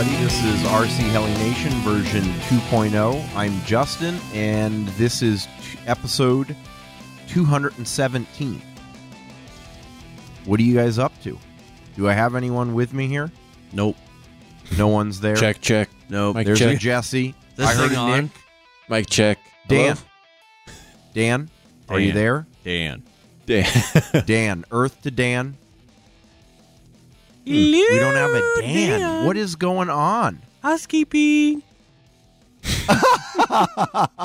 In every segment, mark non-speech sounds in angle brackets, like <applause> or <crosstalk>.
Everybody, this is RC Heli Nation version 2.0. I'm Justin, and this is episode 217. What are you guys up to? Do I have anyone with me here? Nope. No one's there. Check, check. Nope. Mike, There's check. a Jesse. This I heard thing on? Nick. Mic check. Dan. Dan, are you there? Dan. Dan. Dan. Earth to Dan. We don't have a Dan. What is going on? Housekeeping.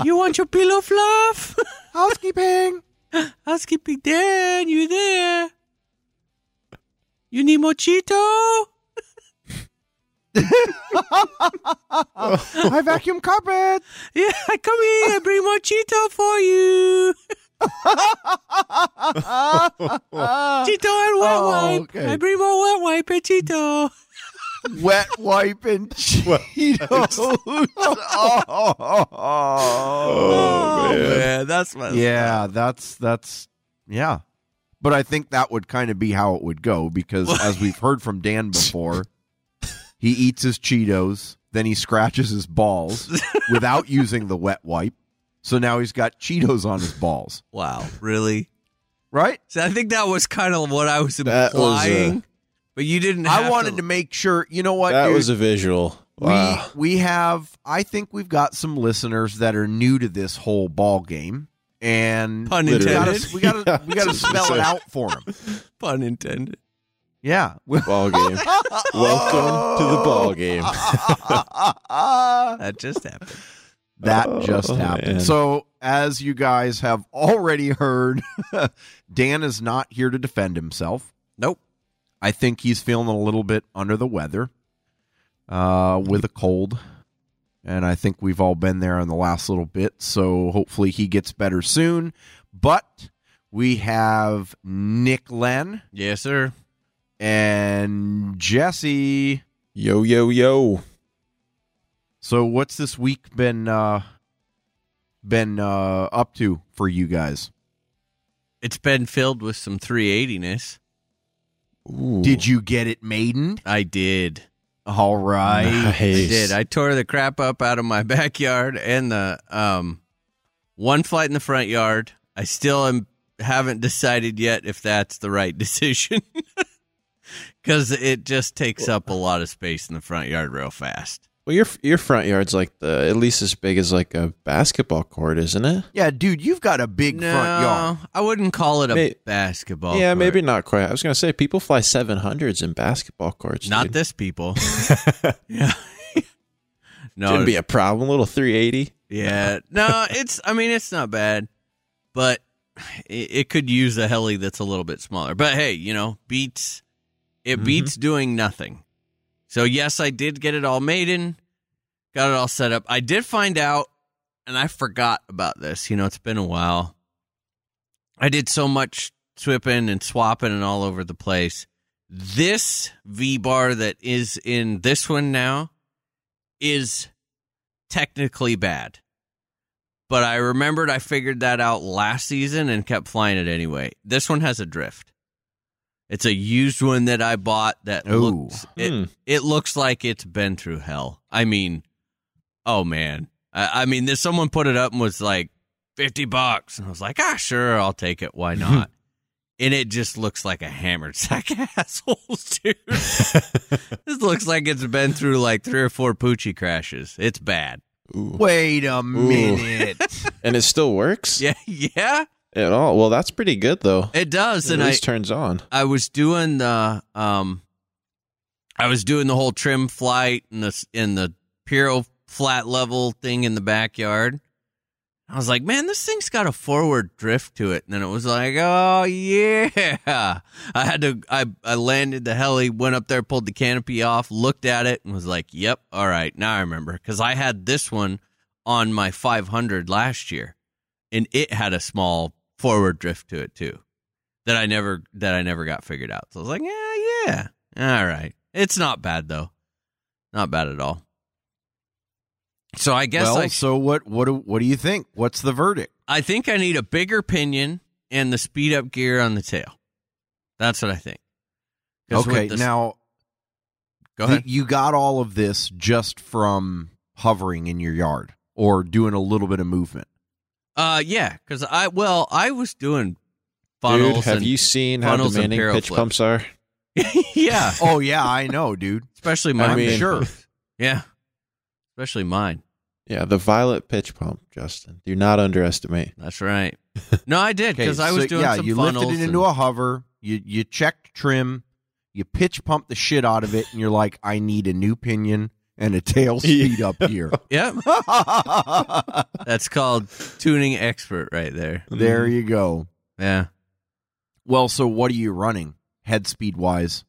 you want your pillow fluff? Housekeeping. Housekeeping Dan, you there? You need more Cheeto? <laughs> I vacuum carpet. Yeah, <laughs> come here. I bring more Cheeto for you. <laughs> <laughs> Cheeto and wet Oh, wipe. okay. I bring more wet wipe and Cheeto. Wet wipe and <laughs> Cheetos. <laughs> oh, Oh, man. that's my Yeah, that's that's yeah. But I think that would kind of be how it would go because as we've heard from Dan before, he eats his Cheetos, then he scratches his balls without using the wet wipe. So now he's got Cheetos on his balls. <laughs> Wow, really? Right? So I think that was kind of what I was That was, uh, implying, but you didn't. Have I wanted to, make sure, you know what, that dude? was a visual. Wow. We we have I think we've got some listeners that are new to this whole ball game. And Pun we intended. gotta, we gotta <laughs> we gotta spell it out for them. Pun intended. Yeah. ball game. <laughs> Welcome to the ball game. That just happened. That just Oh, happened. man. So, as you guys have already heard, <laughs> Dan is not here to defend himself. Nope. I think he's feeling a little bit under the weather uh, with a cold. And I think we've all been there in the last little bit. So, hopefully, he gets better soon. But we have Nick Len Yes, sir. and Jesse. Yo, yo, yo. So, what's this week been uh, been uh, up to for you guys? It's been filled with some 380ness. Ooh. Did you get it maidened? I did. All right. Nice. I did. I tore the crap up out of my <laughs> backyard and the um one flight in the front yard. I still am haven't decided yet if that's the right <laughs> decision. <laughs> Cuz it just takes up a lot of space in the front yard real fast. Well, your your front yard's like the at least as big as like a basketball court, isn't it? Yeah, dude, you've got a big no, front yard. I wouldn't call it a May- basketball. yeah, court. maybe not quite. I was gonna say people fly seven hundreds in basketball courts. Not dude. this people. <laughs> yeah. <laughs> no, Shouldn't be a problem. little three eighty. Yeah. No, it's I mean it's not bad, but it, it could use a heli that's a little bit smaller. But hey, you know, beats it Mhm. beats doing nothing. So yes, I did get it all maidened, got it all set up. I did find out and I forgot about this. You know, it's been a while. I did so much swipping and swapping and all over the place. This V bar that is in this one now is technically bad. But I remembered I figured that out last season and kept flying it anyway. This one has a drift. It's a used one that I bought that Ooh. looks it, Hmm. it looks like it's been through hell. I mean, oh man. I, I mean, this someone put it up and was like fifty bucks, and I was like, ah, sure, I'll take it. Why <laughs> not? and it just looks like a hammered sack <laughs> of assholes, dude. <laughs> this looks like it's been through like three or four Poochie crashes. It's bad. Ooh. Wait a minute. And it still works Yeah, yeah, at all. Well, that's pretty good though. it does. It and at I, turns on. I was doing the um I was doing the whole trim flight and the in the Puro flat level thing in the backyard. I was like, man, this thing's got a forward drift to it. And then it was like, oh yeah. I had to I, I landed the heli, went up there, pulled the canopy off, looked at it, and was like, Yep, all right, now I remember. Because I had this one on my five hundred last year. And it had a small forward drift to it too. That I never that I never got figured out. So I was like, Yeah, yeah. All right. It's not bad though. Not bad at all. So I guess well, I so what? What? do- What do you think? What's the verdict? I think I need a bigger pinion and the speed up gear on the tail. That's what I think. Okay, the- now go ahead. you got all of this just from hovering in your yard or doing a little bit of movement. Uh, yeah, because I well, I was doing funnels. Dude, have and- you seen how demanding barrel pitch flips. pumps are? <laughs> yeah, Oh yeah, I know, dude. especially mine. I'm mean- sure. Yeah, especially mine. Yeah, the violet pitch pump, Justin. Do not underestimate. That's right. No, I did because <laughs> I so, was doing yeah, some you funnels. lifted it into and- a hover. You you checked trim. You pitch pump the shit out of it, and you're like, I need a new pinion and a tail speed up here. <laughs> Yep, <laughs> that's called tuning expert right there. there you go. Yeah. Well, so what are you running head speed wise?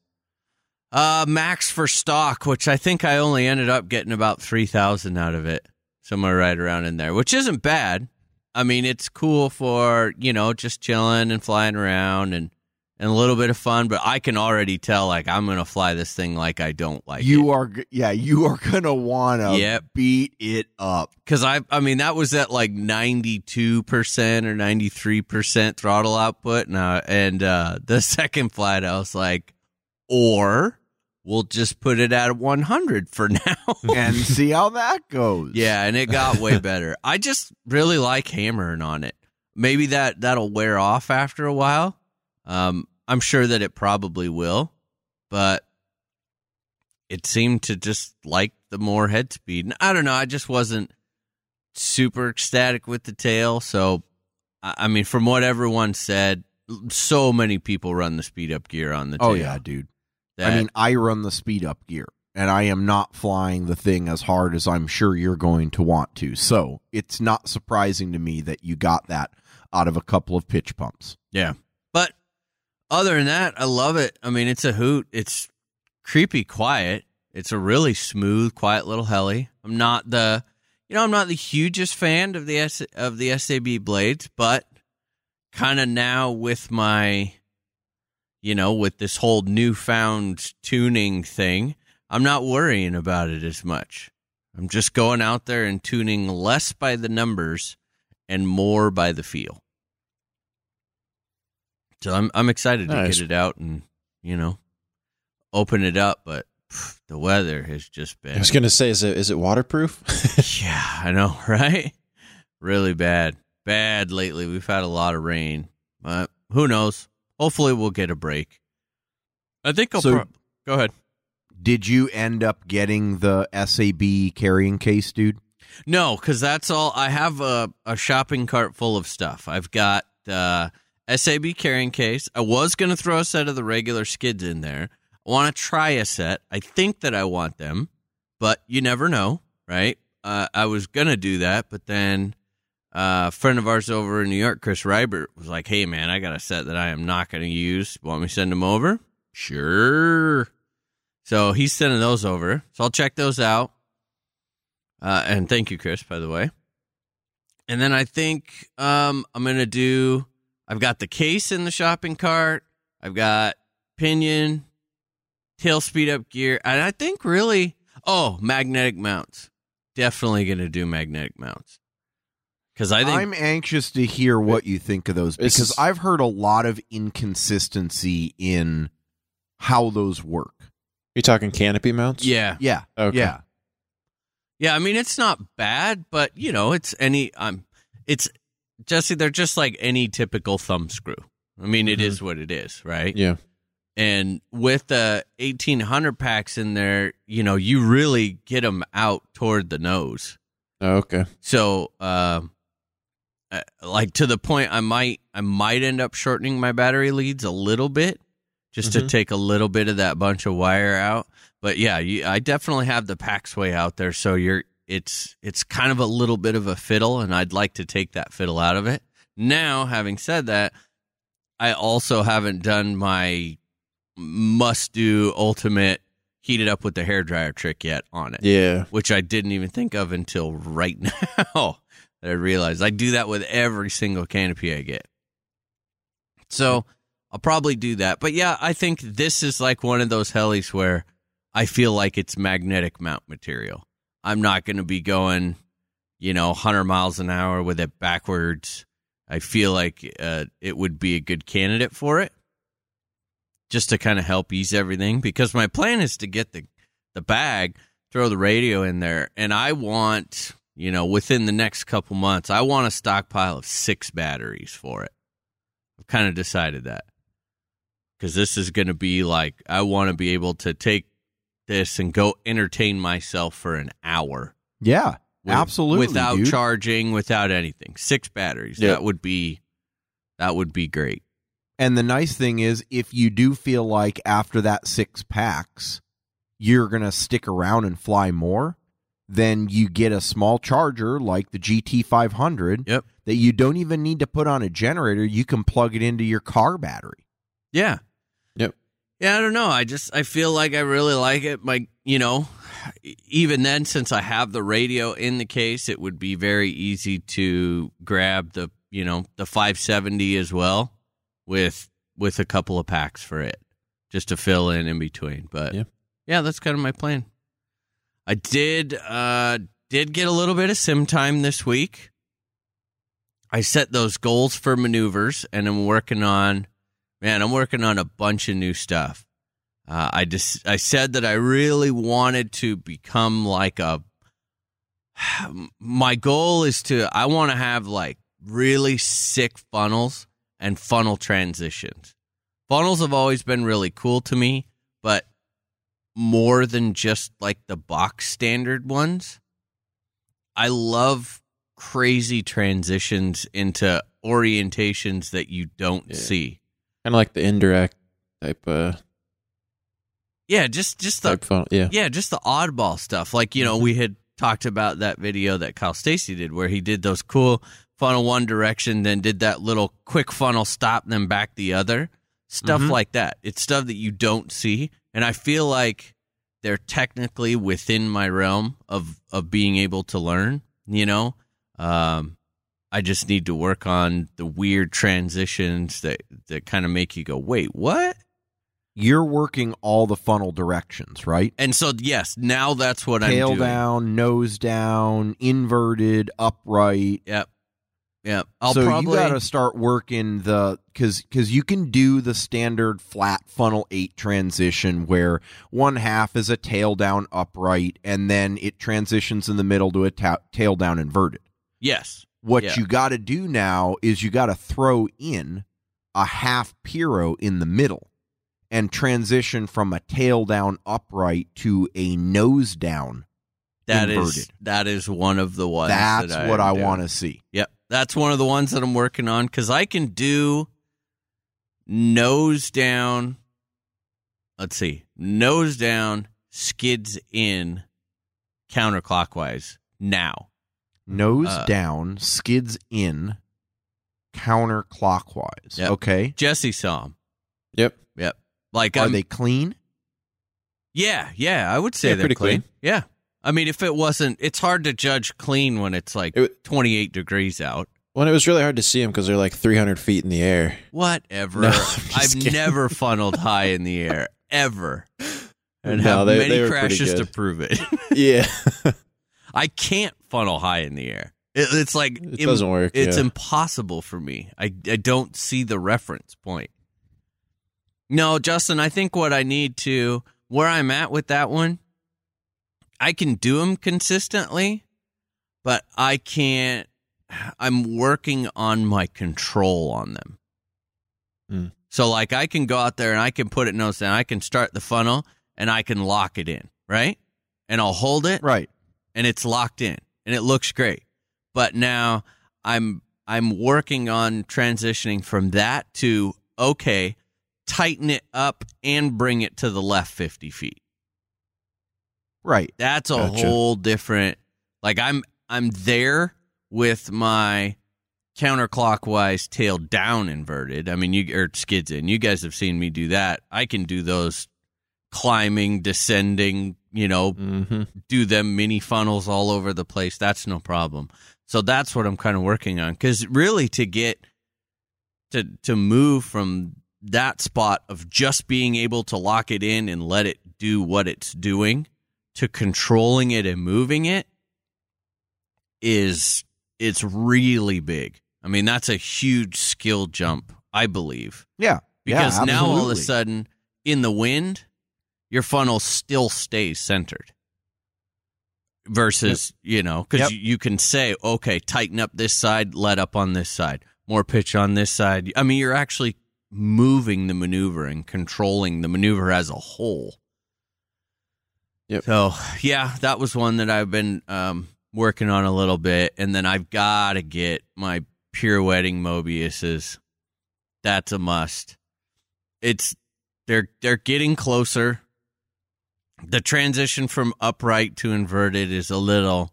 Uh, max for stock, which I think I only ended up getting about three thousand out of it, somewhere right around in there, which isn't bad. I mean, it's cool for you know just chilling and flying around and and a little bit of fun. But I can already tell, like, I'm gonna fly this thing like I don't like you it. are, yeah, you are gonna wanna Yep. beat it up. because I I mean that was at like ninety two percent or ninety three percent throttle output, and uh, and uh, <laughs> the second flight I was like, or we'll just put it at one hundred for <laughs> now. and <laughs> see how that goes. Yeah, and it got way better. I just really like hammering on it. Maybe that that'll wear off after a while. Um, I'm sure that it probably will, but it seemed to just like the more head speed. And I don't know. I just wasn't super ecstatic with the tail. So, I mean, from what everyone said, so many people run the speed up gear on the tail. Oh yeah, dude. that- I mean, I run the speed up gear, and I am not flying the thing as hard as I'm sure you're going to want to. So it's not surprising to me that you got that out of a couple of pitch pumps. Yeah. Other than that, I love it. I mean, it's a hoot. It's creepy quiet. It's a really smooth, quiet little heli. I'm not the you know, I'm not the hugest fan of the S- of the SAB blades, but kind of now with my you know, with this whole newfound tuning thing, I'm not worrying about it as much. I'm just going out there and tuning less by the numbers and more by the feel. So I'm I'm excited to get it out and you know open it up, but pff, the weather has just been. I was gonna say, is it is it waterproof? <laughs> yeah, I know, <laughs> right? Really bad, bad lately. We've had a lot of rain, but who knows? Hopefully, we'll get a break. I think I'll So- pro- go ahead. Did you end up getting the SAB carrying case, dude? No, because that's all. I have a, a shopping cart full of stuff. I've got uh, SAB carrying case. I was going to throw a set of the regular skids in there. I want to try a set. I think that I want them, but you never know, right? Uh, I was going to do that, but then uh, a friend of ours over in New York, Chris Rybert, was like, hey, man, I got a set that I am not going to use. Want me to send them over? Sure. So he's sending those over. So I'll check those out. Uh, and thank you, Chris, by the way. And then I think um, I'm going to do, I've got the case in the shopping cart. I've got pinion, tail speed up gear. And I think really, oh, magnetic mounts. Definitely going to do magnetic mounts. Because I think I'm anxious to hear what you think of those because I've heard a lot of inconsistency in how those work. You're talking canopy mounts? Yeah. Yeah. Okay. Yeah. Yeah, I mean it's not bad, but you know, it's any um it's Jesse, they're just like any typical thumb screw. I mean, it Mhm. is what it is, right? Yeah. And with the 1800 packs in there, you know, you really get them out toward the nose. Oh, okay. So, um, uh, like to the point, I might, I might end up shortening my battery leads a little bit, just to Mhm. take a little bit of that bunch of wire out. but yeah, you, I definitely have the Paxway out there, so you're it's it's kind of a little bit of a fiddle, and I'd like to take that fiddle out of it. Now, having said that, I also haven't done my must do ultimate heated up with the hair dryer trick yet on it, Yeah. which I didn't even think of until right <laughs> now that I realized I do that with every single canopy I get. So I'll probably do that. But yeah, I think this is like one of those helis where I feel like it's magnetic mount material. I'm not going to be going, you know, 100 miles an hour with it backwards. I feel like uh, it would be a good candidate for it just to kind of help ease everything because my plan is to get the the bag, throw the radio in there, and I want, you know, within the next couple months, I want a stockpile of 6 batteries for it. I've kind of decided that. Cuz this is going to be like I want to be able to take this and go entertain myself for an hour. Yeah, with- absolutely. Without dude. charging, without anything. 6 batteries. That would be that would be great. And the nice thing is, if you do feel like after that six packs, you're going to stick around and fly more, then you get a small charger like the GT500 Yep. that you don't even need to put on a generator. You can plug it into your car battery. Yeah. Yeah, I don't know. I just I feel like I really like it. My, you know, <sighs> even then, since I have the radio in the case, it would be very easy to grab the, you know, the 570 as well, with with a couple of packs for it, just to fill in in between. But Yeah. yeah, that's kind of my plan. I did uh did get a little bit of sim time this week. I set those goals for maneuvers, and I'm working on man, I'm working on a bunch of new stuff. Uh, I just I said that I really wanted to become like a. <sighs> My goal is to I want to have like really sick funnels and funnel transitions. Funnels have always been really cool to me, but more than just like the box standard ones. I love crazy transitions into orientations that you don't Yeah. see. Kind of like the indirect type uh Yeah, just just the funnel. Yeah. yeah, just the oddball stuff. Like you know, we had talked about that video that Kyle Stacy did, where he did those cool funnel one direction, then did that little quick funnel stop, then back the other stuff Mhm. like that. It's stuff that you don't see, and I feel like they're technically within my realm of of being able to learn. You know, um, I just need to work on the weird transitions that that kind of make you go, wait, what? You're working all the funnel directions, right? And so, yes, now that's what Tail I'm doing. down, nose down, inverted, upright. Yep. Yep. I'll so probably you got to start working the because because you can do the standard flat funnel eight transition where one half is a tail down upright and then it transitions in the middle to a ta- tail down inverted. yes. What Yeah. you got to do now is you got to throw in a half piro in the middle and transition from a tail down upright to a nose down. That is Inverted. that is one of the ones. That's that what I want to see. Yep. That's one of the ones that I'm working on because I can do nose down. Let's see, nose down, skids in, counterclockwise now. Nose Uh, down, skids in, counterclockwise. Yep. Okay. Jesse saw them. Yep. Yep. Like Are I'm, they clean? Yeah, yeah, I would say Yeah, they're pretty clean. clean. Yeah. I mean, if it wasn't, it's hard to judge clean when it's like It 28 degrees out. Well, it was really hard to see them because they're like 300 feet in the air. Whatever. <laughs> No, I'm just I've kidding. never funneled high in the air ever, <laughs> and No, have they- many they crashes to prove it. <laughs> Yeah. I can't funnel high in the air. It, it's like It im- doesn't work, It's yeah. impossible for me. I I don't see the reference point. No, Justin. I think what I need to where I'm at with that one, I can do them consistently, but I can't. I'm working on my control on them. Hmm. So, like, I can go out there and I can put it nose down. I can start the funnel and I can lock it in, right? And I'll hold it Right. And it's locked in and it looks great. But now I'm I'm working on transitioning from that to okay, tighten it up and bring it to the left 50 feet. Right. That's a Gotcha. whole different like I'm I'm there with my counterclockwise tail down inverted. I mean you or skids in. You guys have seen me do that. I can do those climbing, descending, you know, Mm-hmm. do them mini funnels all over the place. That's no problem. So that's what I'm kind of working on cuz really to get to to move from that spot of just being able to lock it in and let it do what it's doing to controlling it and moving it is it's really big. I mean, that's a huge skill jump, I believe. Yeah. Because yeah, now all of a sudden in the wind, your funnel still stays centered. Versus, you know, because Yep. you, you can say, okay, tighten up this side, let up on this side, more pitch on this side. I mean, you're actually moving the maneuver and controlling the maneuver as a whole. Yep. So, yeah, that was one that I've been um, working on a little bit. And then I've got to get my pirouetting Mobiuses. That's a must. It's they're they're getting closer. The transition from upright to inverted is a little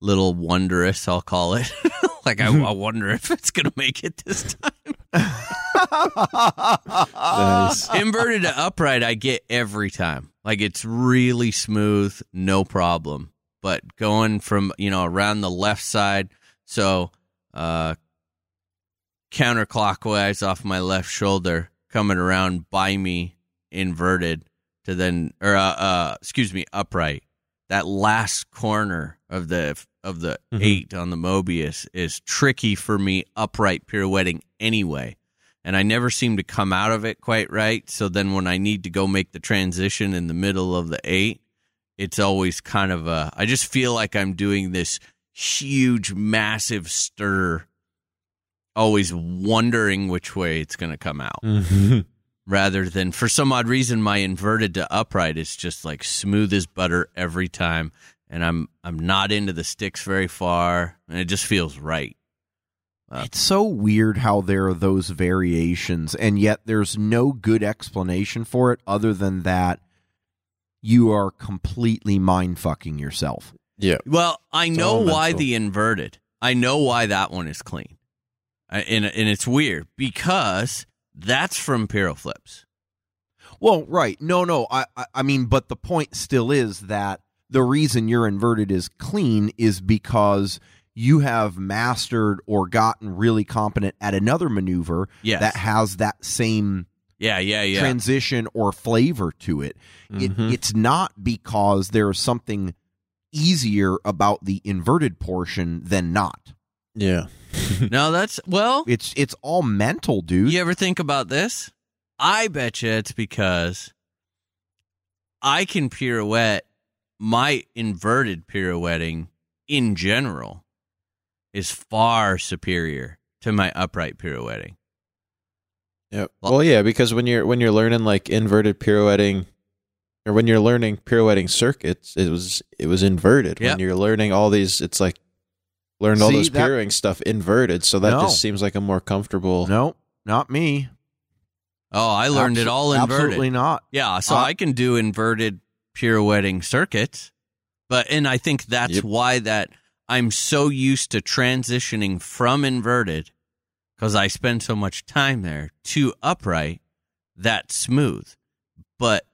little wondrous, I'll call it. <laughs> like I, I wonder if it's gonna make it this time. Nice. <laughs> Inverted to upright, I get every time. Like it's really smooth, no problem. But going from you know around the left side, so uh, counterclockwise off my left shoulder, coming around by me, inverted to then or uh, uh excuse me, upright. That last corner of the of the Mhm. eight on the Mobius is tricky for me upright pirouetting anyway and I never seem to come out of it quite right. So then when I need to go make the transition in the middle of the eight, it's always kind of a, I just feel like I'm doing this huge, massive stir, always wondering which way it's going to come out Mhm. Rather than for some odd reason, my inverted to upright is just like smooth as butter every time. And I'm, I'm not into the sticks very far and it just feels right. Uh, it's so weird how there are those variations, and yet there's no good explanation for it other than that you are completely mind fucking yourself. Yeah. Well, I It's know why mental. the inverted. I know why that one is clean, I, and and it's weird because that's from Piro flips. Well, right. No, no. I, I, I mean, but the point still is that the reason your inverted is clean is because you have mastered or gotten really competent at another maneuver Yes. that has that same Yeah, yeah, yeah. transition or flavor to it. it. Mhm. It's not because there's something easier about the inverted portion than not. Yeah. <laughs> no, that's well. It's it's all mental, dude. You ever think about this? I bet you it's because I can pirouette. My inverted pirouetting in general is far superior to my upright pirouetting. Yep. Well- yeah, because when you're when you're learning like inverted pirouetting, or when you're learning pirouetting circuits, it was it was inverted. Yep. When you're learning all these, it's like learned all See, those that- pirouetting stuff inverted. So that No. just seems like a more comfortable. No, not me. Oh, I learned it Abso- all inverted. Absolutely not. Yeah, so Uh, I can do inverted pirouetting circuits, but and I think that's Yep. why that I'm so used to transitioning from inverted because I spend so much time there to upright. That's smooth, but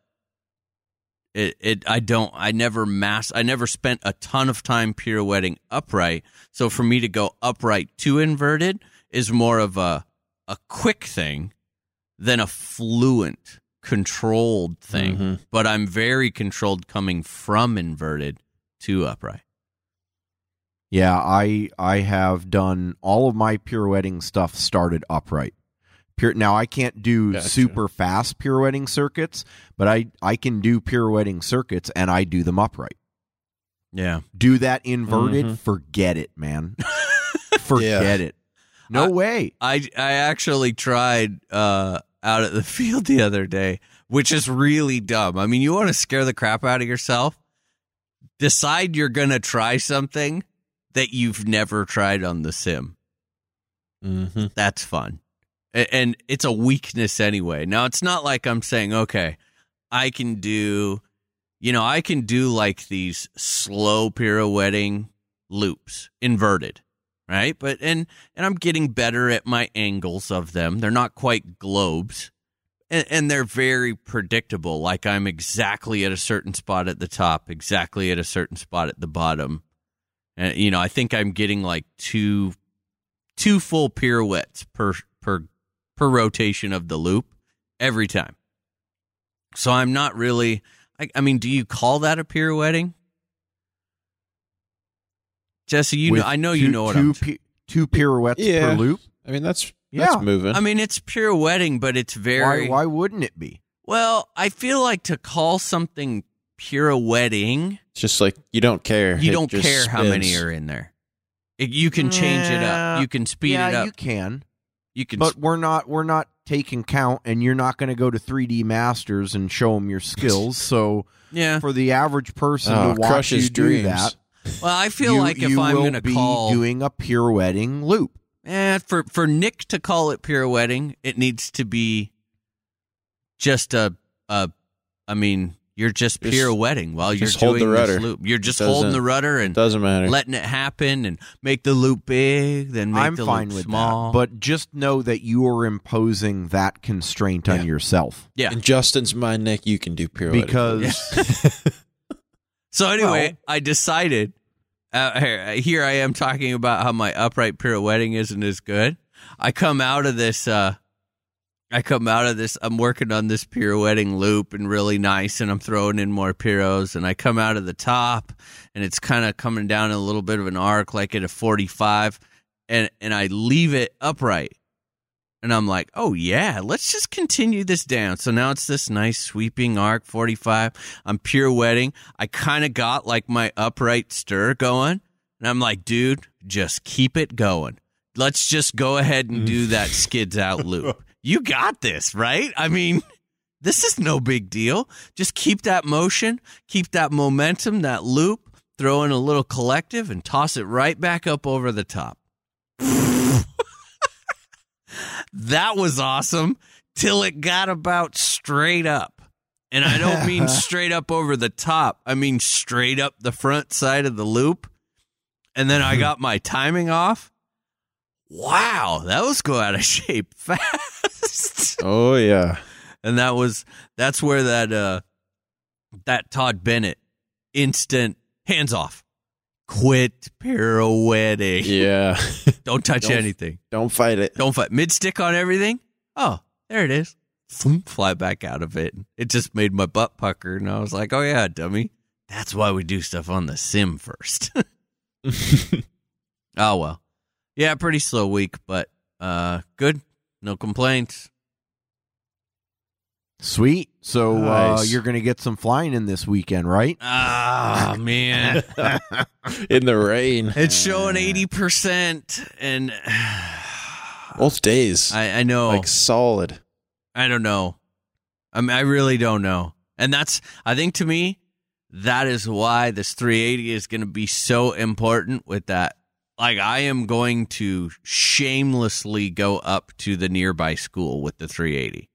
it it I don't I never mass I never spent a ton of time pirouetting upright. So for me to go upright to inverted is more of a a quick thing than a fluent controlled thing. Mhm. But I'm very controlled coming from inverted to upright. Yeah, I I have done all of my pirouetting stuff started upright. Pir- now I can't do Gotcha. super fast pirouetting circuits, but I I can do pirouetting circuits and I do them upright. Yeah. Do that inverted, Mhm. forget it, man. <laughs> forget it. No I- way. I I actually tried uh out at the <laughs> field the other day, which is really dumb. I mean, you want to scare the crap out of yourself? Decide you're going to try something that you've never tried on the sim. Mhm. That's fun. And it's a weakness anyway. Now, it's not like I'm saying, okay, I can do you know, I can do like these slow pirouetting loops, inverted, right? But and and I'm getting better at my angles of them. They're not quite globes. And, and they're very predictable. Like I'm exactly at a certain spot at the top, exactly at a certain spot at the bottom. And you know, I think I'm getting like two two full pirouettes per per per rotation of the loop every time. So I'm not really. I, I mean, do you call that a pirouetting? Jesse, you With know, I know you know what two I'm. pi- two pirouettes Yeah. per loop. I mean, that's Yeah. that's moving. I mean, it's pirouetting, but it's very Why? Why wouldn't it be? well. I feel like to call something pirouetting, it's just like you don't care. you It don't just care how many are in there. It- you can change it up. You can speed yeah, it up. you can. You can. But we're not. We're not taking count, and you're not going to go to 3D Masters and show them your <laughs> skills. So yeah. for the average person Oh, to watch crushes you do dreams. that, Well, I feel you, like if I'm going to be call doing a pirouetting loop. Eh, for for Nick to call it pirouetting, it needs to be just a a. I mean, you're just, Just- pirouetting while you're just hold doing the this rudder. loop. You're just holding doesn't- the rudder and Doesn't matter. letting it happen and make the loop big, then make I'm the fine loop with small. that, but just know that you are imposing that constraint Yeah. on yourself yeah. In Justin's mind, Nick, you can do pirouette because <laughs> So anyway, Well- I decided. Uh, here, here I am talking about how my upright pirouetting isn't as good. I come out of this. Uh, I come out of this. I'm working on this pirouetting loop and really nice, and I'm throwing in more piros. And I come out of the top, and it's kind of coming down in a little bit of an arc, like at a 45, and and I leave it upright. And I'm like, oh yeah, let's just continue this down. So now it's this nice sweeping arc 45. I'm pirouetting. I kind of got like my upright stir going. And I'm like, dude, just keep it going. Let's just go ahead and mm. do that skids out loop. <laughs> You got this, right? I mean, this is no big deal. Just keep that motion, keep that momentum, that loop, throw in a little collective and toss it right back up over the top. <laughs> that was awesome till it got about straight up. And I don't mean <laughs> straight up over the top. I mean straight up the front side of the loop. And then I <laughs> got my timing off. Wow, that was go out of <laughs> shape fast. Oh yeah. and that was that's where that uh that Todd Bennett instant hands off. Quit pirouetting. Yeah. <laughs> Don't touch Don't- anything. don't fight it. Don't fight. Mid stick on everything. Oh, there it is. Fly back out of it. It just made my butt pucker, and I was like, "Oh yeah, dummy. That's why we do stuff on the sim first. <laughs> oh well, yeah, pretty slow week, but uh, good. No complaints. sweet. So uh, you're going to get some flying in this weekend, right? Ah <laughs> man, In the rain. it's showing eighty percent, and <sighs> Both days. I, I know. like solid. I don't know. I mean, I really don't know. And that's, I think to me, that is why this 380 is going to be so important with that. Like, I am going to shamelessly go up to the nearby school with the 380.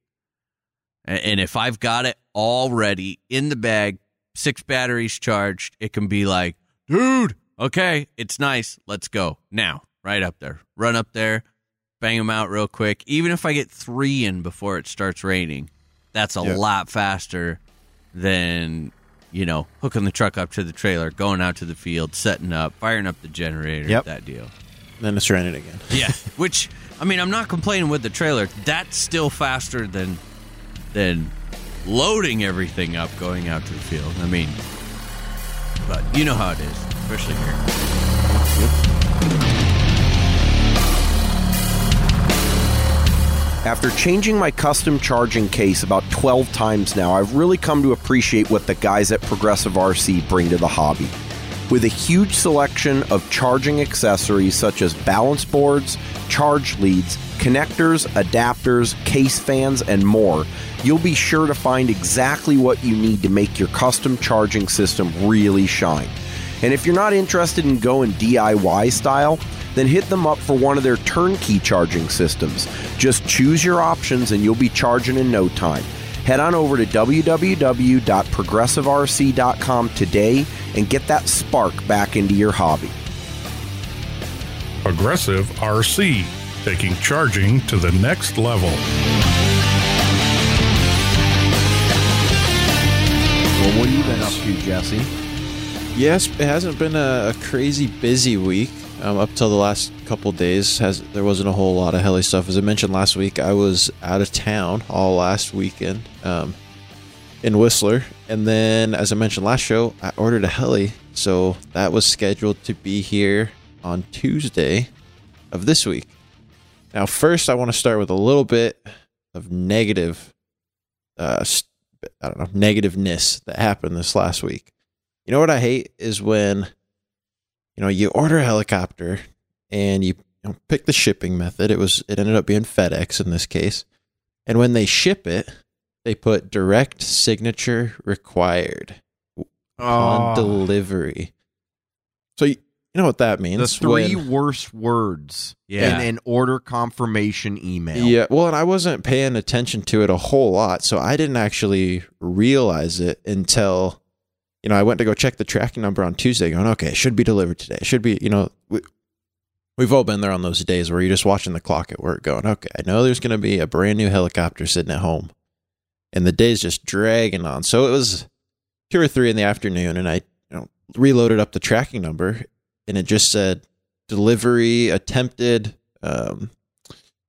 And if I've got it already in the bag, six batteries charged, it can be like, dude, okay, it's nice. Let's go now, right up there. Run up there, bang them out real quick. Even if I get three in before it starts raining, that's a Yeah. lot faster than you know hooking the truck up to the trailer, going out to the field, setting up, firing up the generator, Yep. that deal. Then it's raining again. <laughs> Yeah, which I mean, I'm not complaining with the trailer. That's still faster than than loading everything up, going out to the field. I mean, but you know how it is, especially here. After changing my custom charging case about 12 times now, I've really come to appreciate what the guys at Progressive RC bring to the hobby. With a huge selection of charging accessories such as balance boards, charge leads, connectors, adapters, case fans, and more, you'll be sure to find exactly what you need to make your custom charging system really shine. And if you're not interested in going DIY style, then hit them up for one of their turnkey charging systems. Just choose your options and you'll be charging in no time. Head on over to www.progressiverc.com today and get that spark back into your hobby. Progressive RC, taking charging to the next level. Well, what have you been up to, Jesse? Yes, it hasn't been a, a crazy busy week. Um, up till the last couple days, has there wasn't a whole lot of heli stuff. As I mentioned last week, I was out of town all last weekend um, in Whistler, and then as I mentioned last show, I ordered a heli, so that was scheduled to be here on Tuesday of this week. Now, first, I want to start with a little bit of negative, uh, I don't know, negativeness that happened this last week. You know what I hate is when, you know, you order a helicopter and you, you know, pick the shipping method. It was it ended up being FedEx in this case, and when they ship it, they put direct signature required on ah. delivery. So you, you know what that means? the three when- worst words Yeah. in an order confirmation email. Yeah, well, and I wasn't paying attention to it a whole lot, so I didn't actually realize it until, you know, I went to go check the tracking number on Tuesday, going, okay, it should be delivered today. It should be, you know, we, we've all been there on those days where you're just watching the clock at work, going, okay, I know there's going to be a brand new helicopter sitting at home, and the day's just dragging on. So it was two or three in the afternoon, and I, you know, reloaded up the tracking number, and it just said delivery attempted. Um,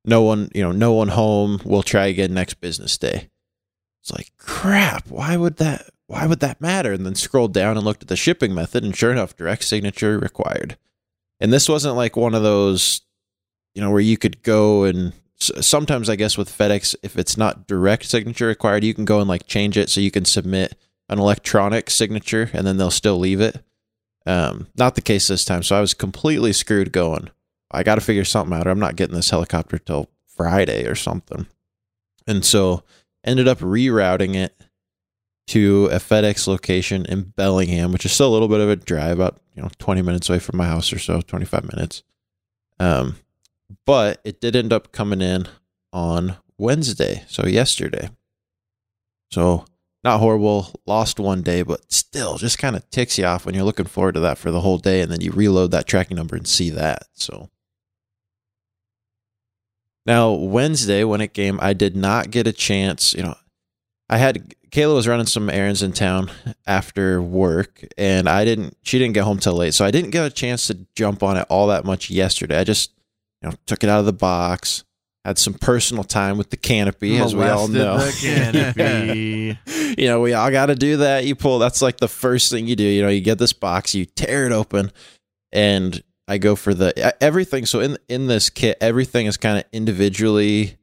no one, you know, no one home. We'll try again next business day. It's like crap. Why would that? Why would that matter? And then scrolled down and looked at the shipping method, and sure enough, direct signature required. And this wasn't like one of those, you know, where you could go and sometimes I guess with FedEx, if it's not direct signature required, you can go and like change it so you can submit an electronic signature, and then they'll still leave it. Um, not the case this time. So I was completely screwed going. I got to figure something out. Or I'm not getting this helicopter till Friday or something. And so ended up rerouting it to a FedEx location in Bellingham, which is still a little bit of a drive, about you know 20 minutes away from my house or so, 25 minutes. Um, but it did end up coming in on Wednesday, so yesterday. So not horrible, lost one day, but still just kind of ticks you off when you're looking forward to that for the whole day, and then you reload that tracking number and see that. So now Wednesday when it came, I did not get a chance. You know, I had Kayla was running some errands in town after work, and I didn't. She didn't get home till late, so I didn't get a chance to jump on it all that much yesterday. I just you know took it out of the box, had some personal time with the canopy, as we all know. the canopy. <laughs> you know, we all got to do that. You pull, that's like the first thing you do. You know, you get this box, you tear it open, and I go for the everything. So in in this kit, everything is kind of individually.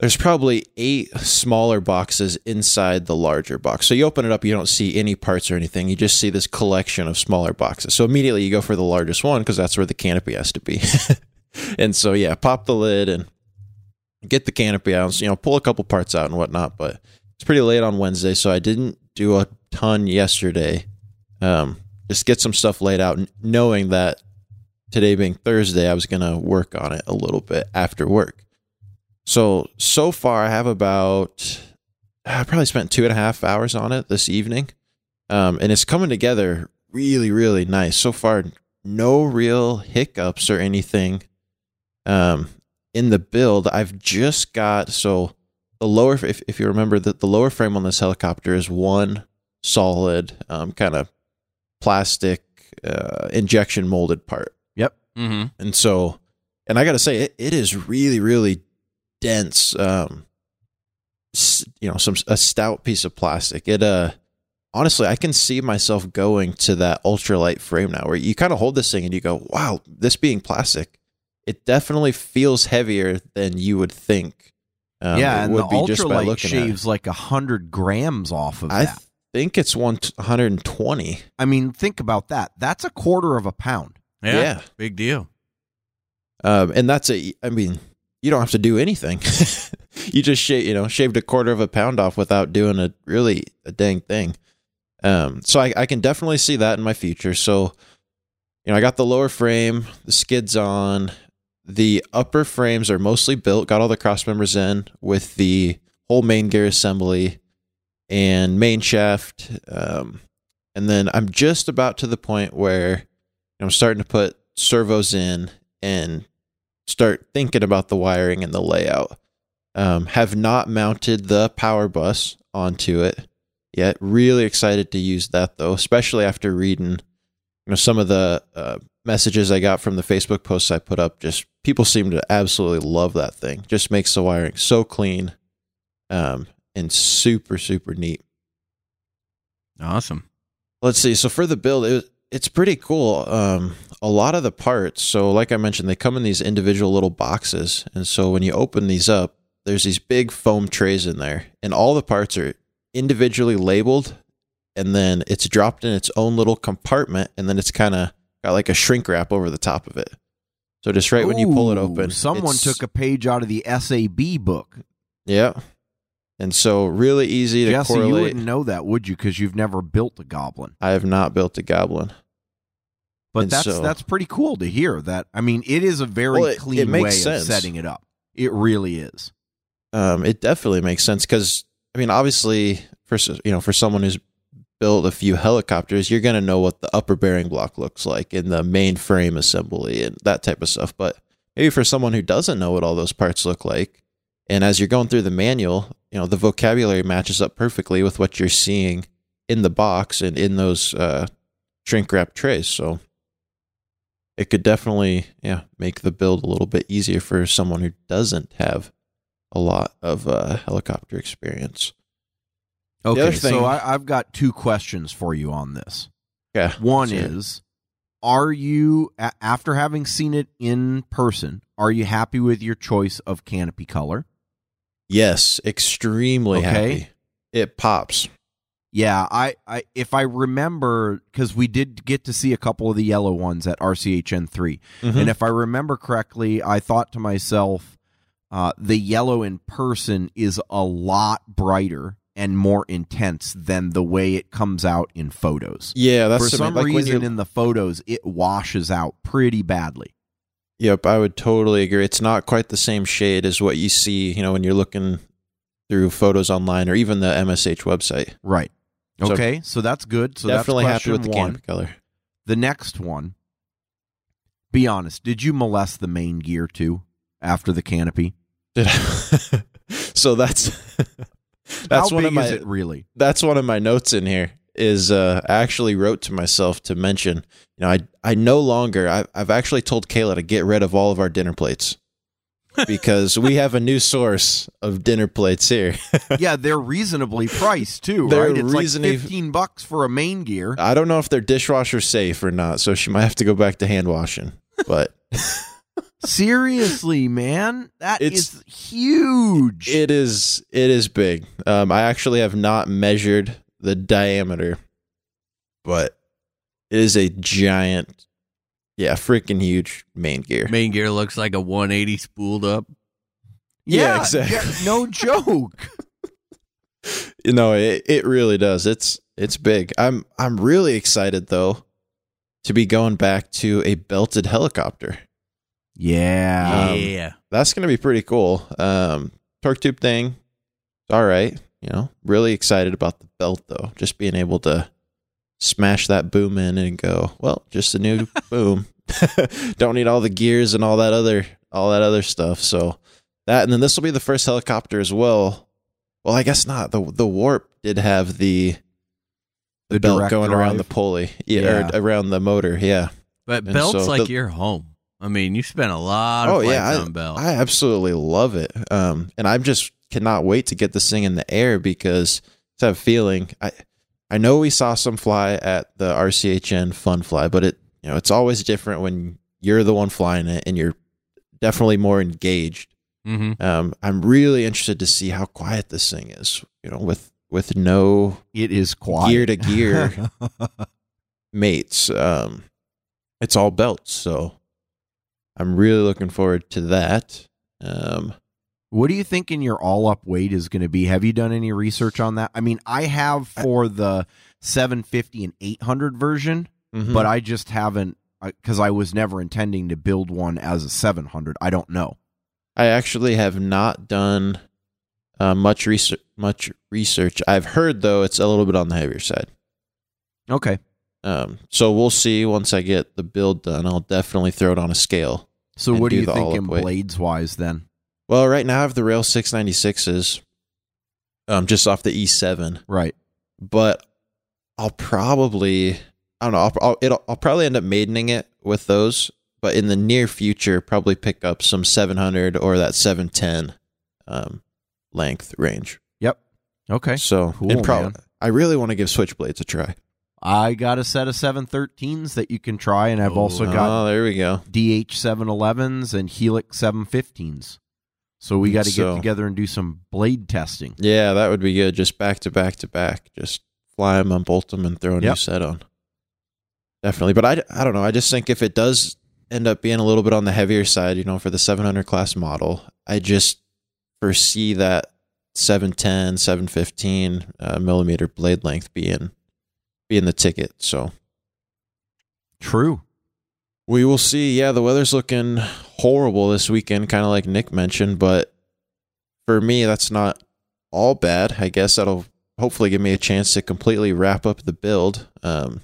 There's probably eight smaller boxes inside the larger box. So you open it up, you don't see any parts or anything. You just see this collection of smaller boxes. So immediately you go for the largest one because that's where the canopy has to be. <laughs> and so yeah, pop the lid and get the canopy out. You know, pull a couple parts out and whatnot. But it's pretty late on Wednesday, so I didn't do a ton yesterday. Um, just get some stuff laid out, knowing that today being Thursday, I was gonna work on it a little bit after work. So so far, I have about I probably spent two and a half hours on it this evening, um, and it's coming together really really nice so far. No real hiccups or anything um, in the build. I've just got so the lower if, if you remember that the lower frame on this helicopter is one solid um, kind of plastic uh, injection molded part Yep. Mm-hmm. and so and i gotta say it, it is really really dense um you know some a stout piece of plastic it uh honestly i can see myself going to that ultralight frame now where you kind of hold this thing and you go wow this being plastic it definitely feels heavier than you would think um, yeah, it and would the be just by ultralight looking at it. shaves like a hundred grams off of i that. I think it's 120 I mean, think about that. That's a quarter of a pound. Yeah, Yeah. Big deal. Um, and that's a, I mean, you don't have to do anything. <laughs> you just shave, you know, shaved a quarter of a pound off without doing a really a dang thing. Um, so I, I can definitely see that in my future. So, you know, I got the lower frame, the skids on, the upper frames are mostly built, got all the cross members in with the whole main gear assembly and main shaft. Um, and then I'm just about to the point where I'm starting to put servos in and start thinking about the wiring and the layout. Um, have not mounted the power bus onto it yet. Really excited to use that though, especially after reading you know some of the uh, messages I got from the Facebook posts I put up. Just people seem to absolutely love that thing. Just makes the wiring so clean, um, and super super neat. Awesome. Let's see. So for the build, it, it's pretty cool. Um, a lot of the parts. So like I mentioned, they come in these individual little boxes, and so when you open these up, there's these big foam trays in there, and all the parts are individually labeled, and then it's dropped in its own little compartment, and then it's kind of got like a shrink wrap over the top of it. So just right when you pull it open, someone took a page out of the SAB book. yeah, and so really easy to Jesse, you wouldn't know that, would you? Because you've never built a goblin. I have not built a goblin. But And that's so- that's pretty cool to hear. That I mean, it is a very Well, it- clean it way sense. of setting it up. It really is. um, it definitely makes sense because I mean, obviously, for you know, for someone who's built a few helicopters, you're gonna know what the upper bearing block looks like and the main frame assembly and that type of stuff. But maybe for someone who doesn't know what all those parts look like, and as you're going through the manual, you know, the vocabulary matches up perfectly with what you're seeing in the box and in those uh, shrink wrap trays. So it could definitely, yeah, make the build a little bit easier for someone who doesn't have a lot of uh, helicopter experience. Okay, thing- so I, I've got two questions for you on this. Yeah. One is, are you after having seen it in person? Are you happy with your choice of canopy color? yes, extremely Okay. happy. It pops. Yeah, I, I if I remember because we did get to see a couple of the yellow ones at RCHN 3 Mhm. and if I remember correctly, I thought to myself, uh, the yellow in person is a lot brighter and more intense than the way it comes out in photos. Yeah, that's For some like reason, in the photos, it washes out pretty badly. Yep, I would totally agree. It's not quite the same shade as what you see, you know, when you're looking through photos online or even the MSH website. Right. So- Okay, so, that's good. So Definitely that's happy with the one. canopy color. The next one. Be honest. Did you molest the main gear too after the canopy? Did I- <laughs> so that's <laughs> that's How one of my is it really? that's one of my notes in here is uh I actually wrote to myself to mention, you know, I I no longer I I've actually told Kayla to get rid of all of our dinner plates. Because we have a new source of dinner plates here. <laughs> yeah, they're reasonably priced too, They're right? It's reasonably- like fifteen bucks for a main gear. I don't know if they're dishwasher safe or not, so she might have to go back to hand washing. But <laughs> Seriously, man, that It's- is huge. it is it is big. Um, I actually have not measured the diameter, but it is a giant, yeah, freaking huge main gear. Main gear looks like a 180 spooled up. yeah, exactly. yeah, no <laughs> joke. You know, it, it really does. It's it's big. I'm I'm really excited though to be going back to a belted helicopter. Yeah. Um, yeah. That's gonna be pretty cool. Um, torque tube thing, all right. You know, really excited about the belt though. Just being able to smash that boom in and go, well, just a new <laughs> boom. <laughs> Don't need all the gears and all that other all that other stuff. So that and then this will be the first helicopter as well. Well, I guess not. The the warp did have the the, The belt going around the pulley. Yeah, Yeah. Or around the motor, yeah. But And belt's so like the- your home. I mean, you spent a lot of Oh yeah, I, on belt. I absolutely love it. Um, and I just cannot wait to get this thing in the air because I have a feeling I I know we saw some fly at the RCHN Fun Fly, but it you know it's always different when you're the one flying it and you're definitely more engaged. hmm Um, I'm really interested to see how quiet this thing is. You know, with with no It is quiet. gear to gear <laughs> mates. Um, it's all belts, so I'm really looking forward to that. Um, What do you think in your all up weight is going to be? Have you done any research on that? I mean, I have for the 750 and 800 version, mhm. but I just haven't because I was never intending to build one as a 700. I don't know. I actually have not done Uh, much research. Much research. I've heard though it's a little bit on the heavier side. Okay. Um, so we'll see once I get the build done. I'll definitely throw it on a scale. So what do you think in blades wise then? Well, right now I have the Rail 696s, um, just off the E7, Right. but I'll probably, I don't know, I'll, I'll, it'll, I'll probably end up maidening it with those, but in the near future, probably pick up some 700 or that 710 um, length range. Yep. Okay. So, Cool, and man. I really want to give Switchblades a try. I got a set of 713s that you can try, and I've also got oh, there we go. DH 711s and Helix 715s. So we got to So- get together and do some blade testing. Yeah, that would be good. Just back to back to back. Just fly them, unbolt them, and throw a new set on. Definitely. But I, I don't know. I just think if it does end up being a little bit on the heavier side, you know, for the 700 class model, I just foresee that 710, 715 uh, millimeter blade length being being the ticket. So True. we will see. Yeah, the weather's looking horrible this weekend, kind of like Nick mentioned, but for me, that's not all bad. I guess that'll hopefully give me a chance to completely wrap up the build. Um,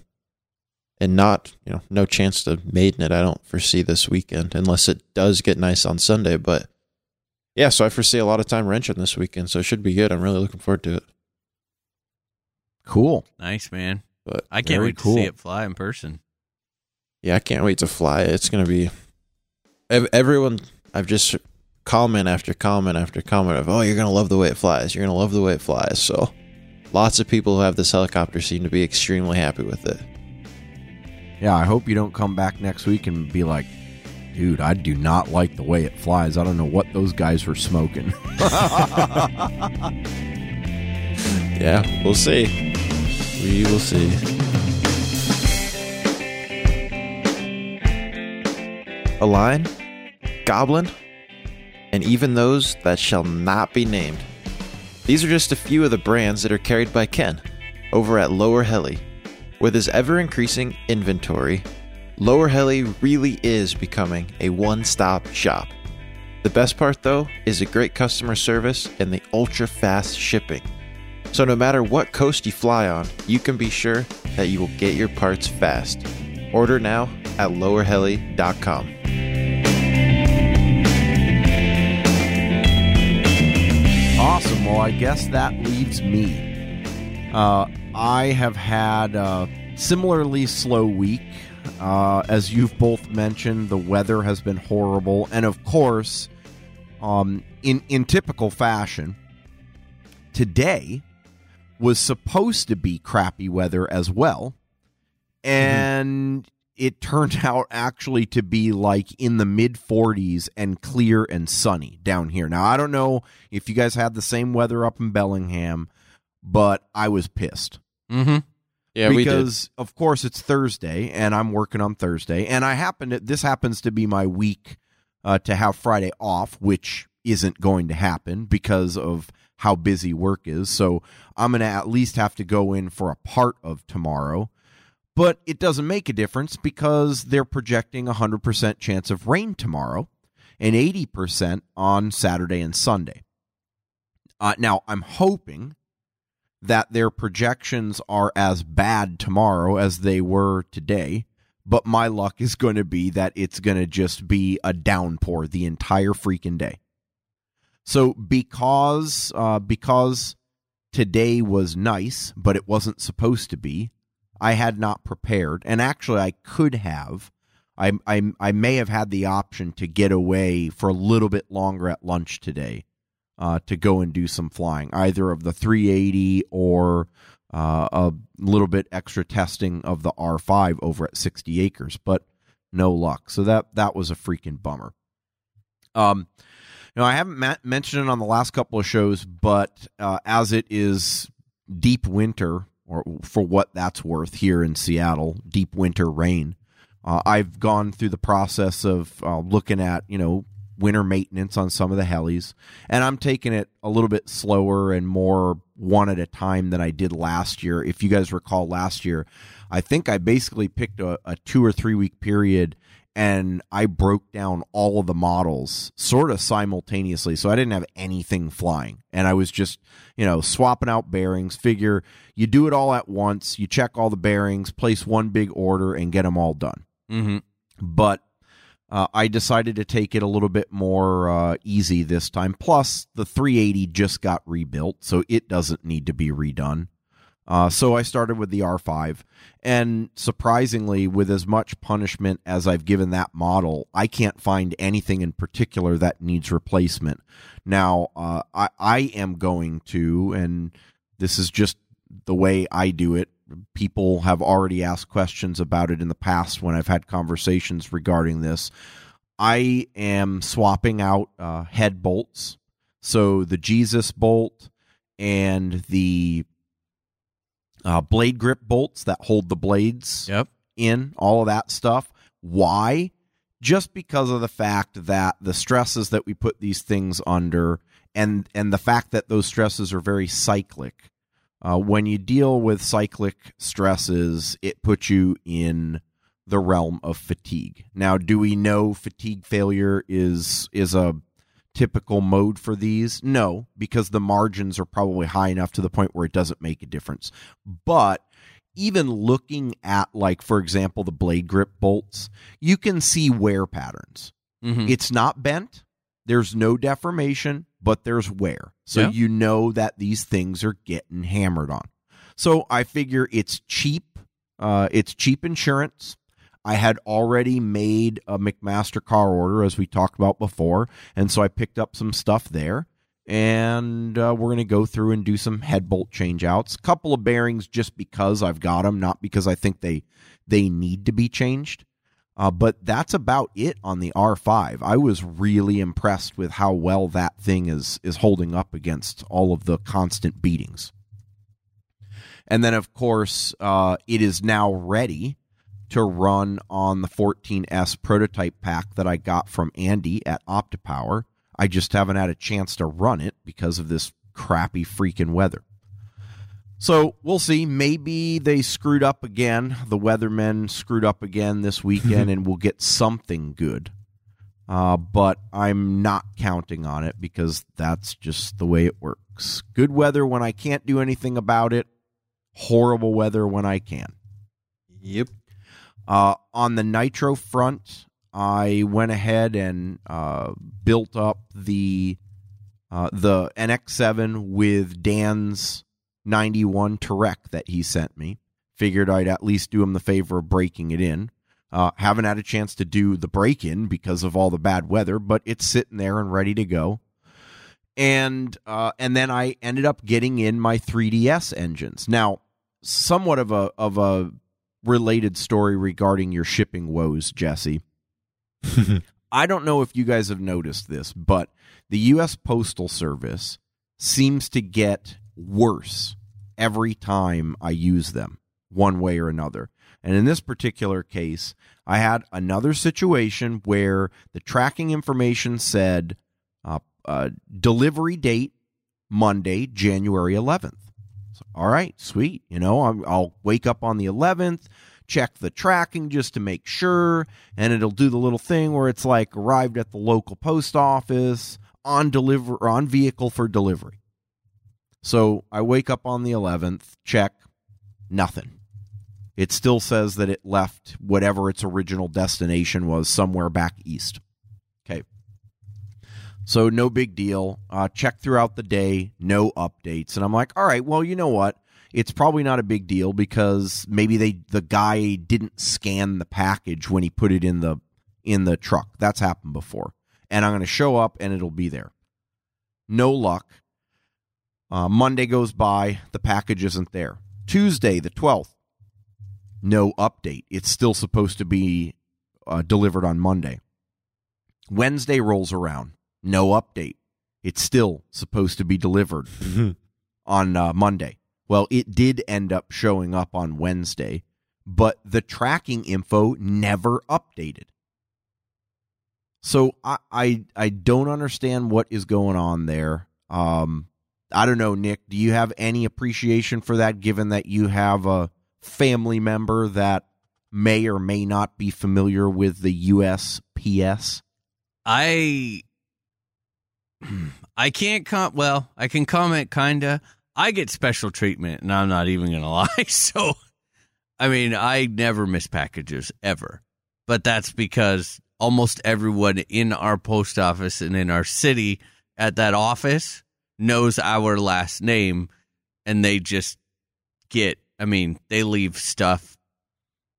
and not, you know, no chance to maiden it. I don't foresee this weekend unless it does get nice on Sunday. But yeah, so I foresee a lot of time wrenching this weekend, so it should be good. I'm really looking forward to it. Cool. Nice, man. But I can't wait cool. to see it fly in person. Yeah, I can't wait to fly. It. It's gonna be ev- everyone. I've just comment after comment after comment of, oh, you're gonna love the way it flies. You're gonna love the way it flies. So, lots of people who have this helicopter seem to be extremely happy with it. Yeah, I hope you don't come back next week and be like, dude, I do not like the way it flies. I don't know what those guys were smoking. <laughs> Yeah, we'll see. We will see. A lion, goblin, and even those that shall not be named. These are just a few of the brands that are carried by Ken over at Lower Heli. With his ever increasing inventory, Lower Heli really is becoming a one stop shop. The best part, though, is the great customer service and the ultra fast shipping. So, no matter what coast you fly on, you can be sure that you will get your parts fast. Order now at lowerheli.com. Awesome. Well, I guess that leaves me. Uh, I have had a similarly slow week. Uh, as you've both mentioned, the weather has been horrible, and of course, um, in in typical fashion, today was supposed to be crappy weather as well, and it turned <laughs> out actually to be like in the mid 40s and clear and sunny down here. Now, I don't know if you guys had the same weather up in Bellingham, but I was pissed. Mm-hmm. Yeah, because of course it's Thursday and I'm working on Thursday and I happen to this happens to be my week uh, to have Friday off, which isn't going to happen because of how busy work is. So I'm going to at least have to go in for a part of tomorrow. But it doesn't make a difference because they're projecting a 100% chance of rain tomorrow and 80% on Saturday and Sunday. Uh, now, I'm hoping that their projections are as bad tomorrow as they were today, but my luck is going to be that it's going to just be a downpour the entire freaking day. So because uh, because today was nice, but it wasn't supposed to be, I had not prepared, and actually I could have. I, I I may have had the option to get away for a little bit longer at lunch today, uh, to go and do some flying, either of the 380 or uh, a little bit extra testing of the R5 over at 60 acres, but no luck. So that that was a freaking bummer. Um, now I haven't ma- mentioned it on the last couple of shows, but uh, as it is deep winter, or for what that's worth here in Seattle, deep winter rain. Uh, I've gone through the process of uh, looking at you know winter maintenance on some of the helis, and I'm taking it a little bit slower and more one at a time than I did last year. If you guys recall last year, I think I basically picked a, a two or three week period and I broke down all of the models sort of simultaneously. So I didn't have anything flying. And I was just, you know, swapping out bearings. Figure you do it all at once, you check all the bearings, place one big order, and get them all done. Mm-hmm. But uh, I decided to take it a little bit more uh, easy this time. Plus, the 380 just got rebuilt, so it doesn't need to be redone. Uh, so I started with the R5. And surprisingly, with as much punishment as I've given that model, I can't find anything in particular that needs replacement. Now, uh, I, I am going to, and this is just the way I do it. People have already asked questions about it in the past when I've had conversations regarding this. I am swapping out uh, head bolts. So the Jesus bolt and the uh, blade grip bolts that hold the blades Yep. in, all of that stuff. Why? Just because of the fact that the stresses that we put these things under and and the fact that those stresses are very cyclic. Uh, when you deal with cyclic stresses, it puts you in the realm of fatigue. Now, do we know fatigue failure is is a typical mode for these? No, because the margins are probably high enough to the point where it doesn't make a difference. But even looking at like for example the blade grip bolts, you can see wear patterns. Mm-hmm. It's not bent. There's no deformation, but there's wear. So Yeah. you know that these things are getting hammered on. So I figure it's cheap. Uh, it's cheap insurance. I had already made a McMaster-Carr order, as we talked about before, and so I picked up some stuff there. And uh, we're going to go through and do some head bolt change outs. Couple of bearings just because I've got them, not because I think they they need to be changed. Uh, but that's about it on the R5. I was really impressed with how well that thing is is holding up against all of the constant beatings. And then, of course, uh, it is now ready to run on the 14S prototype pack that I got from Andy at OptiPower. I just haven't had a chance to run it because of this crappy freaking weather. So we'll see. Maybe they screwed up again. The weathermen screwed up again this <laughs> weekend, and we'll get something good. Uh, but I'm not counting on it because that's just the way it works. Good weather when I can't do anything about it. Horrible weather when I can. Yep. Uh, on the nitro front, I went ahead and uh, built up the uh, the NX7 with Dan's 91 Turek that he sent me. Figured I'd at least do him the favor of breaking it in. Uh, haven't had a chance to do the break in because of all the bad weather, but it's sitting there and ready to go. And uh, and then I ended up getting in my 3DS engines. Now, somewhat of a of a related story regarding your shipping woes, Jesse. <laughs> I don't know if you guys have noticed this, but the U.S. Postal Service seems to get worse every time I use them, one way or another. And in this particular case, I had another situation where the tracking information said uh, uh, delivery date Monday, January 11th. All right, sweet. You know, I'm, I'll wake up on the 11th, check the tracking just to make sure, and it'll do the little thing where it's like arrived at the local post office on deliver on vehicle for delivery. So I wake up on the 11th, check, nothing. It still says that it left whatever its original destination was somewhere back east. So no big deal. Uh, check throughout the day, no updates, and I'm like, all right, well, you know what? It's probably not a big deal because maybe they the guy didn't scan the package when he put it in the in the truck. That's happened before, and I'm going to show up and it'll be there. No luck. Uh, Monday goes by, the package isn't there. Tuesday, the 12th, no update. It's still supposed to be uh, delivered on Monday. Wednesday rolls around, no update. It's still supposed to be delivered on uh, Monday. Well, it did end up showing up on Wednesday, but the tracking info never updated. So I I, I don't understand what is going on there. Um, I don't know, Nick. Do you have any appreciation for that, given that you have a family member that may or may not be familiar with the USPS? I I can't com well, I can comment kinda. I get special treatment and I'm not even gonna <laughs> lie. So I mean, I never miss packages ever. But that's because almost everyone in our post office and in our city at that office knows our last name and they just get I mean, they leave stuff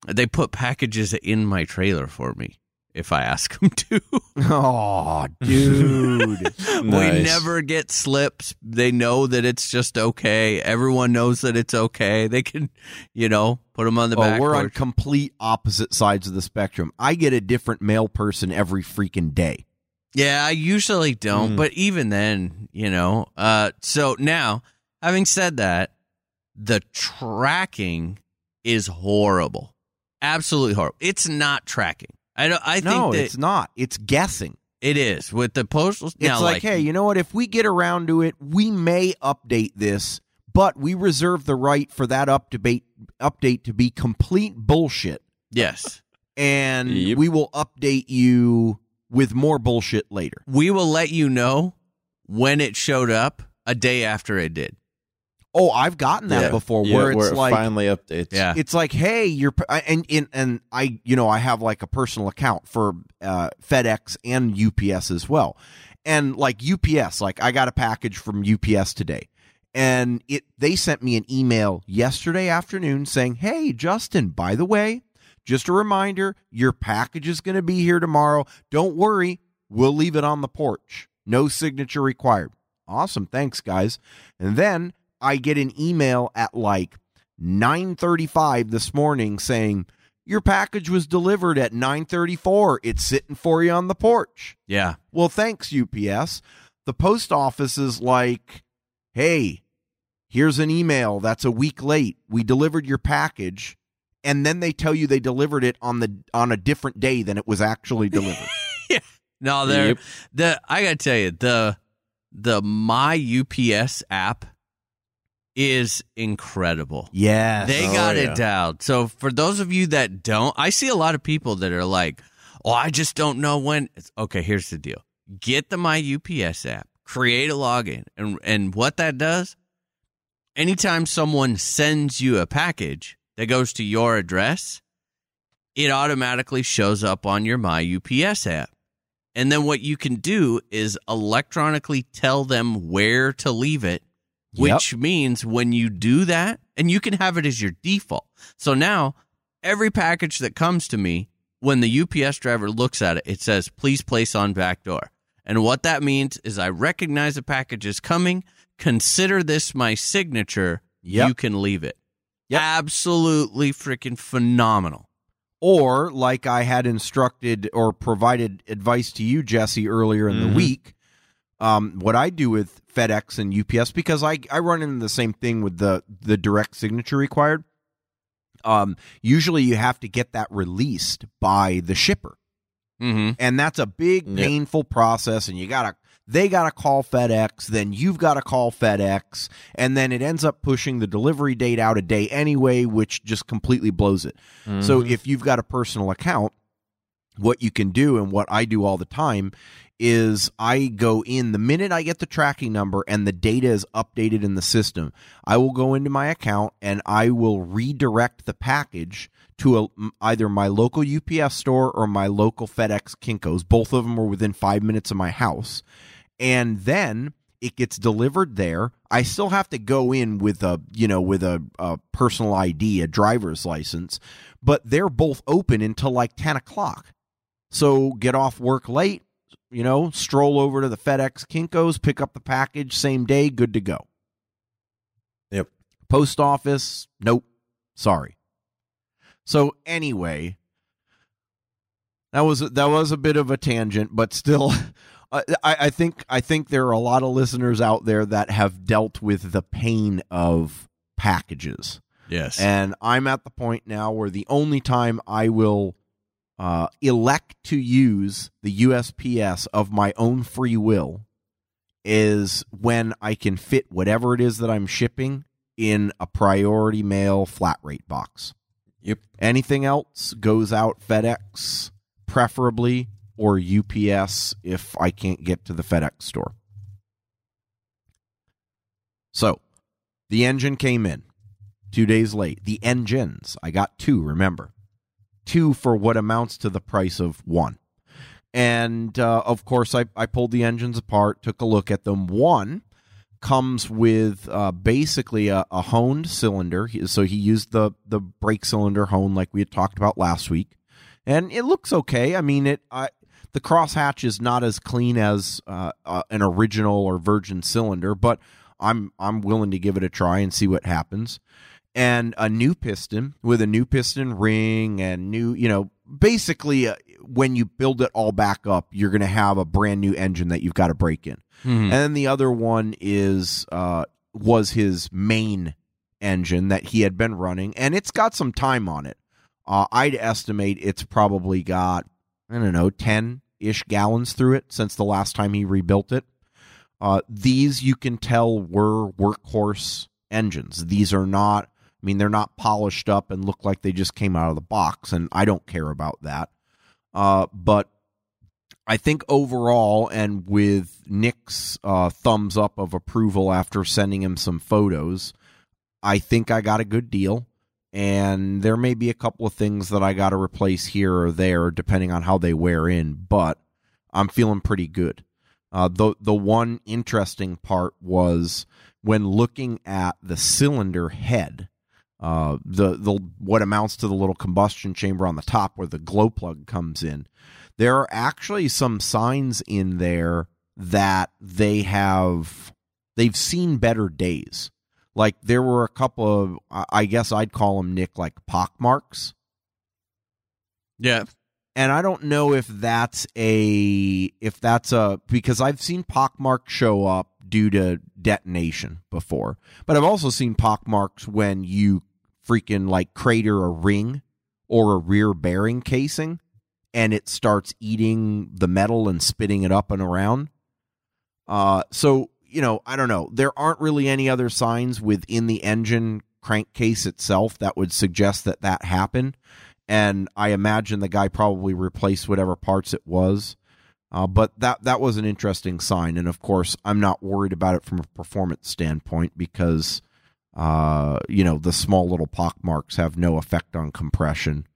they put packages in my trailer for me if I ask them <laughs> to. Oh, dude. <laughs> We Nice. never get slips. They know that it's just okay. Everyone knows that it's okay. They can, you know, put them on the oh, back. we're on complete opposite sides of the spectrum. I get a different mail person every freaking day. yeah, I usually don't, Mm. but even then, you know. Uh, so now, having said that, the tracking is horrible. Absolutely horrible. It's not tracking. I don't. I no, think that it's not. It's guessing. it is with the postal. It's now, like, hey, you know what? If we get around to it, we may update this, but we reserve the right for that update update to be complete bullshit, yes, <laughs> and Yep. we will update you with more bullshit later. we will let you know when it showed up a day after it did. Oh, I've gotten that Yeah. before, Yeah, where it's it like. finally updates. Yeah. it's like, hey, you're and and and I, you know, I have like a personal account for uh, FedEx and UPS as well, and like UPS, like I got a package from UPS today, and it they sent me an email yesterday afternoon saying, hey, Justin, by the way, just a reminder, your package is going to be here tomorrow. Don't worry, we'll leave it on the porch. No signature required. Awesome, thanks, guys. And then I get an email at like 9:35 this morning saying your package was delivered at 9:34. It's sitting for you on the porch. Yeah. Well, thanks UPS. The post office is like, "Hey, here's an email that's a week late. We delivered your package." And then they tell you they delivered it on the on a different day than it was actually <laughs> delivered. yeah. No, there. Yep. The I gotta tell you the the My UPS app is incredible. yes. They Oh, got yeah. it dialed. So for those of you that don't, I see a lot of people that are like, "Oh, I just don't know when." It's, okay, here's the deal: get the My UPS app, create a login, and and what that does, anytime someone sends you a package that goes to your address, it automatically shows up on your My UPS app. And then what you can do is electronically tell them where to leave it, which means when you do that, and you can have it as your default. So now every package that comes to me, when the UPS driver looks at it, it says, please place on back door. And what that means is I recognize a package is coming. Consider this my signature. Yep. You can leave it. Yep. Absolutely freaking phenomenal. or like I had instructed or provided advice to you, Jesse, earlier in the Mhm. week. Um, what I do with FedEx and UPS because I I run into the same thing with the the direct signature required. Um, usually you have to get that released by the shipper, Mm-hmm. and that's a big Yep. painful process. And you gotta they gotta call FedEx, then you've got to call FedEx, and then it ends up pushing the delivery date out a day anyway, which just completely blows it. So if you've got a personal account, what you can do and what I do all the time is I go in the minute I get the tracking number and the data is updated in the system, I will go into my account and I will redirect the package to a, either my local UPS store or my local FedEx Kinkos. Both of them are within five minutes of my house. And then it gets delivered there. I still have to go in with a, you know, with a, a personal ID, a driver's license, but they're both open until like 10 o'clock. So get off work late, you know, stroll over to the FedEx Kinkos, pick up the package same day, good to go. Yep. Post office, nope. Sorry. So anyway, that was that was a bit of a tangent, but still <laughs> I, I think I think there are a lot of listeners out there that have dealt with the pain of packages. Yes. And I'm at the point now where the only time I will uh, elect to use the USPS of my own free will is when I can fit whatever it is that I'm shipping in a priority mail flat rate box. Yep. Anything else goes out FedEx, preferably, or UPS if I can't get to the FedEx store. So, the engine came in two days late. The engines, I got two, remember. Two for what amounts to the price of one. And uh, of course, I, I pulled the engines apart, took a look at them. One comes with uh, basically a, a honed cylinder. So he used the, the brake cylinder hone like we had talked about last week. And it looks okay. I mean, it. I, the crosshatch is not as clean as uh, uh, an original or virgin cylinder, but I'm I'm willing to give it a try and see what happens. And a new piston with a new piston ring and new, you know, basically uh, when you build it all back up, you're going to have a brand new engine that you've got to break in. And then the other one is uh, was his main engine that he had been running, and it's got some time on it. Uh, I'd estimate it's probably got I don't know ten ish gallons through it since the last time he rebuilt it. Uh, these you can tell were workhorse engines. These are not. I mean, they're not polished up and look like they just came out of the box, and I don't care about that. Uh, but I think overall, and with Nick's uh, thumbs up of approval after sending him some photos, I think I got a good deal. And there may be a couple of things that I got to replace here or there, depending on how they wear in. But I'm feeling pretty good. Uh, the the one interesting part was when looking at the cylinder head, uh, the the what amounts to the little combustion chamber on the top where the glow plug comes in. There are actually some signs in there that they have they've seen better days. Like there were a couple of I guess I'd call them Nick like pock marks Yeah. and I don't know if that's a if that's a because I've seen pockmarks show up due to detonation before, but I've also seen pockmarks when you freaking like crater a ring or a rear bearing casing and it starts eating the metal and spitting it up and around. Uh, so you know, I don't know. There aren't really any other signs within the engine crankcase itself that would suggest that that happened and I imagine the guy probably replaced whatever parts it was. Uh, but that that was an interesting sign, and of course, I'm not worried about it from a performance standpoint because, uh, you know, the small little pock marks have no effect on compression,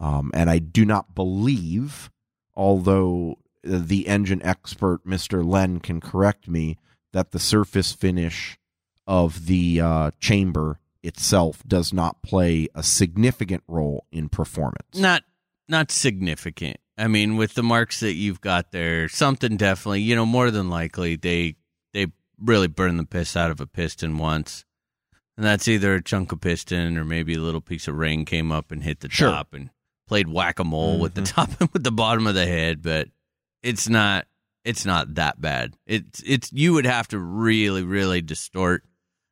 um, and I do not believe, although the engine expert Mister Len can correct me, that the surface finish of the uh, chamber itself does not play a significant role in performance. Not not significant. I mean, with the marks that you've got there, something definitely, you know, more than likely they they really burned the piss out of a piston once. And that's either a chunk of piston or maybe a little piece of ring came up and hit the Sure. top and played whack a mole with the mm-hmm. top <laughs> and with the bottom of the head, but it's not it's not that bad. It's it's you would have to really, really distort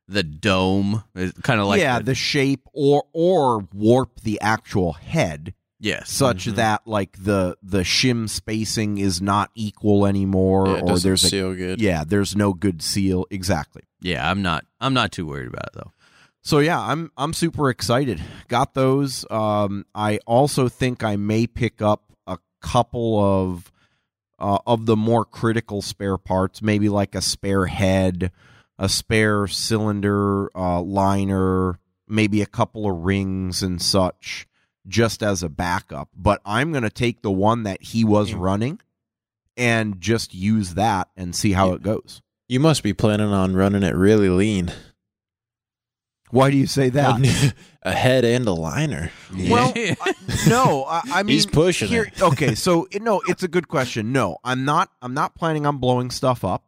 the dome. Kind of like yeah, the, the shape or or warp the actual head yes. such mm-hmm. that like the the shim spacing is not equal anymore Yeah, it or doesn't there's a seal good. yeah, there's no good seal exactly. Yeah, I'm not I'm not too worried about it though. So yeah, I'm I'm super excited. Got those. Um, I also think I may pick up a couple of uh, of the more critical spare parts, maybe like a spare head, a spare cylinder uh, liner, maybe a couple of rings and such, just as a backup. But I'm going to take the one that he was running and just use that and see how Yeah. it goes. You must be planning on running it really lean. Why do you say that? <laughs> a head and a liner. Well, <laughs> I, no, I, I mean He's pushing here, it. <laughs> okay, so no, it's a good question. No, I'm not. I'm not planning on blowing stuff up.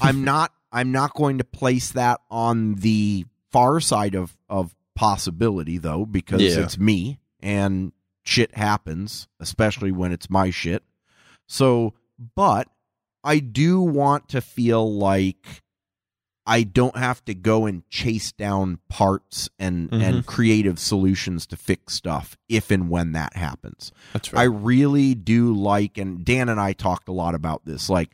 I'm not. I'm not going to place that on the far side of of possibility though, because Yeah. it's me and shit happens, especially when it's my shit. So, but I do want to feel like I don't have to go and chase down parts and and creative solutions to fix stuff if and when that happens. That's I really do like and Dan and I talked a lot about this like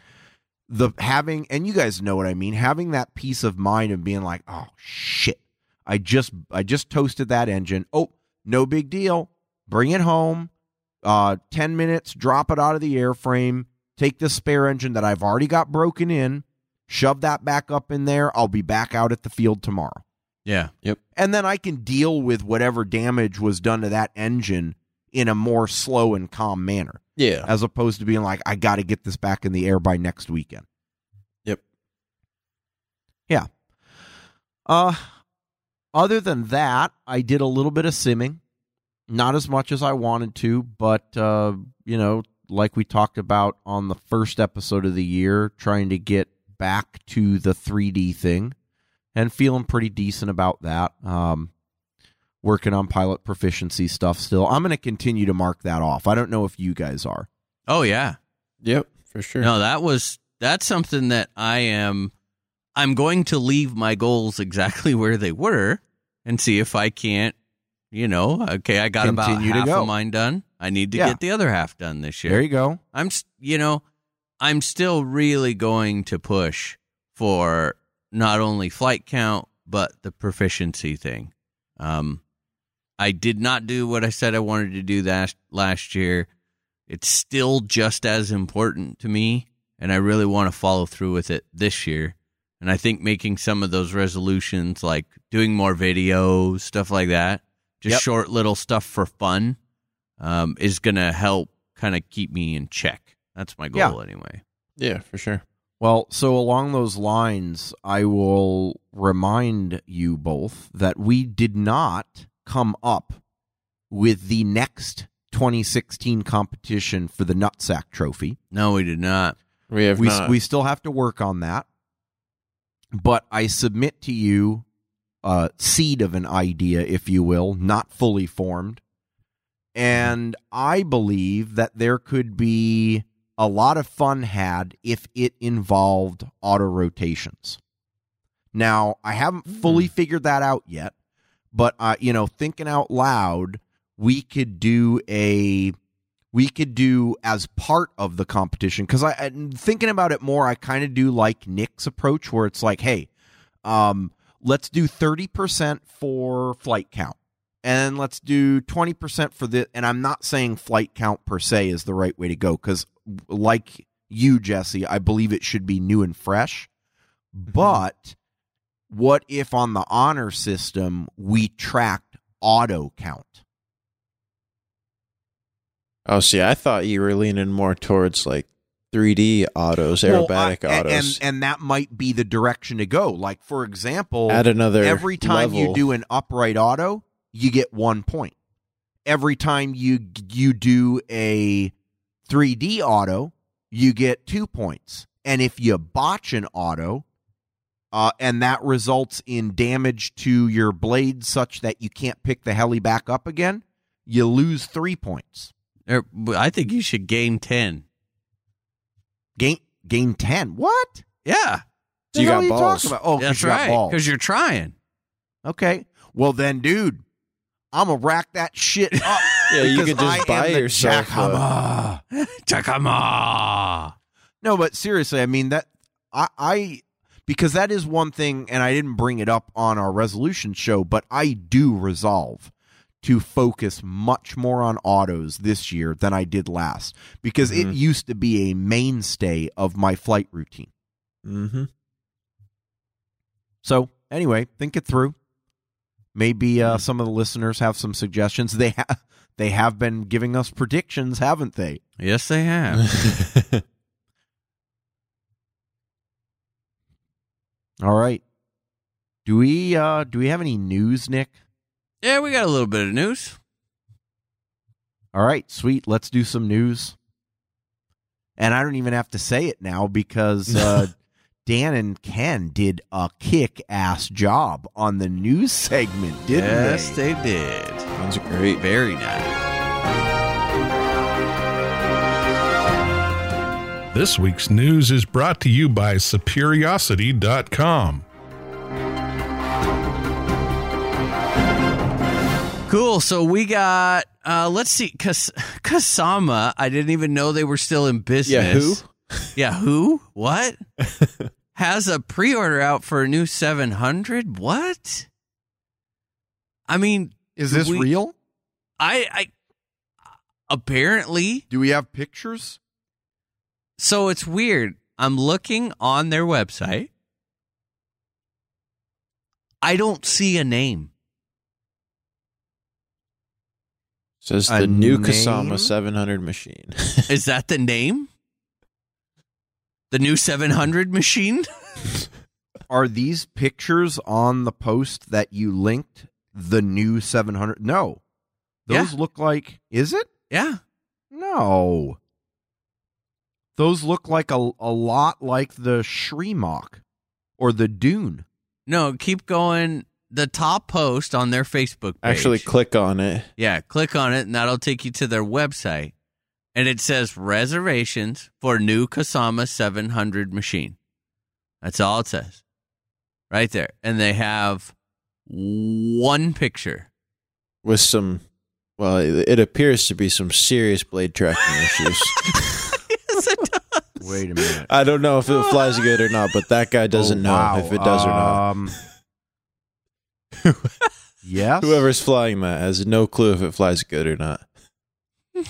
the having and you guys know what I mean having that peace of mind of being like oh shit I just I just toasted that engine oh no big deal. Bring it home. Uh, 10 minutes, drop it out of the airframe. Take the spare engine that I've already got broken in, shove that back up in there. I'll be back out at the field tomorrow. Yeah. Yep. And then I can deal with whatever damage was done to that engine in a more slow and calm manner, Yeah. as opposed to being like, I got to get this back in the air by next weekend. Yep. Yeah. Uh, other than that, I did a little bit of simming, not as much as I wanted to, but uh, you know, like we talked about on the first episode of the year, trying to get back to the 3D thing, and feeling pretty decent about that. Um, working on pilot proficiency stuff still. I'm going to continue to mark that off. I don't know if you guys are. Oh yeah. Yep. For sure. No, that was that's something that I am I'm going to leave my goals exactly <laughs> where they were and see if I can't, you know, okay, I got Continue about half go. of mine done. I need to Yeah. get the other half done this year. There you go. I'm, you know, I'm still really going to push for not only flight count but the proficiency thing. Um, I did not do what I said I wanted to do that last year. It's still just as important to me, and I really want to follow through with it this year. And I think making some of those resolutions, like doing more videos, stuff like that, just Yep. short little stuff for fun, um, is going to help kind of keep me in check. That's my goal anyway. yeah, for sure. Well, so along those lines, I will remind you both that we did not come up with the next 2016 competition for the Nutsack Trophy. No, we did not. We have We, not. we still have to work on that. But I submit to you a seed of an idea, if you will, not fully formed. And I believe that there could be a lot of fun had if it involved auto rotations. Now, I haven't fully figured that out yet, but uh, you know, thinking out loud, we could do a we could do as part of the competition because I thinking about it more, I kind of do like Nick's approach where it's like, hey, um, let's do thirty percent for flight count, and let's do twenty percent for the. And I'm not saying flight count per se is the right way to go because, like you, Jesse, I believe it should be new and fresh. Mm-hmm. But what if on the honor system we tracked auto count? oh, see, I thought you were leaning more towards like 3D autos, Well, aerobatic I- autos. and and that might be the direction to go. Like for example, Add another every time you do an upright auto, you get one point. Every time you you do a 3D auto, you get two points. And if you botch an auto, uh, and that results in damage to your blade such that you can't pick the heli back up again, you lose three points. Er, I think you should gain 10. Gain gain ten. What? Yeah, So you got balls. talking about? Oh, 'cause that's you right. Because you're trying. Okay. Well then, dude, I'm gonna rack that shit up. <laughs> Yeah, you could just I am buy the yourself jackhammer. No, but seriously, I mean that I, I because that is one thing, and I didn't bring it up on our resolution show, but I do resolve to focus much more on autos this year than I did last because it Mhm. used to be a mainstay of my flight routine. Mm-hmm. So anyway, think it through. Maybe uh, some of the listeners have some suggestions. They have they have been giving us predictions, haven't they? Yes, they have. <laughs> All right. Do we uh do we have any news, Nick? yeah, we got a little bit of news. All right, sweet. Let's do some news. And I don't even have to say it now because uh, <laughs> Dan and Ken did a kick ass job on the news segment, didn't yes, they? they did. Sounds great. Very nice. This week's news is brought to you by Superiosity.com. Cool. So we got, uh, let's see, Kas- Kasama. I didn't even know they were still in business. Yeah, who? Yeah, who? What? <laughs> Has a pre order out for a new 700? What? I mean, Is this we- real? I, I apparently Do we have pictures? so it's weird. I'm looking on their website. I don't see a name. Says A the new name? Kasama 700 machine. <laughs> Is that the name? The new 700 machine? <laughs> Are these pictures on the post that you linked? The new 700? No. Those Yeah. look like. Is it? Yeah. No. Those look like a, a lot like the Srimok or the Dune. No, keep going. The top post on their Facebook page. Actually, click on it. Yeah, click on it and that'll take you to their website. And it says reservations for new Kasama 700 machine. That's all it says. Right there. And they have one picture. with some well it, it appears to be some serious blade tracking issues <laughs> yes, it does. Wait a minute. i don't know if it flies good or not but that guy doesn't Oh, know wow. if it does or not Um, <laughs> yes. whoever's flying that has no clue if it flies good or not <laughs>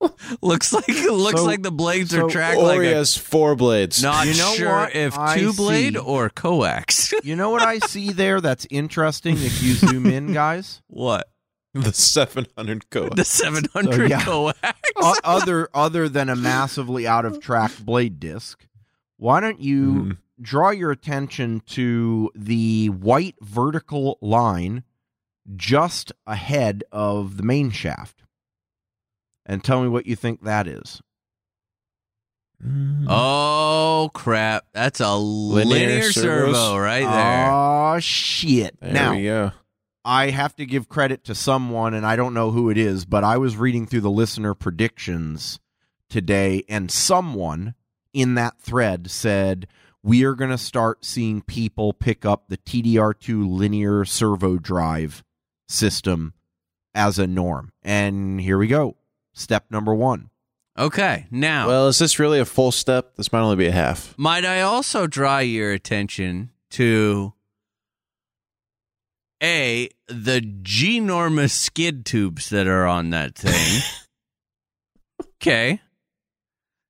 <laughs> Looks like it looks So- like the blades so- are tracked or like he a, has four blades not You know sure if I two blade see? or coax. <laughs> You know what I see there that's interesting if you zoom in, <laughs> guys? what? the 700 coax? The 700 yeah. coax. O- other other than a massively out of track blade disc, why don't you Mhm. draw your attention to the white vertical line just ahead of the main shaft? And tell me what you think that is. Mm. Oh crap! That's a linear, Linear servo servos? right there. Oh shit. there now we go I have to give credit to someone, and I don't know who it is, but I was reading through the listener predictions today, and someone in that thread said, We are going to start seeing people pick up the TDR2 linear servo drive system as a norm. And here we go. Step number one. okay, now well is this really a full step this might only be a half might I also draw your attention to a the ginormous skid tubes that are on that thing. <laughs> okay,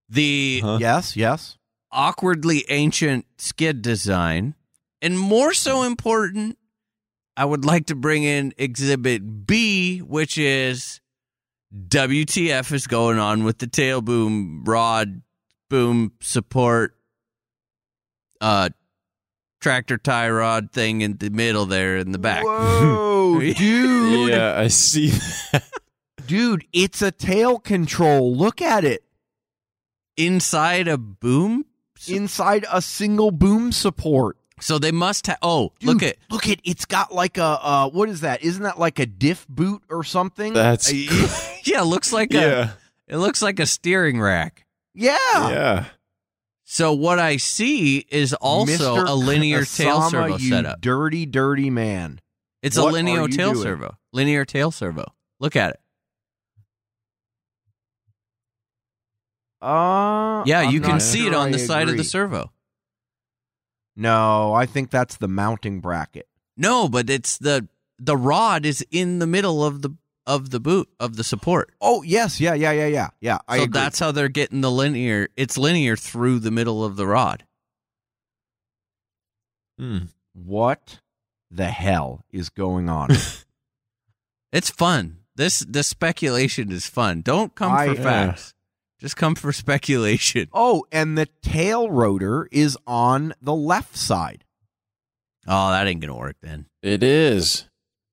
the Huh? Yes, yes. awkwardly ancient skid design. And more so important, I would like to bring in exhibit B, which is WTF is going on with the tail boom rod boom support uh tractor tie rod thing in the middle there in the back. Whoa, <laughs> dude. yeah i see that. Dude, it's a tail control. Look at it. Inside a boom? Inside a single boom support. So they must have oh, Dude, look at look at it's got like a uh what is that? Isn't that like a diff boot or something? that's <laughs> yeah, looks like a yeah It looks like a steering rack. yeah. yeah So what I see is also Mr. a linear tail servo you setup. Dirty, dirty man. It's what a linear tail doing? servo. Linear tail servo. Look at it. Uh Yeah, I'm you can see sure it on I the side of the servo. No, I think that's the mounting bracket. No, but it's the the rod is in the middle of the of the boot of the support. Oh yes, yeah, yeah, yeah, yeah, yeah. I so agree. that's how they're getting the linear. It's linear through the middle of the rod. Hmm. what the hell is going on. <laughs> It's fun. This the speculation is fun. Don't come I- for Yeah. facts. Just come for <laughs> speculation. oh, and the tail rotor is on the left side. Oh, that ain't gonna work then. It is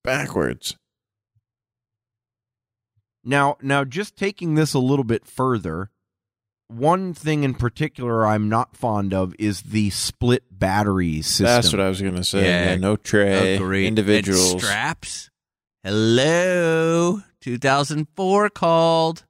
backwards. Now, now, just taking this a little bit further, one thing in particular I'm not fond of is the split battery system. That's what I was gonna say. Yeah, Yeah, no tray, oh, Agreed. individuals. And straps. Hello, 2004 called.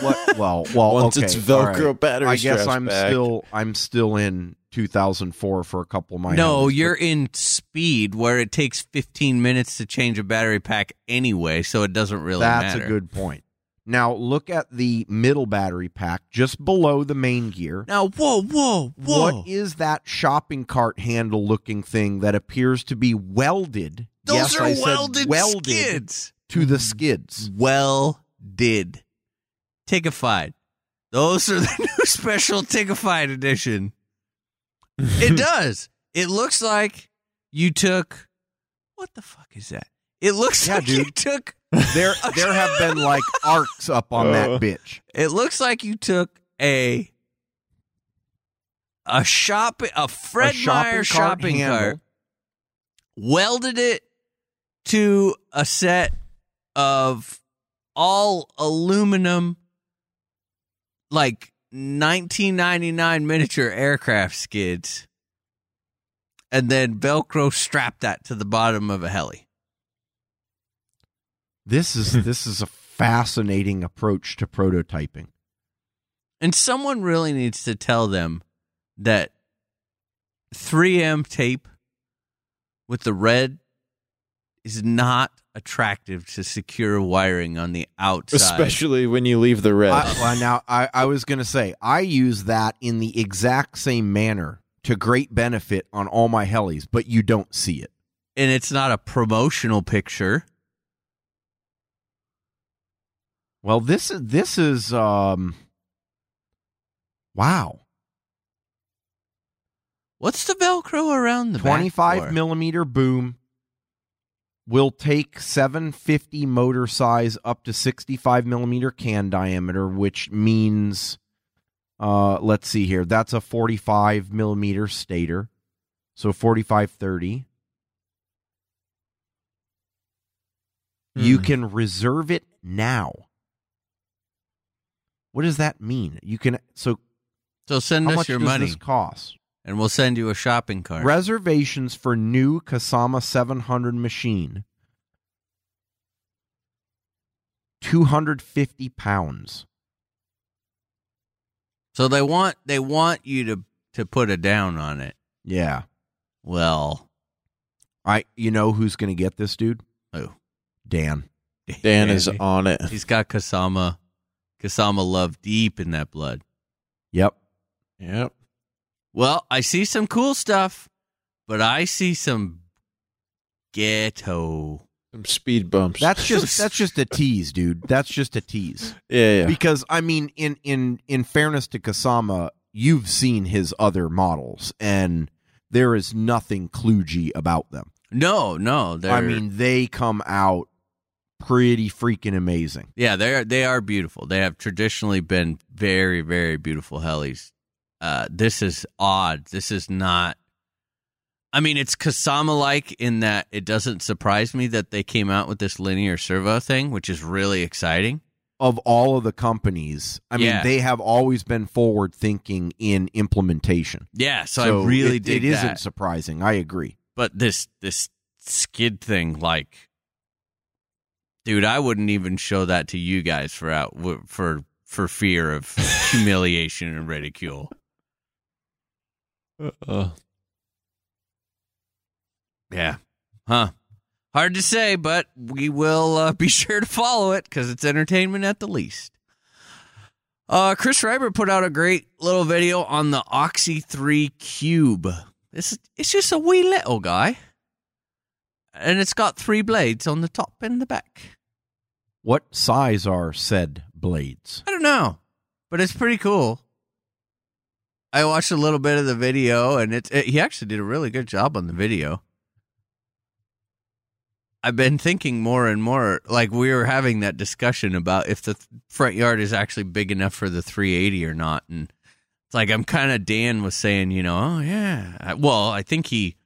What? Well, well, <laughs> Once okay, it's Velcro right. battery I guess I'm back. still I'm still in 2004 for a couple of my. no, you're but- in speed where it takes 15 minutes to change a battery pack anyway, so it doesn't really matter. That's matter. a good point. Now look at the middle battery pack just below the main gear. Now, whoa, whoa, whoa. What is that shopping cart handle looking thing that appears to be welded Those Yes, are I said welded, welded. skids. to the skids. Well did. Tickified. Those are the <laughs> new special Tickified edition. <laughs> It does. It looks like you took what the fuck is that? It looks Yeah, like you took <laughs> There, <laughs> there have been like arcs up on Uh. that bitch. it looks like you took a a shop a Fred A shopping Meyer cart shopping handle. cart, welded it to a set of all aluminum like 1999 miniature aircraft skids and then velcro strapped that to the bottom of a heli This is <laughs> this is a fascinating approach to prototyping. and someone really needs to tell them that 3M tape with the red is not attractive to secure wiring on the outside. Especially when you leave the red. I, well, now I, I was going to say I use that in the exact same manner to great benefit on all my helis, but you don't see it. and it's not a promotional picture. Well, this is this is um wow. What's the Velcro around the back 25 for? millimeter boom will take 750 motor size up to 65 millimeter can diameter, which means, uh, let's see here, that's a 45 millimeter stator. So 4530. You Hmm. can reserve it now. What does that mean? You can so So send how us much your does money, this cost? And we'll send you a shopping cart. Reservations for new Kasama 700 machine. 250 pounds. so they want they want you to to put a down on it. Yeah. Well, I you know who's going to get this dude? who? Dan. Dan is Andy. on it. He's got Kasama, Kasama love deep in that blood. Yep. Yep. Well, I see some cool stuff, but I see some ghetto. Some speed bumps. That's <laughs> just that's just a tease, dude. That's just a tease. yeah, yeah. Because I mean in in in fairness to Kasama, you've seen his other models and there is nothing kludgy about them. No, no, they're, I mean, they come out pretty freaking amazing. yeah, they are they are beautiful. They have traditionally been very, very beautiful helis. Uh, this is odd. This is not. I mean, it's Kasama like in that it doesn't surprise me that they came out with this linear servo thing, which is really exciting. Of all of the companies, I mean, Yeah. they have always been forward thinking in implementation. Yeah, so, I really it, dig it isn't surprising. I agree. but this this skid thing like dude i wouldn't even show that to you guys for out for for fear of <laughs> humiliation and ridicule Uh, yeah huh hard to say but we will uh, be <laughs> sure to follow it because it's entertainment at the least uh, Chris Reiber put out a great little video on the Oxy 3 Cube. This it's just a wee little guy. And it's got three blades on the top and the back. What size are said blades? I don't know, but it's pretty cool. I watched a little bit of the video, and it's it, he actually did a really good job on the video. I've been thinking more and more, like we were having that discussion about if the th- front yard is actually big enough for the 380 or not, and it's like I'm kind of Dan was saying, you know, oh yeah, well I think he,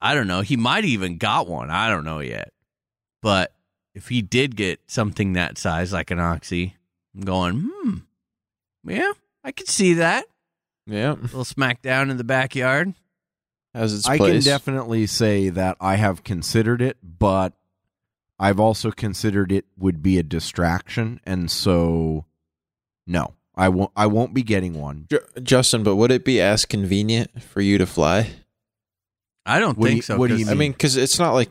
I don't know, he might even got one, I don't know yet, but if he did get something that size like an oxy, I'm going, hmm, yeah, I could see that. Yeah. little smackdown in the backyard. Has its I place. can definitely say that I have considered it, but I've also considered it would be a distraction, and so no, I won't. I won't be getting one. Ju- Justin, but would it be as convenient for you to fly? I don't What do think you- so. what do 'cause- you mean? I mean, because it's not like,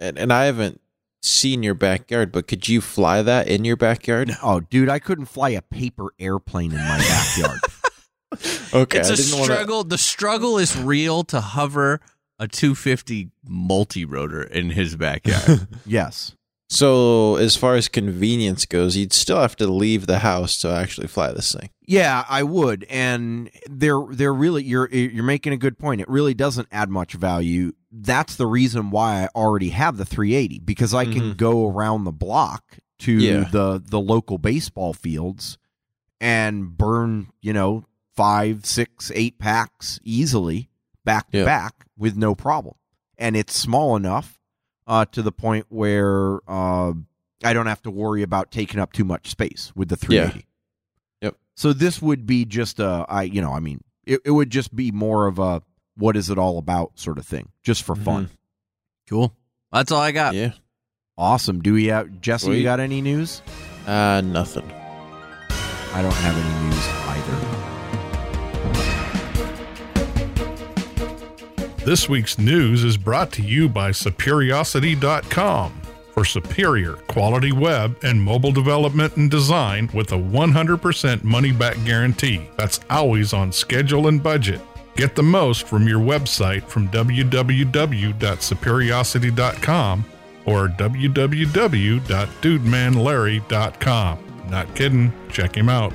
and, and I haven't seen your backyard, but could you fly that in your backyard? Oh, dude, I couldn't fly a paper airplane in my backyard. <laughs> <laughs> Okay, it's a didn't wanna- struggle. The struggle is real to hover a 250 multi rotor in his backyard. <laughs> Yes. So, as far as convenience goes, you'd still have to leave the house to actually fly this thing. Yeah, I would, and they're they're really you're you're making a good point. It really doesn't add much value. That's the reason why I already have the 380 because I can Mhm. go around the block to Yeah. the the local baseball fields and burn you know five, six, eight packs easily back to Yeah. back with no problem, and it's small enough uh, to the point where uh, I don't have to worry about taking up too much space with the 380. Yep. So this would be just a, I, you know, I mean, it, it would just be more of a what is it all about sort of thing, just for fun. cool. That's all I got. Yeah. Awesome. Do we have Jesse? You got any news? Uh, nothing. I don't have any news either. This week's news is brought to you by Superiosity.com for superior quality web and mobile development and design with a 100% money back guarantee. That's always on schedule and budget. Get the most from your website from www.superiosity.com or www.dudemanlarry.com. Not kidding, check him out.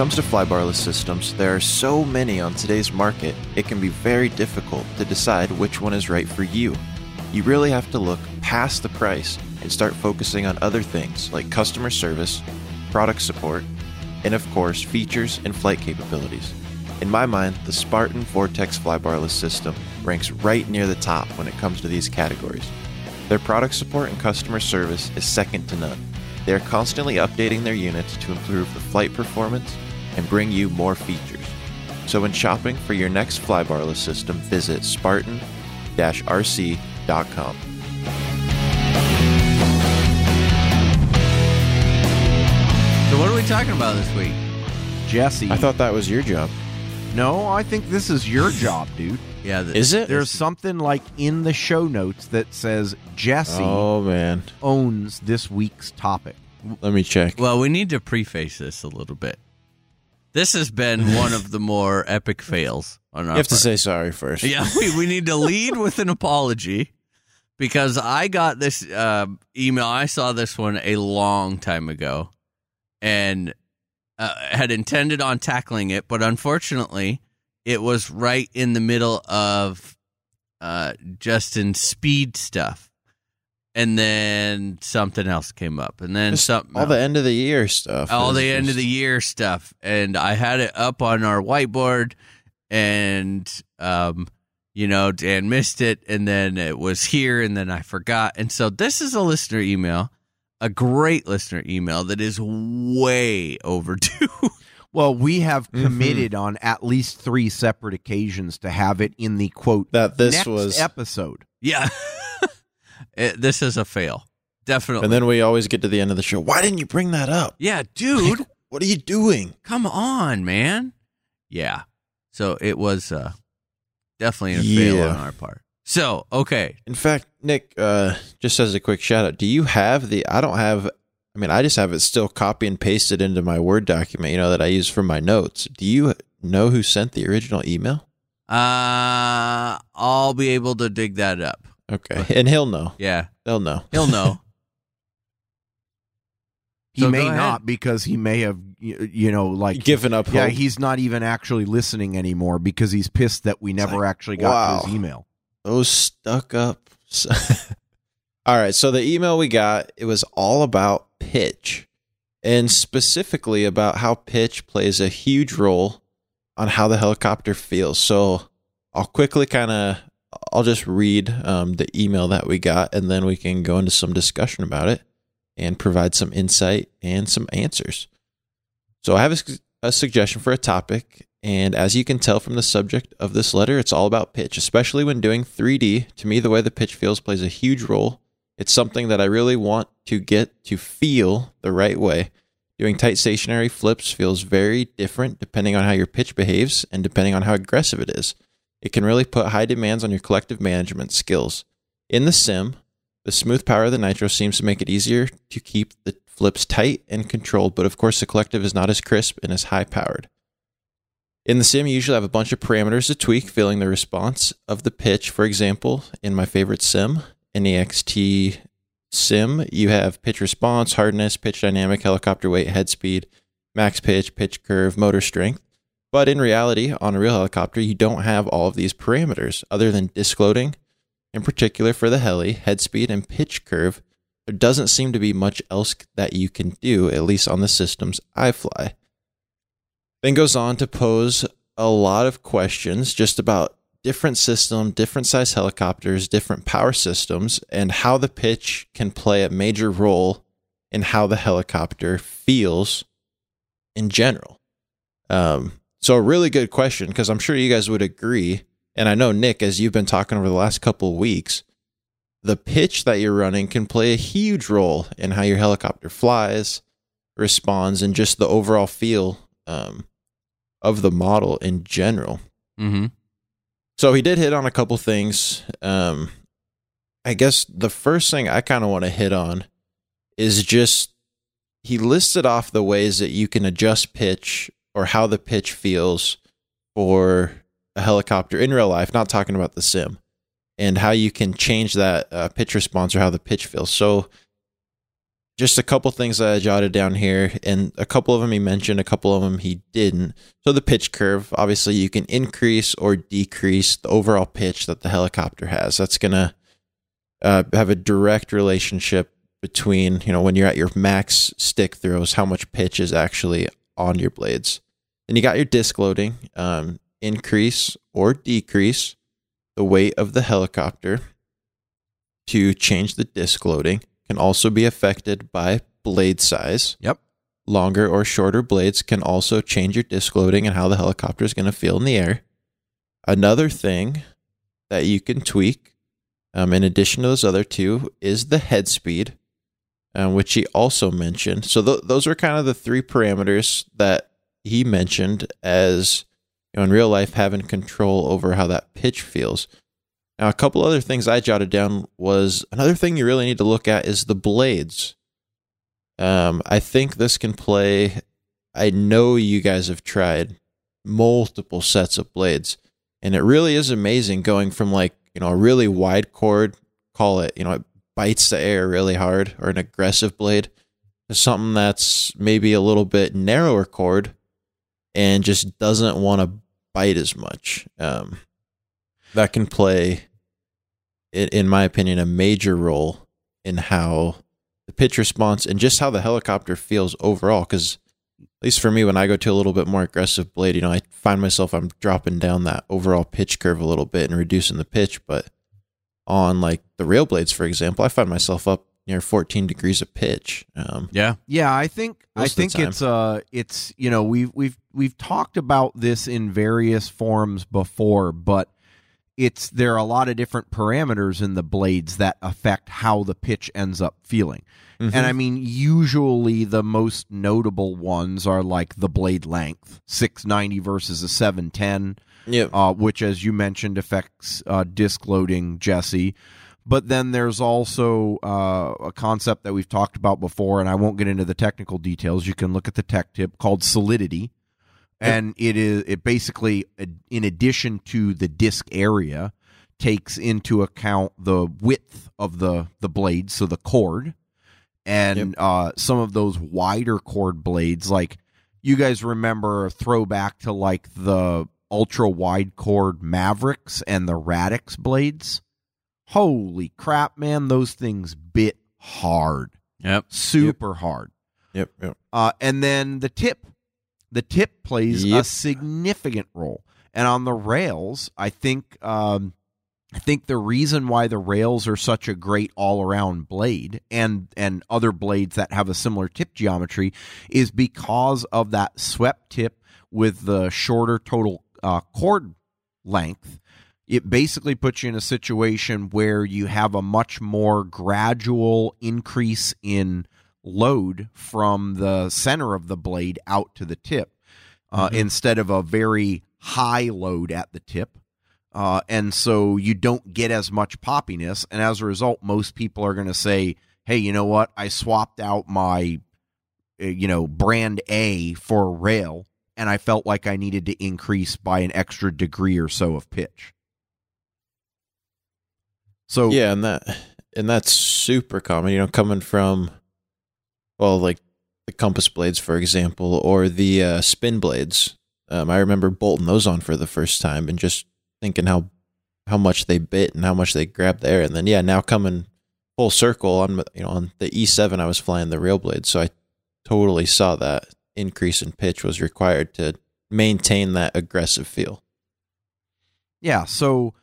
Comes to flybarless systems, there are so many on today's market, it can be very difficult to decide which one is right for you. You really have to look past the price and start focusing on other things like customer service, product support, and of course, features and flight capabilities. In my mind, the Spartan Vortex flybarless system ranks right near the top when it comes to these categories. Their product support and customer service is second to none. They are constantly updating their units to improve the flight performance and bring you more features. So when shopping for your next flybarless system, visit spartan-rc.com. So what are we talking about this week? Jesse. I thought that was your job. no, I think this is your <laughs> job, dude. Yeah, the, Is it? There's something like in the show notes that says Jesse Oh man. owns this week's topic. Let me check. Well, we need to preface this a little bit. This has been <laughs> one of the more epic fails on our you have to say sorry first. Yeah, we, we need to lead with an apology because I got this uh, email. I saw this one a long time ago and uh, had intended on tackling it, but unfortunately, it was right in the middle of uh, Justin's speed stuff. And then something else came up, and then Just something all else the end of the year stuff. all is the end of the year stuff and i had it up on our whiteboard and um you know dan missed it and then it was here and then i forgot and so this is a listener email a great listener email that is way <laughs> overdue Well, we have Mhm. committed on at least three separate occasions to have it in the quote that this next was episode. yeah <laughs> It- this is a fail definitely and then we always get to the end of the show. Why didn't you bring that up? yeah dude <laughs> What are you doing? come on man yeah so it was uh definitely a fail on our part so okay In fact, Nick, uh, just as a quick shout out, do you have the I don't have I mean, I just have it still copy and pasted into my Word document, you know, that I use for my notes. Do you know who sent the original email? Uh, I'll be able to dig that up. Okay. <laughs> And he'll know. Yeah, They'll know. he'll know. <laughs> He So may not because he may have you know like Given up yeah hope. he's not even actually listening anymore because he's pissed that we never like, actually got wow. his email. Those stuck up. <laughs> all right. So the email we got, it was all about pitch and specifically about how pitch plays a huge role on how the helicopter feels. So I'll quickly kind of, I'll just read um, the email that we got and then we can go into some discussion about it and provide some insight and some answers. So I have a, a suggestion for a topic, and as you can tell from the subject of this letter, it's all about pitch, especially when doing 3D. To me, the way the pitch feels plays a huge role. It's something that I really want to get to feel the right way. Doing tight stationary flips feels very different depending on how your pitch behaves and depending on how aggressive it is. It can really put high demands on your collective management skills. In the sim, the smooth power of the Nitro seems to make it easier to keep the flips tight and controlled, but of course, the collective is not as crisp and as high powered. In the sim, you usually have a bunch of parameters to tweak, feeling the response of the pitch. For example, in my favorite sim, NEXT sim, you have pitch response, hardness, pitch dynamic, helicopter weight, head speed, max pitch, pitch curve, motor strength. But in reality, on a real helicopter, you don't have all of these parameters other than disc loading, in particular for the heli, head speed, and pitch curve. There doesn't seem to be much else that you can do, at least on the systems I fly. Then goes on to pose a lot of questions just about different system, different size helicopters, different power systems, and how the pitch can play a major role in how the helicopter feels in general. Um, so a really good question because I'm sure you guys would agree, and I know Nick, as you've been talking over the last couple of weeks, the pitch that you're running can play a huge role in how your helicopter flies, responds, and just the overall feel um, of the model in general. Mm-hmm. So he did hit on a couple things. Um, I guess the first thing I kind of want to hit on is just he listed off the ways that you can adjust pitch or how the pitch feels for a helicopter in real life, not talking about the sim, and how you can change that uh, pitch response or how the pitch feels. So, just a couple things that I jotted down here, and a couple of them he mentioned, a couple of them he didn't. So, the pitch curve, obviously, you can increase or decrease the overall pitch that the helicopter has. That's going to uh, have a direct relationship between, you know, when you're at your max stick throws, how much pitch is actually on your blades. Then you got your disc loading, um, increase or decrease the weight of the helicopter to change the disc loading can also be affected by blade size. Yep. Longer or shorter blades can also change your disc loading and how the helicopter is going to feel in the air. Another thing that you can tweak, um, in addition to those other two, is the head speed, um, which he also mentioned. So th- those are kind of the three parameters that he mentioned as you know in real life having control over how that pitch feels. Now, a couple other things I jotted down was another thing you really need to look at is the blades. Um, I think this can play. I know you guys have tried multiple sets of blades, and it really is amazing going from like you know a really wide chord, call it you know bites the air really hard, or an aggressive blade, to something that's maybe a little bit narrower chord, and just doesn't want to bite as much. Um, that can play, in, in my opinion, a major role in how the pitch response and just how the helicopter feels overall. Because at least for me, when I go to a little bit more aggressive blade, you know, I find myself I'm dropping down that overall pitch curve a little bit and reducing the pitch. But on like the rail blades, for example, I find myself up near 14 degrees of pitch. Um, Yeah. Yeah, I think I Most of the think it's uh it's you know we've we've we've talked about this in various forms before, but it's there are a lot of different parameters in the blades that affect how the pitch ends up feeling. Mm-hmm. And I mean usually the most notable ones are like the blade length, 690 versus a 710 yeah, uh, which, as you mentioned, affects uh, disk loading, Jesse. But then there's also uh, a concept that we've talked about before, and I won't get into the technical details. You can look at the tech tip called solidity, and it is it basically, in addition to the disk area, takes into account the width of the the blade, so the chord, and uh, some of those wider chord blades, like you guys remember throwback to like the ultra wide chord Mavericks and the Radix blades. Holy crap, man, those things bit hard. Yep. Super hard. yep, yep. Uh, and then the tip. The tip plays a significant role. And on the rails, I think um, I think the reason why the rails are such a great all around blade and and other blades that have a similar tip geometry is because of that swept tip with the shorter total uh, chord length. It basically puts you in a situation where you have a much more gradual increase in load from the center of the blade out to the tip uh, instead of a very high load at the tip. Uh, and so you don't get as much poppiness. And as a result, most people are going to say, hey, you know what? I swapped out my, uh, you know, brand A for rail, and I felt like I needed to increase by an extra degree or so of pitch. So Yeah, and that and that's super common. You know, coming from well, like the compass blades, for example, or the uh, spin blades. Um, I remember bolting those on for the first time and just thinking how how much they bit and how much they grabbed there, and then yeah, now coming full circle on you know on the E7, I was flying the rail blades, so I totally saw that increase in pitch was required to maintain that aggressive feel. Yeah, so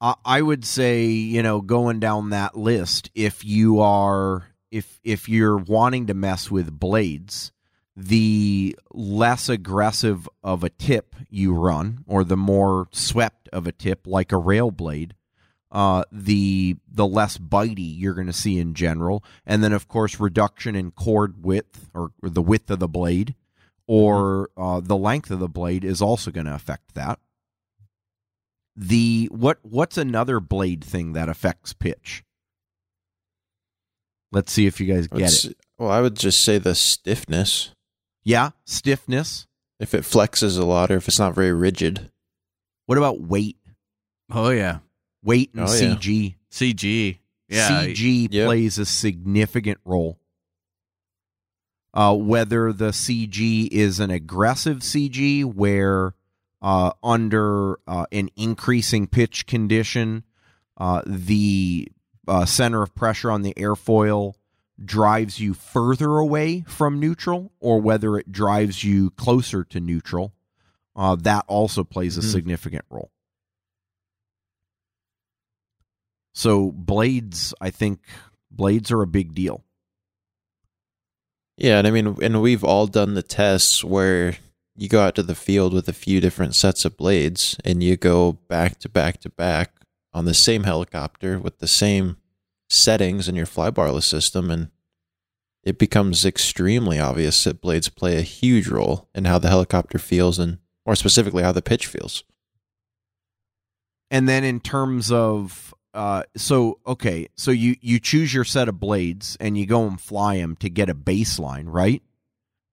I would say, you know, going down that list, if you are if if you're wanting to mess with blades, the less aggressive of a tip you run, or the more swept of a tip, like a rail blade, uh, the the less bitey you're going to see in general, and then of course reduction in chord width or, or the width of the blade, or uh, the length of the blade is also going to affect that. The what what's another blade thing that affects pitch? Let's see if you guys get s- it. Well, I would just say the stiffness. yeah stiffness. If it flexes a lot or if it's not very rigid. what about weight? Oh yeah, weight and Oh, yeah. cg CG. Yeah, cg Yep. plays a significant role uh, whether the cg is an aggressive cg where uh, under uh, an increasing pitch condition uh, the uh, center of pressure on the airfoil drives you further away from neutral or whether it drives you closer to neutral uh, that also plays a Mhm. significant role so blades i think blades are a big deal Yeah, and I mean, and we've all done the tests where you go out to the field with a few different sets of blades and you go back to back to back on the same helicopter with the same settings in your flybarless system and it becomes extremely obvious that blades play a huge role in how the helicopter feels and more specifically how the pitch feels. and then in terms of uh, so okay so you you choose your set of blades and you go and fly them to get a baseline right?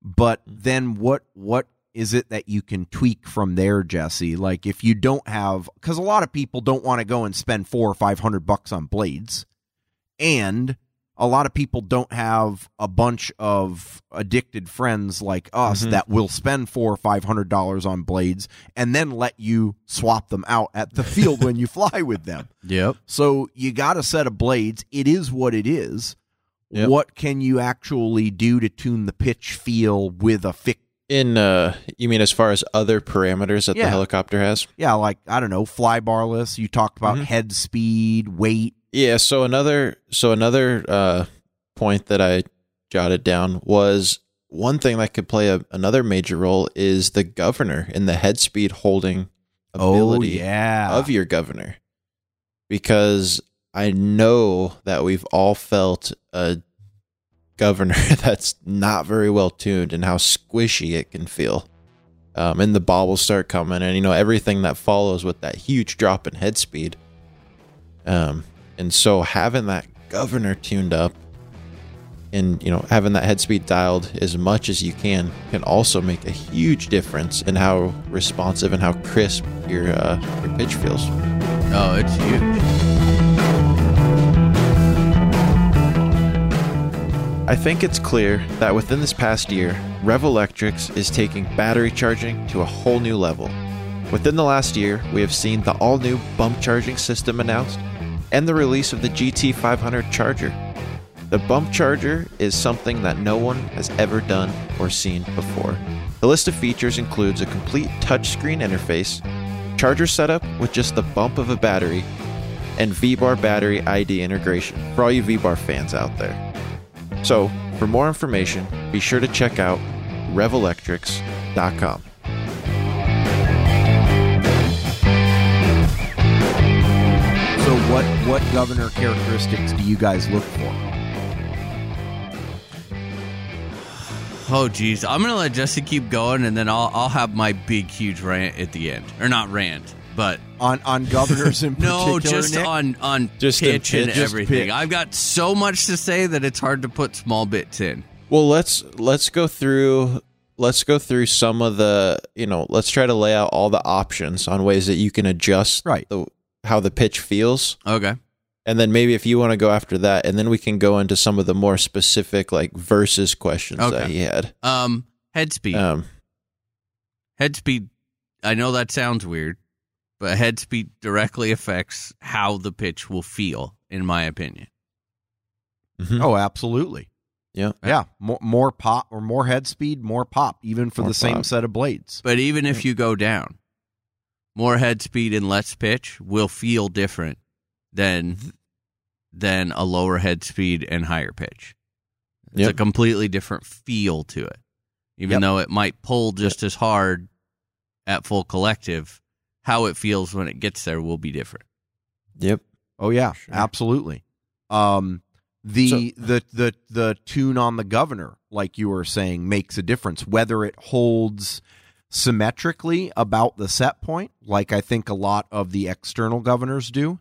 But then what what is it that you can tweak from there jesse? Like if you don't have because a lot of people don't want to go and spend four or five hundred bucks on blades. And a lot of people don't have a bunch of addicted friends like us Mhm. that will spend four or five hundred dollars on blades and then let you swap them out at the field when you fly with them. <laughs> Yep. So you got a set of blades. It is what it is. Yep. What can you actually do to tune the pitch feel with a fix? In uh you mean as far as other parameters that Yeah. the helicopter has? Yeah, like I don't know, fly barless. You talked about Mhm. head speed, weight. Yeah, so another so another uh point that I jotted down was one thing that could play a, another major role is the governor and the head speed holding ability oh yeah, of your governor. Because I know that we've all felt a governor <laughs> that's not very well tuned and how squishy it can feel. Um, and the bobbles start coming, and you know everything that follows with that huge drop in head speed. Um, and so having that governor tuned up, and you know having that head speed dialed as much as you can, can also make a huge difference in how responsive and how crisp your uh, your pitch feels. Oh, it's huge. I think it's clear that within this past year, Revolectrix is taking battery charging to a whole new level. Within the last year, we have seen the all new bump charging system announced and the release of the GT500 charger. The bump charger is something that no one has ever done or seen before. The list of features includes a complete touchscreen interface, charger setup with just the bump of a battery, and V-Bar battery ID integration for all you V-Bar fans out there. So, for more information, be sure to check out revolectrix.com. what what governor characteristics do you guys look for? Oh, geez. I'm gonna let Jesse keep going, and then I'll I'll have my big, huge rant at the end, or not rant, but on on governors in <laughs> no, particular. just Nick? on on Just in pitch and. Just everything. pitch. I've got so much to say that it's hard to put small bits in. Well, let's let's go through let's go through some of the you know let's try to lay out all the options on ways that you can adjust Right. the how the pitch feels, Okay. and then maybe if you want to go after that, and then we can go into some of the more specific like versus questions that he had. Um, head speed. Um, head speed. I know that sounds weird, but head speed directly affects how the pitch will feel, in my opinion. mhm. Oh, absolutely. Yeah. Yeah. More, more pop or more head speed, more pop, even for More the same set of blades. But even if you go down, more head speed and less pitch will feel different than than a lower head speed and higher pitch. It's a completely different feel to it. Even Yep. though it might pull just as hard at full collective, how it feels when it gets there will be different. Yep. Oh yeah, Sure. absolutely. Um, the So- the the the tune on the governor, like you were saying, makes a difference. Whether it holds symmetrically about the set point, like I think a lot of the external governors do,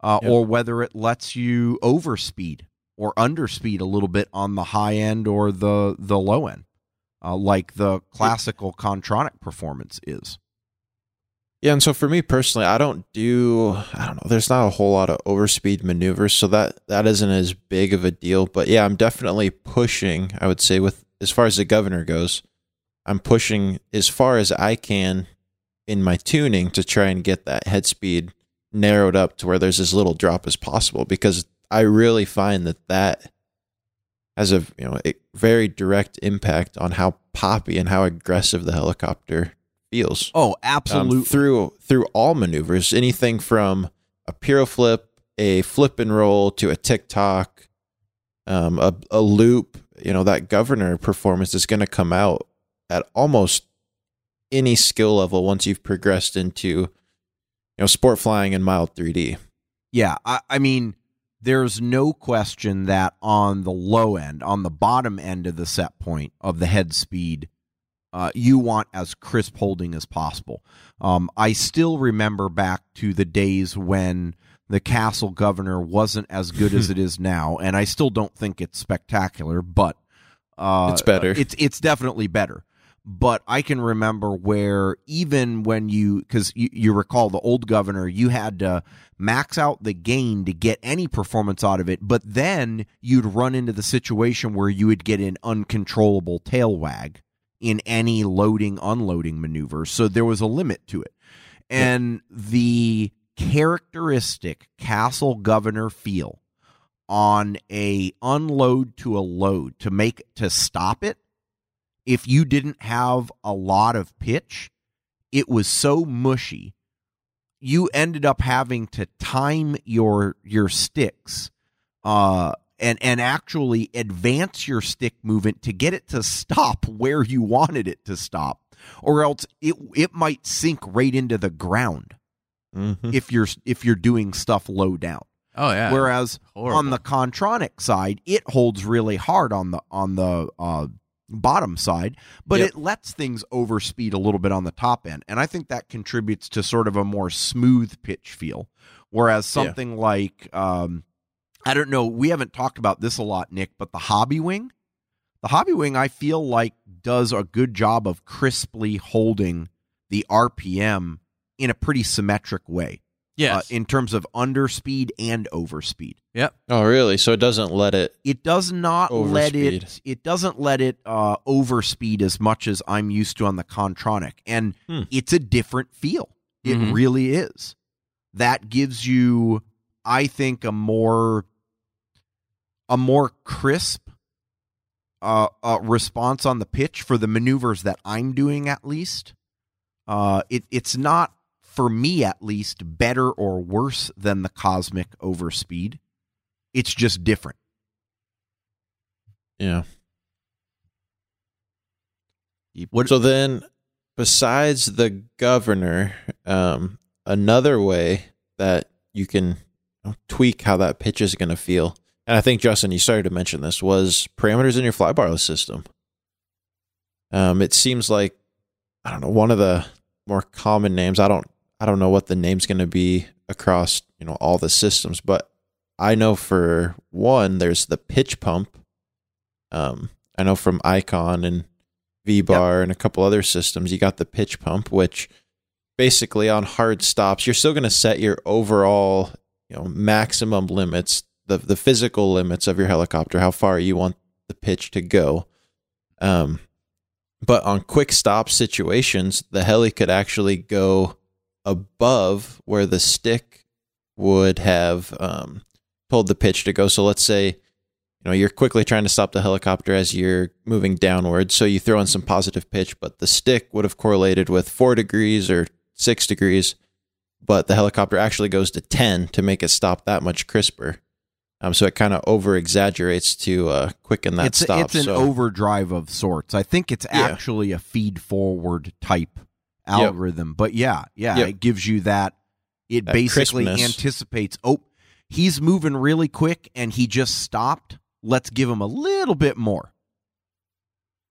uh, Yep. or whether it lets you overspeed or underspeed a little bit on the high end or the the low end, uh, like the classical Kontronik performance is. Yeah, and so for me personally, I don't do I don't know, there's not a whole lot of overspeed maneuvers, so that that isn't as big of a deal, but yeah, I'm definitely pushing, I would say with as far as the governor goes, I'm pushing as far as I can in my tuning to try and get that head speed narrowed up to where there's as little drop as possible because I really find that that has a you know a very direct impact on how poppy and how aggressive the helicopter feels Oh, um, absolutely. through through all maneuvers, anything from a piro flip, a flip and roll to a TikTok, um, a, a loop. You know that governor performance is going to come out at almost any skill level once you've progressed into you know sport flying and mild 3D. Yeah, I, I mean, there's no question that on the low end, on the bottom end of the set point of the head speed, uh, you want as crisp holding as possible. Um, I still remember back to the days when the Castle Governor wasn't as good as it is <laughs> now, and I still don't think it's spectacular, but uh, It's better. It's it's definitely better. But I can remember where even when you, because you, you recall the old governor, you had to max out the gain to get any performance out of it. But then you'd run into the situation where you would get an uncontrollable tail wag in any loading unloading maneuver. So there was a limit to it. And the characteristic castle governor feel on a unload to a load to make to stop it if you didn't have a lot of pitch it was so mushy you ended up having to time your your sticks uh and and actually advance your stick movement to get it to stop <laughs> where you wanted it to stop or else it it might sink right into the ground Mm-hmm. if you're if you're doing stuff low down Oh yeah. Whereas Horrible. on the Kontronik side, it holds really hard on the on the uh, bottom side, but Yep. it lets things overspeed a little bit on the top end, and I think that contributes to sort of a more smooth pitch feel. Whereas Yeah. something like um, I don't know, we haven't talked about this a lot, Nick, but the Hobbywing, the Hobbywing, I feel like does a good job of crisply holding the RPM in a pretty symmetric way yes. uh, in terms of underspeed and overspeed. yep. Oh, really? So it doesn't let it. It does not let it. It doesn't let it uh, overspeed as much as I'm used to on the Kontronik, and Hmm. it's a different feel. It Mhm. really is. That gives you, I think, a more a more crisp uh, uh, response on the pitch for the maneuvers that I'm doing. At least, uh, it it's not for me at least better or worse than the Kosmik Overspeed. It's just different. Yeah. What So then, besides the governor, um, another way that you can tweak how that pitch is going to feel, and I think Justin, you started to mention this, was parameters in your flybarless system. Um, it seems like I don't know one of the more common names. I don't I don't know what the name's going to be across you know all the systems, but I know for one there's the pitch pump. Um, I know from Icon and V Bar and a couple other systems, you got the pitch pump, which basically on hard stops, you're still going to set your overall you know maximum limits, the the physical limits of your helicopter, how far you want the pitch to go. Um, but on quick stop situations, the heli could actually go above where the stick would have um, told the pitch to go. So let's say, you know, you're quickly trying to stop the helicopter as you're moving downward. So you throw in some positive pitch, but the stick would have correlated with four degrees or six degrees, but the helicopter actually goes to 10 to make it stop that much crisper. Um, so it kind of over exaggerates to uh, quicken that it's stop. it's an so, overdrive of sorts. I think it's Yeah. actually a feed forward type algorithm. But yeah, yeah, Yep. it gives you that. It That basically crispness. anticipates. Oh, he's moving really quick, and he just stopped. Let's give him a little bit more.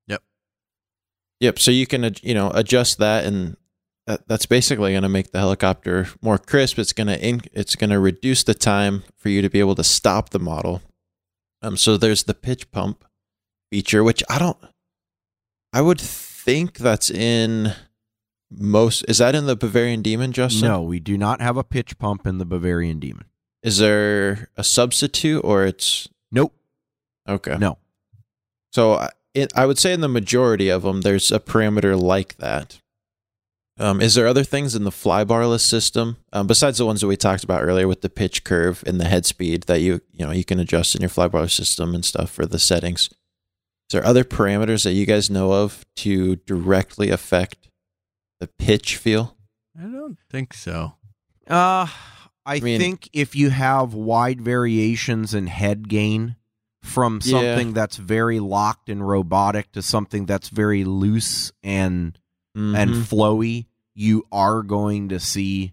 Yep. Yep. So you can, you know, adjust that, and that, that's basically going to make the helicopter more crisp. It's going to it's going to reduce the time for you to be able to stop the model. Um. So there's the pitch pump feature, which I don't. I would think that's in most. Is that in the Bavarian Demon, Justin? No, we do not have a pitch pump in the Bavarian Demon. Is there a substitute, or it's Nope. okay? No. So I- it, I would say in the majority of them, there's a parameter like that. Um, is there other things in the flybarless system um, besides the ones that we talked about earlier with the pitch curve and the head speed that you you know you can adjust in your flybarless system and stuff for the settings? Is there other parameters that you guys know of to directly affect the pitch feel? I don't think so. Uh, I, mean- think if you have wide variations in head gain from Yeah. something that's very locked and robotic to something that's very loose and and Mhm. flowy, you are going to see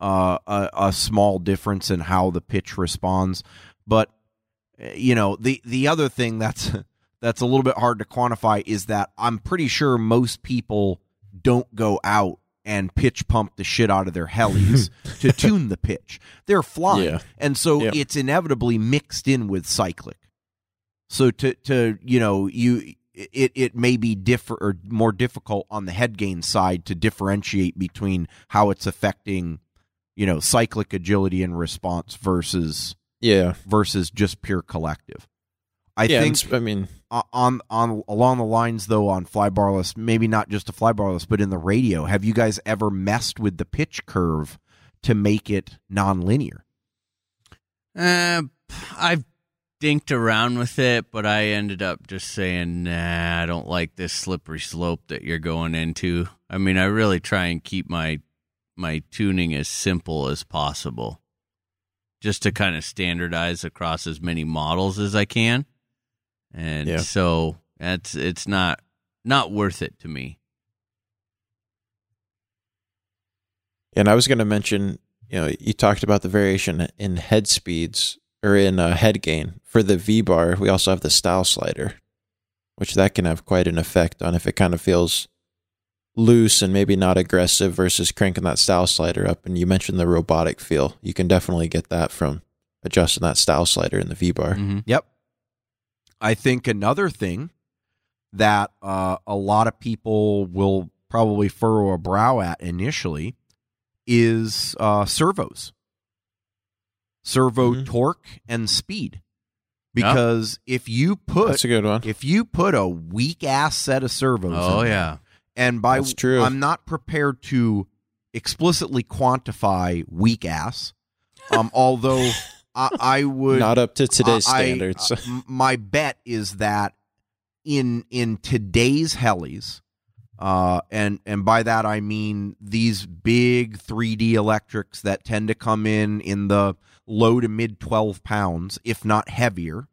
uh, a, a small difference in how the pitch responds. But uh, you know, the the other thing that's <laughs> that's a little bit hard to quantify is that I'm pretty sure most people don't go out and pitch pump the shit out of their helis <laughs> to tune the pitch. They're flying, Yeah. and so it's inevitably mixed in with cyclic. So to to you know you it it may be differ or more difficult on the head gain side to differentiate between how it's affecting you know cyclic agility and response versus yeah, versus just pure collective. I yeah. think I mean, on on along the lines though on flybarless, maybe not just a flybarless, but in the radio. Have you guys ever messed with the pitch curve to make it nonlinear? Uh, I've dinked around with it, but I ended up just saying, nah, I don't like this slippery slope that you're going into. I mean, I really try and keep my my tuning as simple as possible, just to kind of standardize across as many models as I can. And Yeah. so that's it's not not worth it to me. And I was going to mention, you know, you talked about the variation in head speeds or in uh, head gain for the V bar. We also have the style slider, which that can have quite an effect on if it kind of feels loose and maybe not aggressive versus cranking that style slider up. And you mentioned the robotic feel. You can definitely get that from adjusting that style slider in the V bar. Mhm. Yep. I think another thing that uh, a lot of people will probably furrow a brow at initially is uh, servos, servo Mhm. torque and speed. Because if you put That's a good one. if you put a weak ass set of servos, Oh in yeah. and by That's true. I'm not prepared to explicitly quantify weak ass. Um, <laughs> although I, I would Not up to today's I- standards. uh, my bet is that in in today's helis, uh, and and by that I mean these big 3D electrics that tend to come in in the low to mid 12 pounds, if not heavier,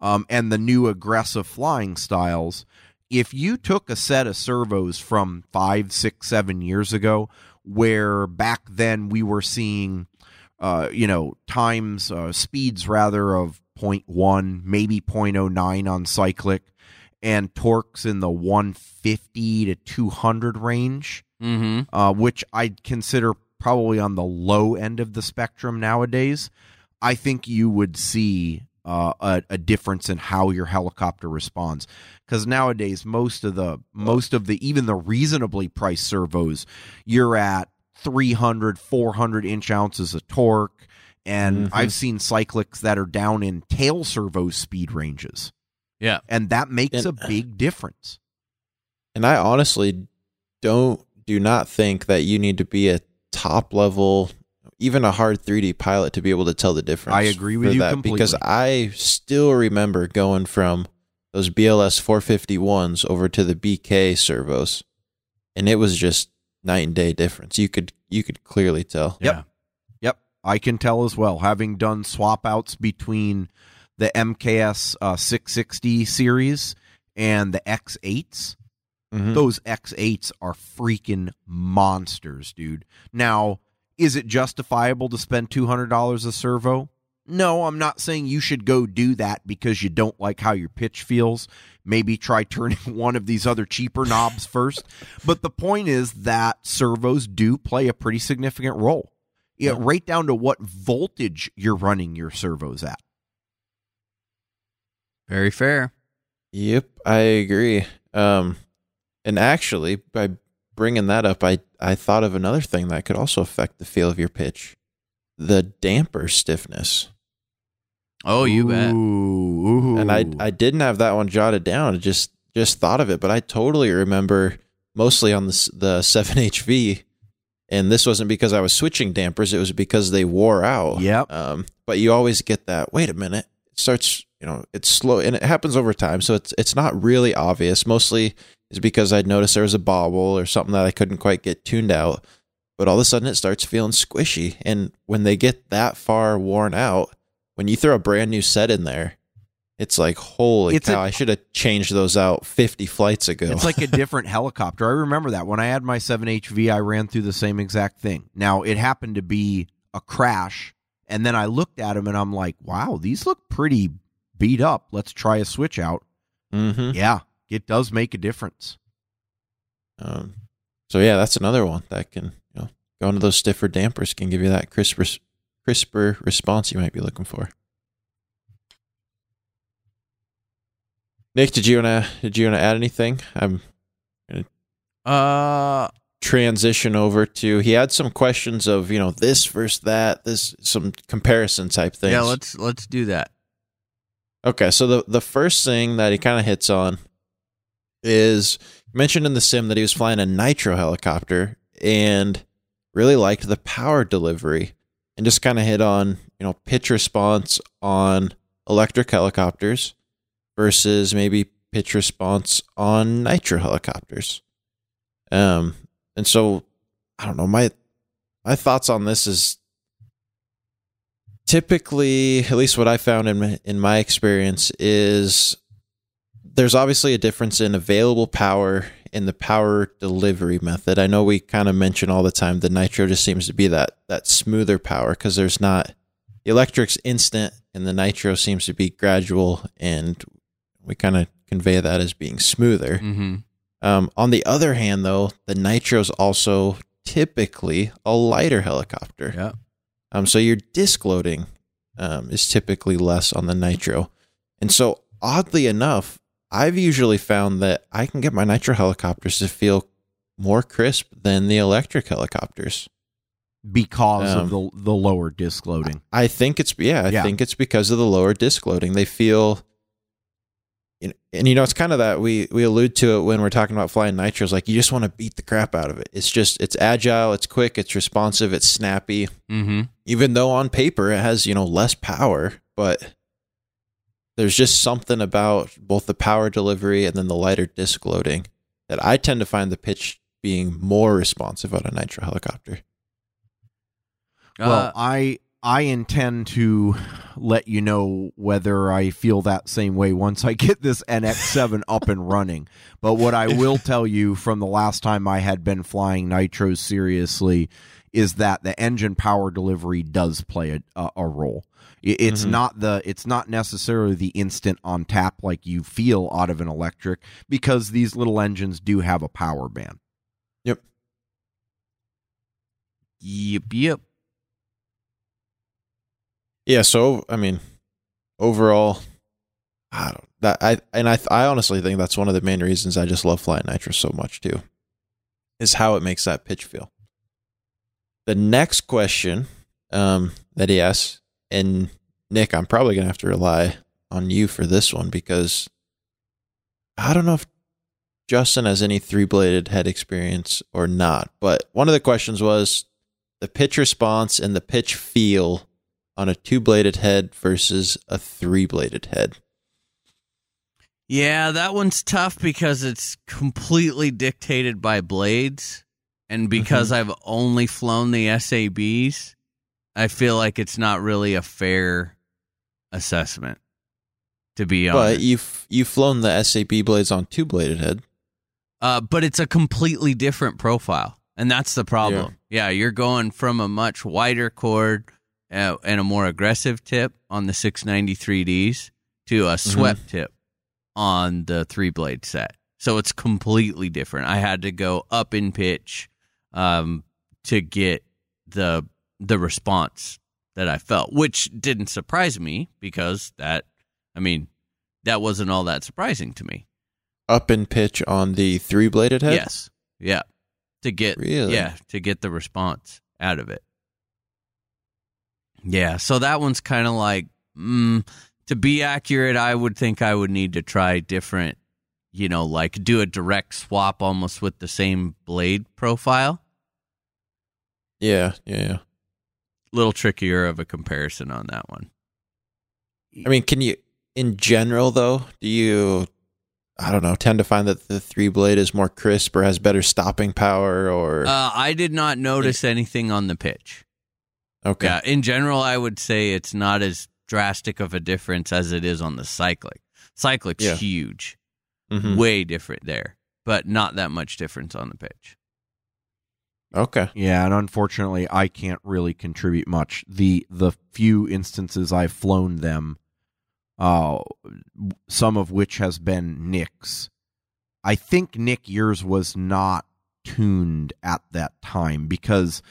um, and the new aggressive flying styles. If you took a set of servos from five, six, seven years ago, where back then we were seeing uh, you know, times, uh, speeds rather of 0.1, maybe 0.09 on cyclic, and torques in the 150 to 200 range, Mm-hmm. uh, which I'd consider probably on the low end of the spectrum nowadays, I think you would see uh, a, a difference in how your helicopter responds. Because nowadays, most of the most of the even the reasonably priced servos, you're at 300, 400 inch ounces of torque, and Mhm. I've seen cyclics that are down in tail servo speed ranges, Yeah. and that makes And- a big difference. And I honestly don't do not think that you need to be a top level, even a hard 3D pilot to be able to tell the difference. I agree with you that because. I still remember going from those BLS 451s over to the BK servos, and it was just night and day difference. You could you could clearly tell. Yep. Yeah. Yep, I can tell as well. Having done swap outs between the MKS uh, 660 series and the X8s, Mhm. those X8s are freaking monsters, dude. Now, is it justifiable to spend $200 a servo? No, I'm not saying you should go do that because you don't like how your pitch feels. Maybe try <laughs> turning one of these other cheaper knobs first. But the point is that servos do play a pretty significant role. Yeah, right down to what voltage you're running your servos at. Very fair. Yep, I agree. Um, and actually, by bringing that up, I I thought of another thing that could also affect the feel of your pitch: the damper stiffness. Oh, you bet. Ooh, ooh. And I I didn't have that one jotted down. I just just thought of it, but I totally remember mostly on the the seven <laughs> HV. And this wasn't because I was switching dampers; it was because they wore out. Yep. Um, but you always get that. Wait a minute! It starts. You know, it's slow, and it happens over time. So it's it's not really obvious. Mostly is because I'd noticed there was a bobble or something that I couldn't quite get tuned out. But all of a sudden, it starts feeling squishy. And when they get that far worn out, when you throw a brand new set in there, it's like holy It's cow! I should have changed those out fifty flights ago. It's like a <laughs> different helicopter. I remember that when I had my 7HV, I ran through the same exact thing. Now, it happened to be a crash, and then I looked at them and I'm like, wow, these look pretty beat up. Let's try a switch out. hmm Yeah, it does make a difference. Um, so yeah, that's another one that can you know go into those stiffer dampers can give you that crisper crisper response you might be looking for. Nick, did you wanna did you wanna add anything? I'm gonna Uh, transition over to he had some questions of you know this versus that this some comparison type things. yeah, let's let's do that. Okay, so the the first thing that he kind of hits on is mentioned in the sim that he was flying a nitro helicopter and really liked the power delivery and just kind of hit on, you know, pitch response on electric helicopters versus maybe pitch response on nitro helicopters. Um and so I don't know, my my thoughts on this is typically at least what i found in my, in my experience is there's obviously a difference in available power in the power delivery method i know we kind of mention all the time the nitro just seems to be that that smoother power because there's not the electric's instant and the nitro seems to be gradual and we kind of convey that as being smoother Mm-hmm. um, on the other hand, though, the nitro is also typically a lighter helicopter. Yeah. Um, so your disc loading um, is typically less on the nitro. And so, oddly enough, I've usually found that I can get my nitro helicopters to feel more crisp than the electric helicopters. Because Um, of the the lower disc loading. I think it's yeah, I Yeah. think it's because of the lower disc loading. They feel you know, and you know it's kind of that we we allude to it when we're talking about flying nitros like you just want to beat the crap out of it. It's just it's agile, it's quick, it's responsive, it's snappy. Mm-hmm. Even though on paper it has, you know, less power, but there's just something about both the power delivery and then the lighter disc loading that I tend to find the pitch being more responsive on a nitro helicopter. Uh, well, I I intend to let you know whether I feel that same way once I get this NX7 up and running. But what I <laughs> will tell you from the last time I had been flying nitros seriously is that the engine power delivery does play a, a, role. It's Mhm. not the it's not necessarily the instant on tap like you feel out of an electric because these little engines do have a power band. Yep. Yep, yep. Yeah, so I mean, overall, I don't that I and I I honestly think that's one of the main reasons I just love flying nitro so much too, is how it makes that pitch feel. The next question um, that he asks, and Nick, I'm probably gonna have to rely on you for this one because I don't know if Justin has any three bladed head experience or not, but one of the questions was the pitch response and the pitch feel on a two bladed head versus a three bladed head. Yeah, that one's tough because it's completely dictated by blades. And because I've only flown the SABs, I feel like it's not really a fair assessment, to be honest. But you've you've flown the SAB blades on two bladed head. Uh, but it's a completely different profile, and that's the problem. Yeah, you're going from a much wider chord uh, and a more aggressive tip on the 693Ds to a swept tip on the three blade set. So it's completely different. I had to go up in pitch um, to get the the response that I felt, which didn't surprise me because that, I mean, that wasn't all that surprising to me. Up in pitch on the three bladed head. Yes. Yeah. To get Really? yeah, to get the response out of it. Yeah, so that one's kind of like mm, to be accurate, I would think I would need to try different, you know, like do a direct swap almost with the same blade profile. Yeah, yeah, yeah. Little trickier of a comparison on that one. I mean, can you, in general, though, do you, I don't know, tend to find that the three blade is more crisp or has better stopping power or? Uh, I did not notice anything on the pitch. okay. Yeah, in general, I would say it's not as drastic of a difference as it is on the cyclic. Cyclic's Yeah. huge, Mhm. way different there, but not that much difference on the pitch. Okay. Yeah, and unfortunately, I can't really contribute much. the The few instances I've flown them, uh, some of which has been Nick's. I think Nick yours was not tuned at that time because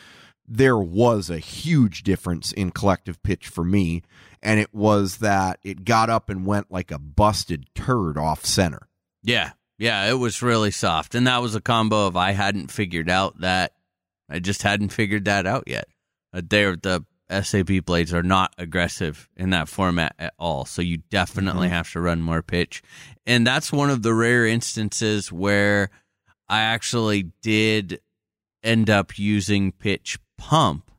there was a huge difference in collective pitch for me, and it was that it got up and went like a busted turd off center. Yeah, yeah, it was really soft, and that was a combo of I hadn't figured out that I just hadn't figured that out yet. Uh, they're the SAB blades are not aggressive in that format at all, so you definitely have to run more pitch, and that's one of the rare instances where I actually did end up using pitch pump.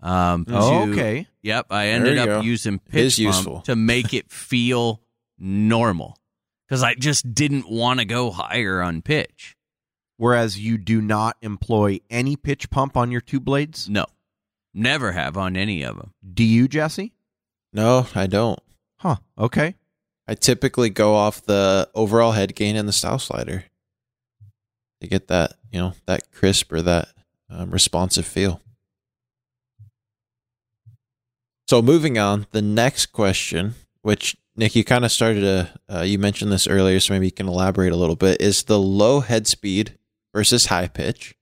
Um, Oh, to- okay. Yep, I ended up go. using pitch pump useful. to make it <laughs> feel normal because I just didn't want to go higher on pitch. Whereas you do not employ any pitch pump on your two blades. No, never have on any of them. Do you, Jesse? No, I don't. Huh. Okay. I typically go off the overall head gain and the style slider to get that, you know, that crisp or that um, responsive feel. So moving on, the next question, which Nick, you kind of started to, uh, you mentioned this earlier, so maybe you can elaborate a little bit, is the low head speed versus high pitch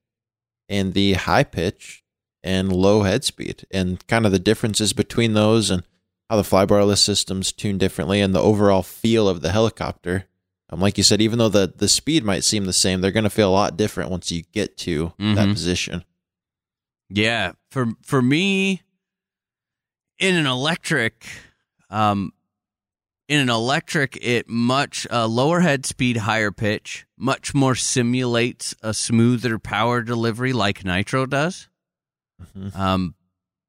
and the high pitch and low head speed and kind of the differences between those and how the flybarless systems tune differently and the overall feel of the helicopter. Um, like you said, even though the, the speed might seem the same, they're going to feel a lot different once you get to that Mhm. position. Yeah, for for me, in an electric, um, in an electric, it much uh, lower head speed, higher pitch, much more simulates a smoother power delivery like nitro does. Mhm. Um,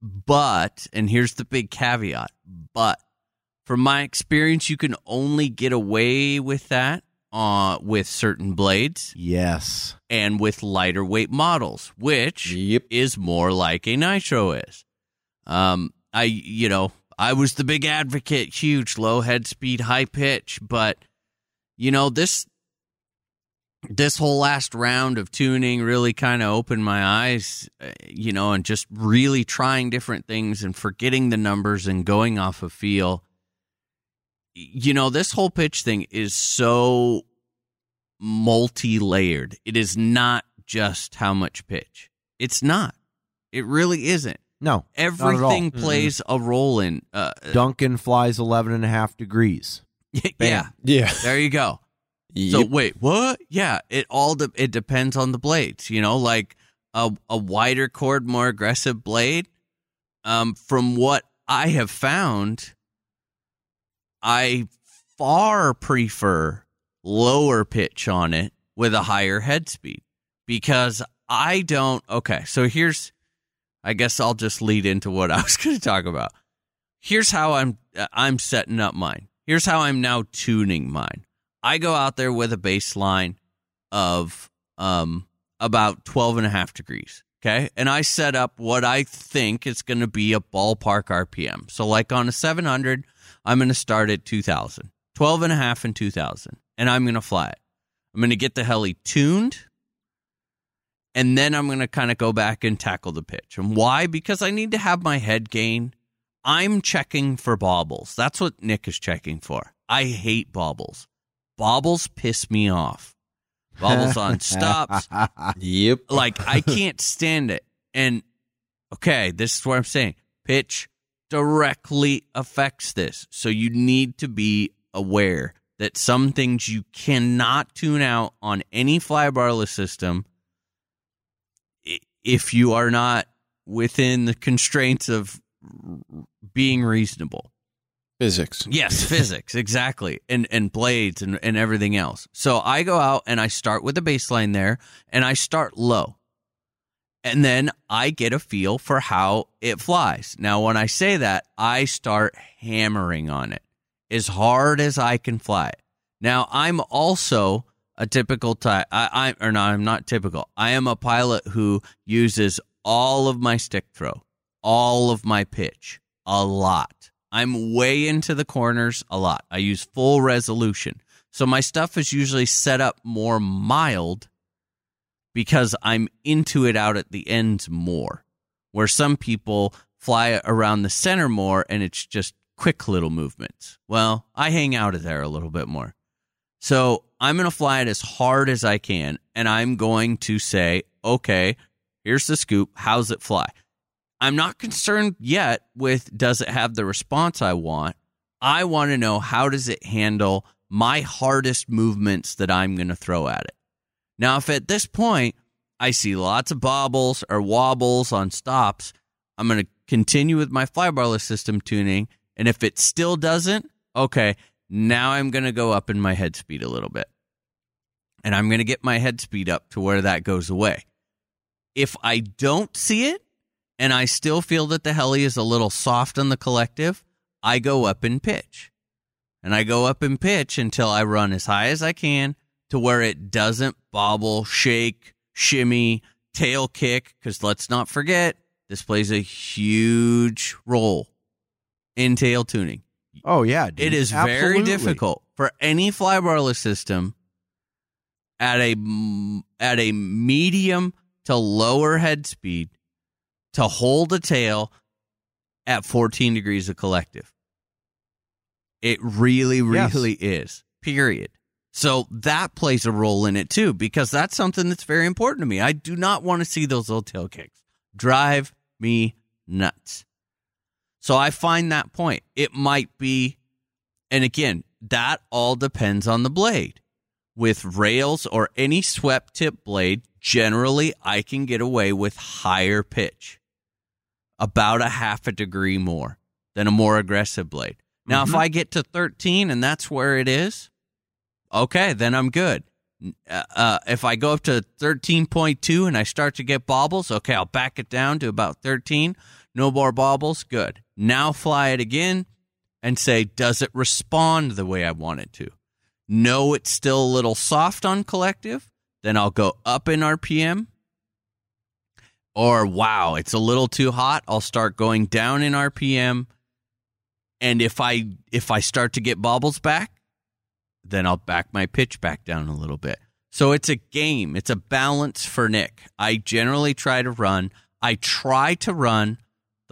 but, and here's the big caveat, but from my experience, you can only get away with that uh, with certain blades Yes. and with lighter weight models, which Yep. is more like a nitro is. Um, I, you know, I was the big advocate, huge low head speed, high pitch, but you know this this whole last round of tuning really kind of opened my eyes, uh, you know, and just really trying different things and forgetting the numbers and going off of feel. You know, this whole pitch thing is so multi layered. It is not just how much pitch. It's not. It really isn't. No, not at all. Everything plays a role in. Uh, Duncan flies 11 and a half degrees. <laughs> yeah, Yeah. there you go. So wait, what? Yeah, it all de- it depends on the blades. You know, like a a wider chord, more aggressive blade. Um, from what I have found, I far prefer lower pitch on it with a higher head speed because I don't. Okay, so here's, I guess I'll just lead into what I was <laughs> going to talk about. Here's how I'm I'm setting up mine. Here's how I'm now tuning mine. I go out there with a baseline of um about 12 and a half degrees. Okay. And I set up what I think is going to be a ballpark RPM. So, like on a 700, I'm going to start at 2000, 12 and a half and 2000, and I'm going to fly it. I'm going to get the heli tuned, and then I'm going to kind of go back and tackle the pitch. And why? Because I need to have my head gain. I'm checking for bobbles. That's what Nick is checking for. I hate bobbles. Bobbles piss me off. Bobbles on <laughs> stops Yep. like I can't stand it. And okay, this is what I'm saying. Pitch directly affects this. So you need to be aware that some things you cannot tune out on any flybarless system if you are not within the constraints of being reasonable. Physics. Yes, <laughs> physics, exactly. And and blades and, and everything else. So I go out and I start with the baseline there and I start low. And then I get a feel for how it flies. Now when I say that, I start hammering on it as hard as I can fly it. Now I'm also a typical type I, I or no, I'm not typical. I am a pilot who uses all of my stick throw, all of my pitch, a lot. I'm way into the corners a lot. I use full resolution. So my stuff is usually set up more mild because I'm into it out at the ends more. Where some people fly around the center more and it's just quick little movements. Well, I hang out of there a little bit more. So I'm going to fly it as hard as I can and I'm going to say, okay, here's the scoop. How's it fly? I'm not concerned yet with does it have the response I want. I want to know how does it handle my hardest movements that I'm going to throw at it. Now, if at this point I see lots of bobbles or wobbles on stops, I'm going to continue with my flybarless system tuning. And if it still doesn't, okay, now I'm going to go up in my head speed a little bit. And I'm going to get my head speed up to where that goes away. If I don't see it, and I still feel that the heli is a little soft on the collective, I go up in pitch. And I go up in pitch until I run as high as I can to where it doesn't bobble, shake, shimmy, tail kick. Because let's not forget, this plays a huge role in tail tuning. Oh, yeah. Dude. It is very difficult for any flybarless system at a at a medium to lower head speed to hold a tail at 14 degrees of collective. It really, Yes. really is. Period. So that plays a role in it too, because that's something that's very important to me. I do not want to see those little tail kicks. Drive me nuts. So I find that point. It might be, and again, that all depends on the blade. With rails or any swept tip blade, generally I can get away with higher pitch, about a half a degree more than a more aggressive blade. Now, if I get to 13 and that's where it is, okay, then I'm good. Uh, uh, if I go up to 13.2 and I start to get bobbles, okay, I'll back it down to about 13. No more bobbles, good. Now fly it again and say, does it respond the way I want it to? No, it's still a little soft on collective. Then I'll go up in RPM. Or wow, it's a little too hot. I'll start going down in RPM. And if I if I start to get bobbles back, then I'll back my pitch back down a little bit. So it's a game. It's a balance for Nick. I generally try to run. I try to run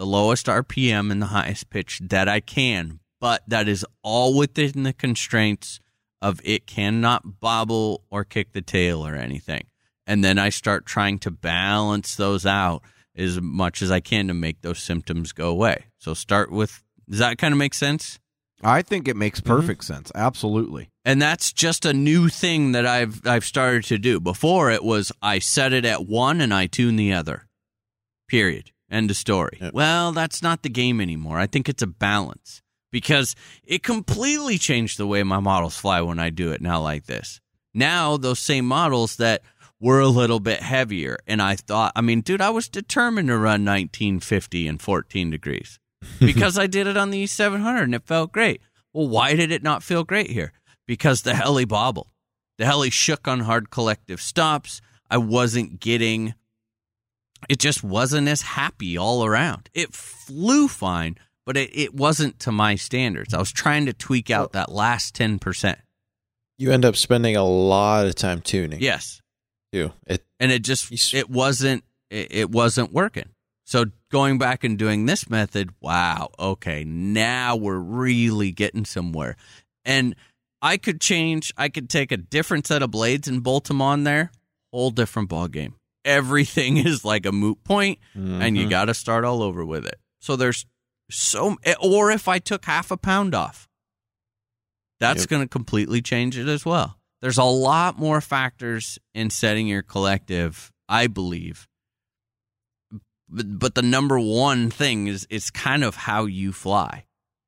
the lowest RPM and the highest pitch that I can, but that is all within the constraints of it cannot bobble or kick the tail or anything. And then I start trying to balance those out as much as I can to make those symptoms go away. So start with does that kind of make sense? I think it makes mm-hmm. perfect sense. Absolutely. And that's just a new thing that I've I've started to do. Before it was I set it at one and I tune the other. Period. End of story. Yep. Well, that's not the game anymore. I think it's a balance because it completely changed the way my models fly when I do it now like this. Now those same models that were a little bit heavier and I thought I mean, dude, I was determined to run 1950 and 14 degrees <laughs> because I did it on the E700 and it felt great. Well, why did it not feel great here? Because the heli bobbled. The heli shook on hard collective stops. I wasn't getting, it just wasn't as happy all around. It flew fine, but it, it wasn't to my standards. I was trying to tweak out that last 10%. You end up spending a lot of time tuning. Yes. Too. It and it just it wasn't it, it wasn't working so going back and doing this method wow okay now we're really getting somewhere and i could change i could take a different set of blades and bolt them on there whole different ball game everything <laughs> is like a moot point and you Mhm. got to start all over with it. So there's so or if i took half a pound off that's Yep. going to completely change it as well. There's a lot more factors in setting your collective i believe. But, but the number one thing is it's kind of how you fly.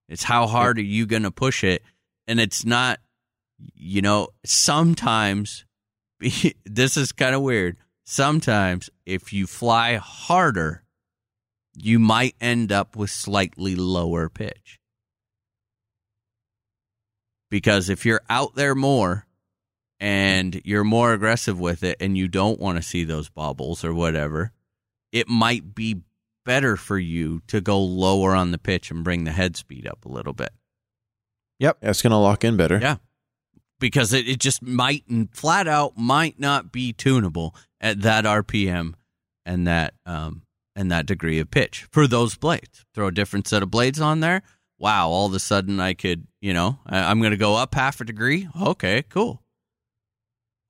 It's how hard are you going to push it? And it's not you know sometimes <laughs> this is kind of weird sometimes if you fly harder you might end up with slightly lower pitch because if you're out there more and you're more aggressive with it and you don't want to see those bobbles or whatever it might be better for you to go lower on the pitch and bring the head speed up a little bit Yep. it's gonna lock in better. Yeah. Because it, it just might and flat out might not be tunable at that RPM and that um and that degree of pitch for those blades. Throw a different set of blades on there. Wow, all of a sudden I could, you know, I'm going to go up half a degree. Okay, cool.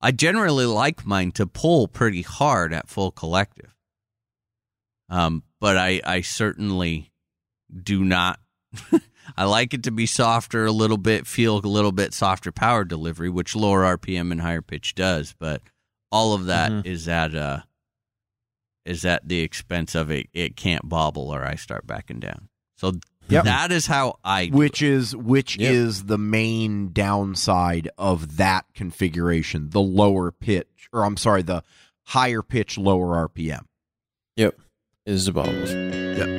I generally like mine to pull pretty hard at full collective. Um, but I I certainly do not <laughs> I like it to be softer a little bit, feel a little bit softer power delivery, which lower RPM and higher pitch does. But all of that is Mhm. at uh is at the expense of it. It can't bobble, or I start backing down. So Yep. that is how I do which is which Yep. is the main downside of that configuration the lower pitch or i'm sorry the higher pitch lower rpm Yep. Is the bobbles.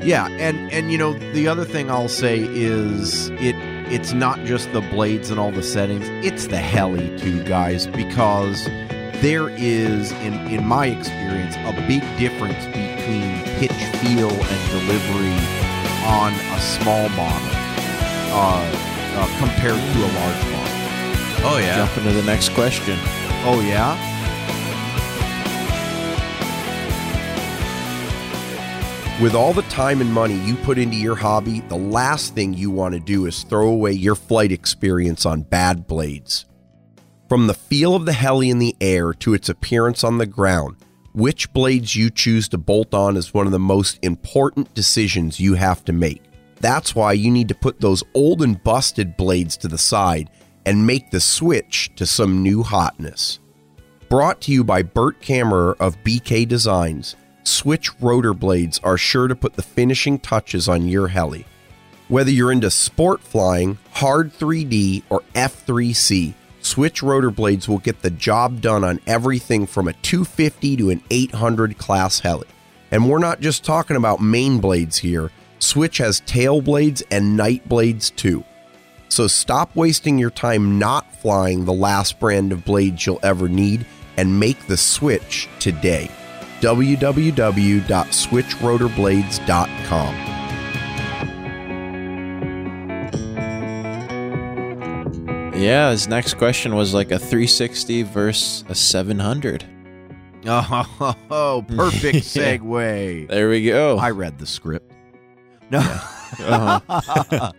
yeah and and you know the other thing i'll say is it it's not just the blades and all the settings it's the heli too guys because there is in in my experience a big difference between pitch feel and delivery on a small model uh, uh, compared to a large model Oh yeah. Jump into the next question. oh yeah With all the time and money you put into your hobby, the last thing you want to do is throw away your flight experience on bad blades. From the feel of the heli in the air to its appearance on the ground, which blades you choose to bolt on is one of the most important decisions you have to make. That's why you need to put those old and busted blades to the side and make the switch to some new hotness. Brought to you by Bert Kammerer of BK Designs, Switch rotor blades are sure to put the finishing touches on your heli. Whether you're into sport flying, hard 3D, or F3C, Switch rotor blades will get the job done on everything from a 250 to an 800 class heli. And we're not just talking about main blades here. Switch has tail blades and night blades too. So stop wasting your time not flying the last brand of blades you'll ever need and make the switch today. www.switchrotorblades.com. Yeah, his next question was like a 360 versus a 700. <laughs> Oh, perfect <laughs> Yeah. segue. There we go. I read the script. <laughs> No. Uh-huh.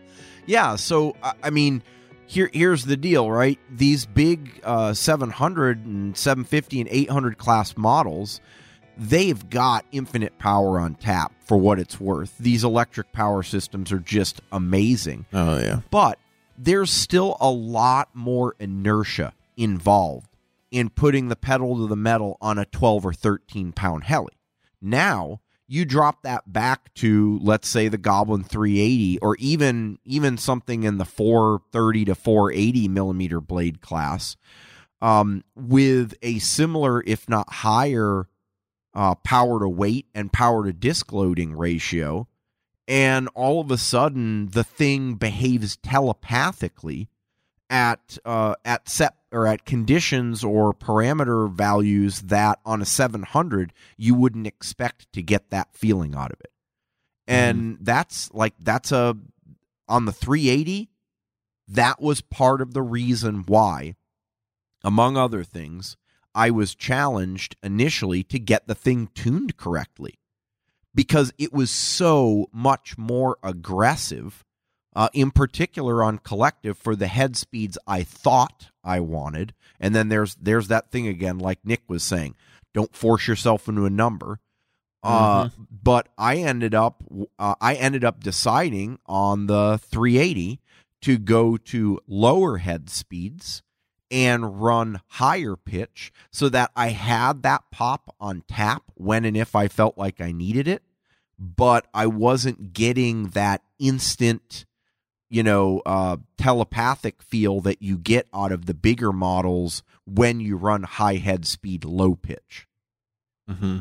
yeah, so I- I mean, here here's the deal, right? These big uh 700 and 750 and 800 class models, they've got infinite power on tap for what it's worth. These electric power systems are just amazing Oh yeah. but there's still a lot more inertia involved in putting the pedal to the metal on a 12 or 13 pound heli. Now, you drop that back to let's say the Goblin 380 or even even something in the 430 to 480 millimeter blade class um, with a similar if not higher uh, power to weight and power to disc loading ratio and all of a sudden the thing behaves telepathically at uh, at set or at conditions or parameter values that on a 700 you wouldn't expect to get that feeling out of it. And that's like that's a on the 380 that was part of the reason why among other things i was challenged initially to get the thing tuned correctly because it was so much more aggressive, uh, in particular on collective for the head speeds I thought I wanted. And then there's there's that thing again, like Nick was saying, don't force yourself into a number. Uh, but I ended up uh, I ended up deciding on the 380 to go to lower head speeds and run higher pitch so that I had that pop on tap when and if I felt like I needed it, but I wasn't getting that instant, you know, uh, telepathic feel that you get out of the bigger models when you run high head speed, low pitch. Mm-hmm.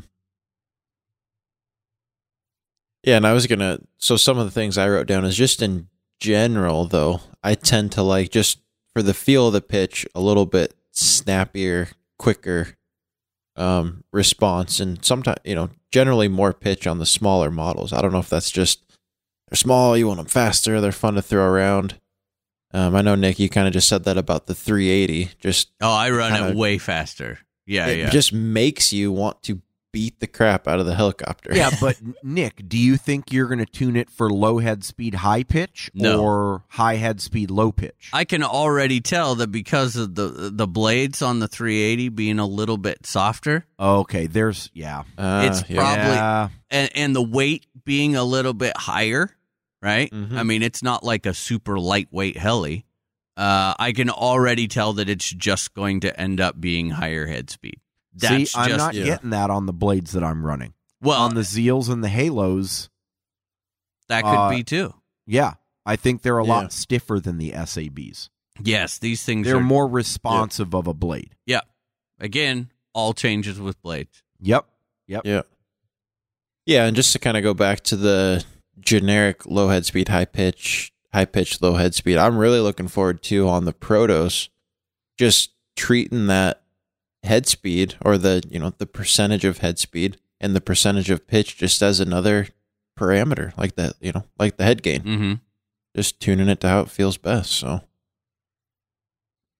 Yeah, and I was gonna. So some of the things I wrote down is just in general, though. I tend to like just for the feel of the pitch a little bit snappier, quicker um, response, and sometimes you know generally more pitch on the smaller models. I don't know if that's just they're small, you want them faster, they're fun to throw around. Um, I know Nick, you kind of just said that about the 380. Just Oh, I run it way faster. Yeah, it yeah. just makes you want to beat the crap out of the helicopter. Yeah, <laughs> but Nick, do you think you're going to tune it for low head speed, high pitch, No. or high head speed, low pitch? I can already tell that because of the the blades on the 380 being a little bit softer okay, there's yeah, Uh, It's yeah. Probably- yeah. and and the weight being a little bit higher, right? Mhm. I mean, it's not like a super lightweight heli. Uh, I can already tell that it's just going to end up being higher head speed. That's See, I'm just not yeah. getting that on the blades that I'm running. well. on the Zeals and the Halos, that could uh, be too. yeah, I think they're a Yeah. lot stiffer than the SABs. Yes, these things They're are more responsive of a blade. Yeah. Again, all changes with blades. Yep. Yep. Yeah. Yeah, and just to kind of go back to the generic low head speed, high pitch, high pitch, low head speed, I'm really looking forward to on the Protos just treating that head speed or the, you know, the percentage of head speed and the percentage of pitch just as another parameter like that, you know, like the head gain. Mm-hmm. Just tuning it to how it feels best. So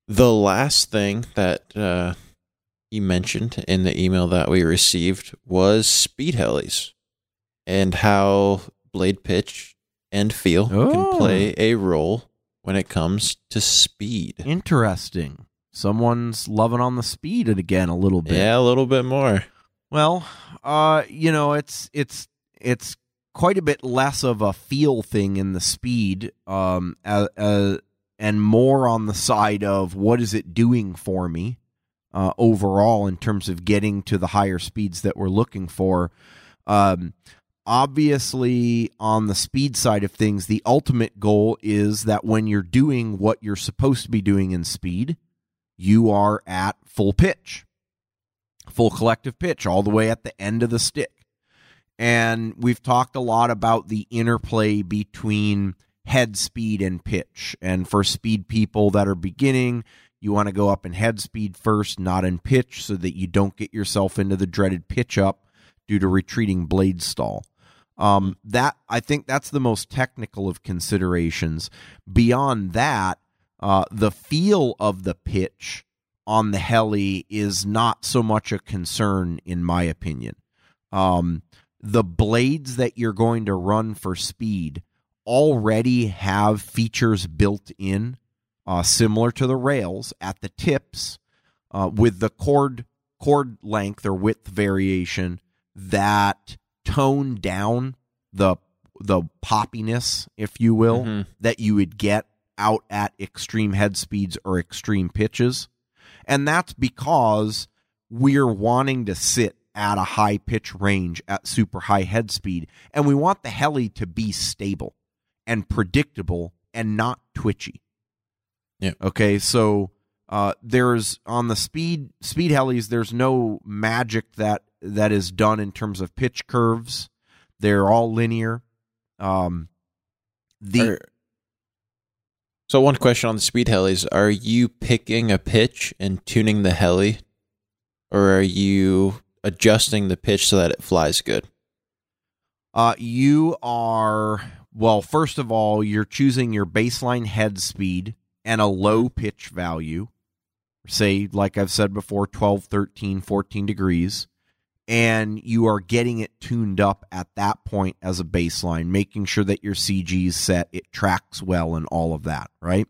the last thing that uh he mentioned in the email that we received was speed helis and how blade pitch and feel Oh. can play a role when it comes to speed. Interesting. Someone's loving on the speed again a little bit. Yeah, a little bit more. Well, uh, you know, it's it's it's quite a bit less of a feel thing in the speed, um, uh, uh, and more on the side of what is it doing for me, uh, overall in terms of getting to the higher speeds that we're looking for. Um, obviously, on the speed side of things, the ultimate goal is that when you're doing what you're supposed to be doing in speed, you are at full pitch full collective pitch all the way at the end of the stick. And we've talked a lot about the interplay between head speed and pitch. And for speed people that are beginning, you want to go up in head speed first, not in pitch, so that you don't get yourself into the dreaded pitch up due to retreating blade stall. Um, that I think that's the most technical of considerations. Beyond that, uh, the feel of the pitch on the heli is not so much a concern in my opinion. Um, the blades that you're going to run for speed already have features built in, uh, similar to the rails at the tips, uh, with the cord chord length or width variation that tone down the the poppiness, if you will, Mhm. that you would get out at extreme head speeds or extreme pitches. And that's because we're wanting to sit at a high pitch range at super high head speed. And we want the heli to be stable and predictable and not twitchy. Yeah. Okay. So uh, there's on the speed speed helis, there's no magic that that is done in terms of pitch curves. They're all linear. Um, the Are- so one question on the speed helis: Are you picking a pitch and tuning the heli, or are you adjusting the pitch so that it flies good? Uh, you are well. First of all, you're choosing your baseline head speed and a low pitch value. Say, like I've said before, 12, 13, 14 degrees. And you are getting it tuned up at that point as a baseline, making sure that your CG is set, it tracks well, and all of that, right?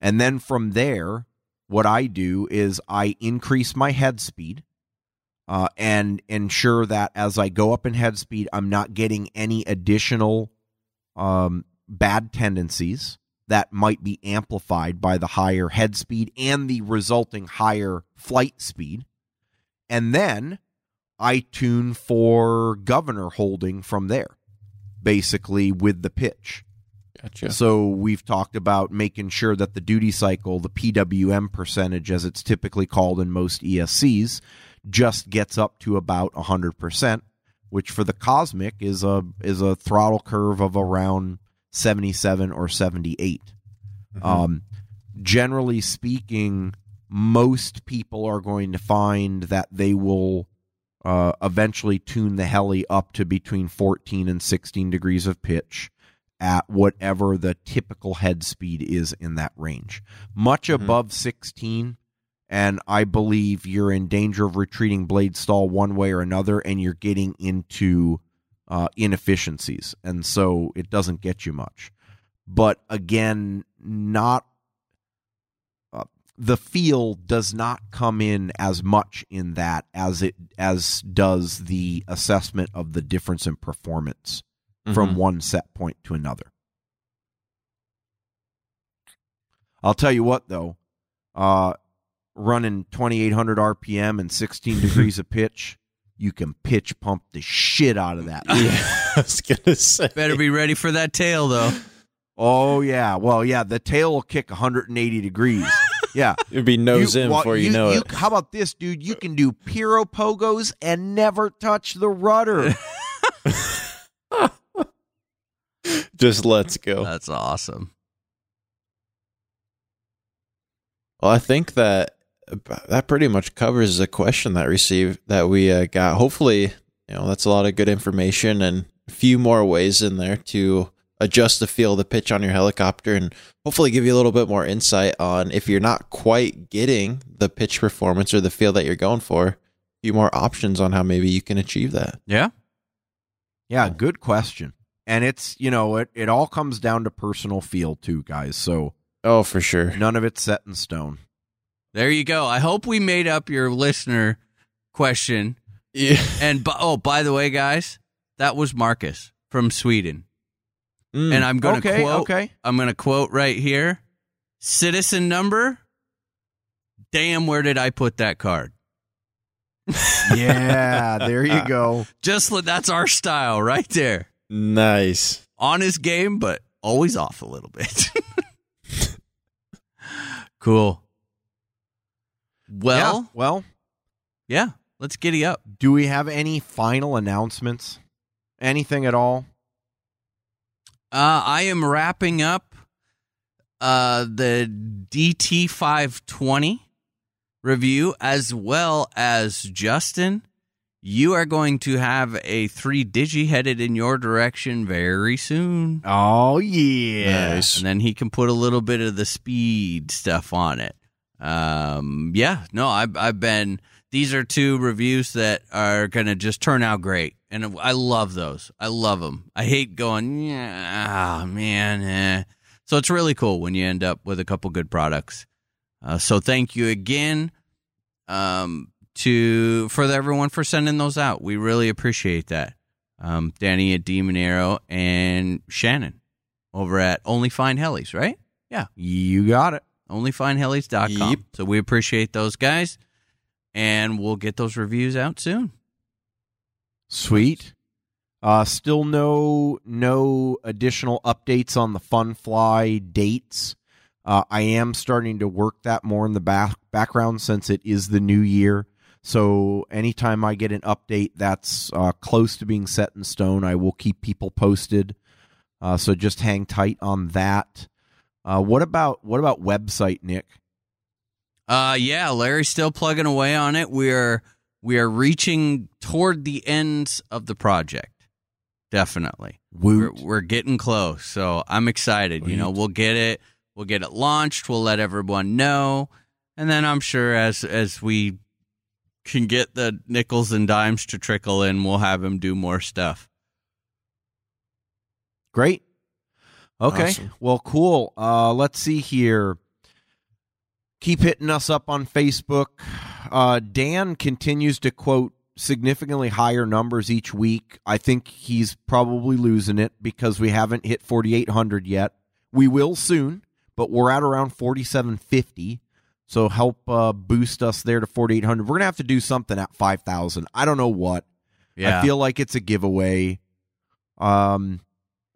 And then from there, what I do is I increase my head speed uh, and ensure that as I go up in head speed, I'm not getting any additional um, bad tendencies that might be amplified by the higher head speed and the resulting higher flight speed. And then I tune for governor holding from there, basically with the pitch. Gotcha. So we've talked about making sure that the duty cycle, the PWM percentage, as it's typically called in most ESCs, just gets up to about 100%, which for the Kosmik is a is a throttle curve of around 77 or 78. Um, generally speaking, most people are going to find that they will uh, eventually tune the heli up to between 14 and 16 degrees of pitch at whatever the typical head speed is in that range. Much Mhm. above 16, and I believe you're in danger of retreating blade stall one way or another, and you're getting into uh, inefficiencies. And so it doesn't get you much. But again, not. The feel does not come in as much in that as it as does the assessment of the difference in performance from Mhm. one set point to another. I'll tell you what though, uh, running 2800 RPM and 16 <laughs> degrees of pitch, you can pitch pump the shit out of that. <laughs> Yeah, I was gonna say. Better be ready for that tail, though. Oh yeah, well yeah, the tail will kick 180 degrees. <laughs> Yeah, <laughs> It'd be nose in well, before you, know it. How about this, dude? You can do piro pogos and never touch the rudder. <laughs> Just let's go. That's awesome. Well, I think that that pretty much covers the question that received that we uh, got. Hopefully, you know that's a lot of good information and a few more ways in there to adjust the feel of the pitch on your helicopter and hopefully give you a little bit more insight on if you're not quite getting the pitch performance or the feel that you're going for, a few more options on how maybe you can achieve that. Yeah. Yeah, good question. And it's, you know, it, it all comes down to personal feel too, guys. So Oh, for sure. none of it's set in stone. There you go. I hope we made up your listener question. Yeah. And oh, by the way, guys, that was Marcus from Sweden. Mm. And I'm going to okay, quote. okay. I'm going to quote right here. Citizen number. Damn, where did I put that card? <laughs> Yeah, there you go. <laughs> Just that's our style right there. nice. On his game, but always off a little bit. <laughs> cool. Well, yeah, well, yeah. Let's giddy up. do we have any final announcements? Anything at all? Uh, I am wrapping up uh, the DT520 review as well as Justin. You are going to have a three digi headed in your direction very soon. Oh yeah. Nice. And then he can put a little bit of the speed stuff on it. Um, yeah, no, I've, I've been, these are two reviews that are going to just turn out great. And I love those. I love them. I hate going, yeah, ah, man. Eh. So it's really cool when you end up with a couple good products. Uh, so thank you again um, to for everyone for sending those out. We really appreciate that. Um, Danny at Demon Aero and Shannon over at Only Fine Hellies, right? Yeah, You got it. onlyfinehellies.com. Yep. So we appreciate those guys, and we'll get those reviews out soon. Sweet. Uh, still no no additional updates on the Fun Fly dates. Uh, I am starting to work that more in the back background since it is the new year. So anytime I get an update that's uh, close to being set in stone, I will keep people posted. Uh, so just hang tight on that. Uh, what about what about website, Nick? Uh yeah, Larry's still plugging away on it. We're we are reaching toward the ends of the project. Definitely. We're, we're getting close. So I'm excited. You know, we'll get it we'll get it launched, we'll let everyone know. And then I'm sure as as we can get the nickels and dimes to trickle in, we'll have him do more stuff. Great. Okay. Awesome. Well, cool. Uh, let's see here. Keep hitting us up on Facebook. Uh, Dan continues to quote significantly higher numbers each week. I think he's probably losing it because we haven't hit 4,800 yet. We will soon, but we're at around 4,750. So help uh, boost us there to 4,800. We're going to have to do something at 5,000. I don't know what. Yeah. I feel like it's a giveaway. Um,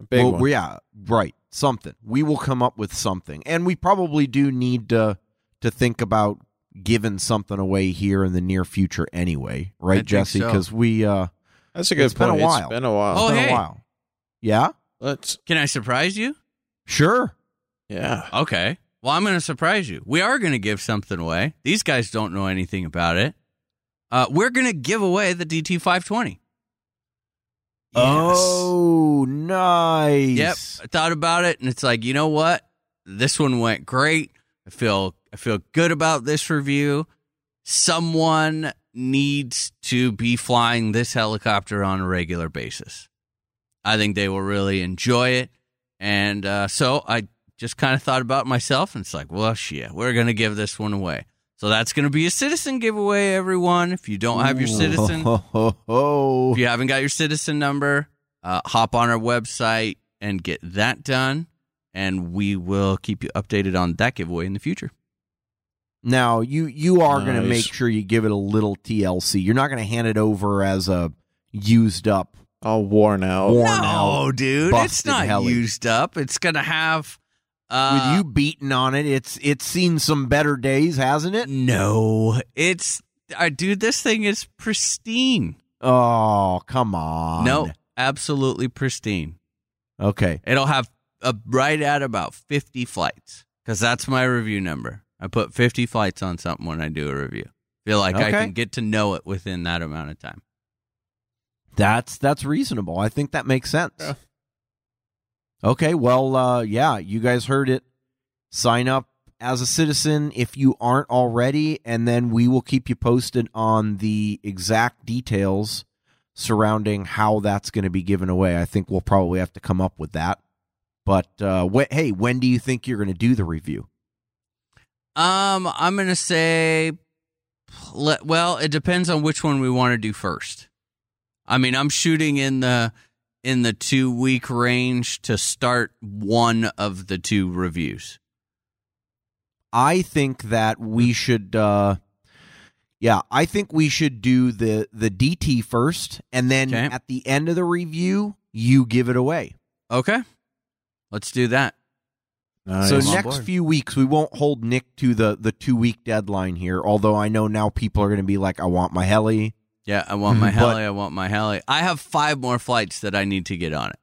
A big well, one. Yeah, right. Something. We will come up with something, and we probably do need to to think about giving something away here in the near future anyway, right, think Jesse? so. Because we uh, That's a good It's been a while. It's been a while. Oh, it's been hey. a while. Yeah, Let's. Can I surprise you? sure. Yeah. Okay. Well, I'm going to surprise you. We are going to give something away. These guys don't know anything about it. Uh, we're going to give away the DT520. Oh, nice. Yep. I thought about it and it's like, you know what? This one went great. I feel I feel good about this review. Someone needs to be flying this helicopter on a regular basis. I think they will really enjoy it. And uh, so I just kind of thought about myself and it's like, well, shit, we're going to give this one away. So that's going to be a citizen giveaway, everyone. If you don't have your citizen, <laughs> if you haven't got your citizen number, uh, hop on our website and get that done, and we will keep you updated on that giveaway in the future. Now you you are going to make sure you give it a little TLC. You're not going to hand it over as a used up. All worn out. Worn no, out, dude, it's not heli. used up. It's gonna have uh, With you beating on it, it's it's seen some better days, hasn't it? No, it's uh, dude. This thing is pristine. Oh, come on. No, absolutely pristine. Okay. It'll have a, right at about 50 flights because that's my review number. I put 50 flights on something when I do a review. Feel like I can get to know it within that amount of time. That's that's reasonable. I think that makes sense. Yeah. Okay, well, uh, yeah, you guys heard it. Sign up as a citizen if you aren't already, and then we will keep you posted on the exact details surrounding how that's going to be given away. I think we'll probably have to come up with that. But uh, wh- hey, when do you think you're going to do the review? Um, I'm gonna say, let, well, it depends on which one we want to do first. I mean, I'm shooting in the in the two week range to start one of the two reviews. I think that we should uh yeah, I think we should do the the DT first and then Okay. at the end of the review you give it away. Okay, let's do that. Nice. So I'm next few weeks we won't hold Nick to the the 2 week deadline here, although I know now people are going to be like I want my heli. Yeah, I want my Mhm. heli. I want my heli. I have five more flights that I need to get on it.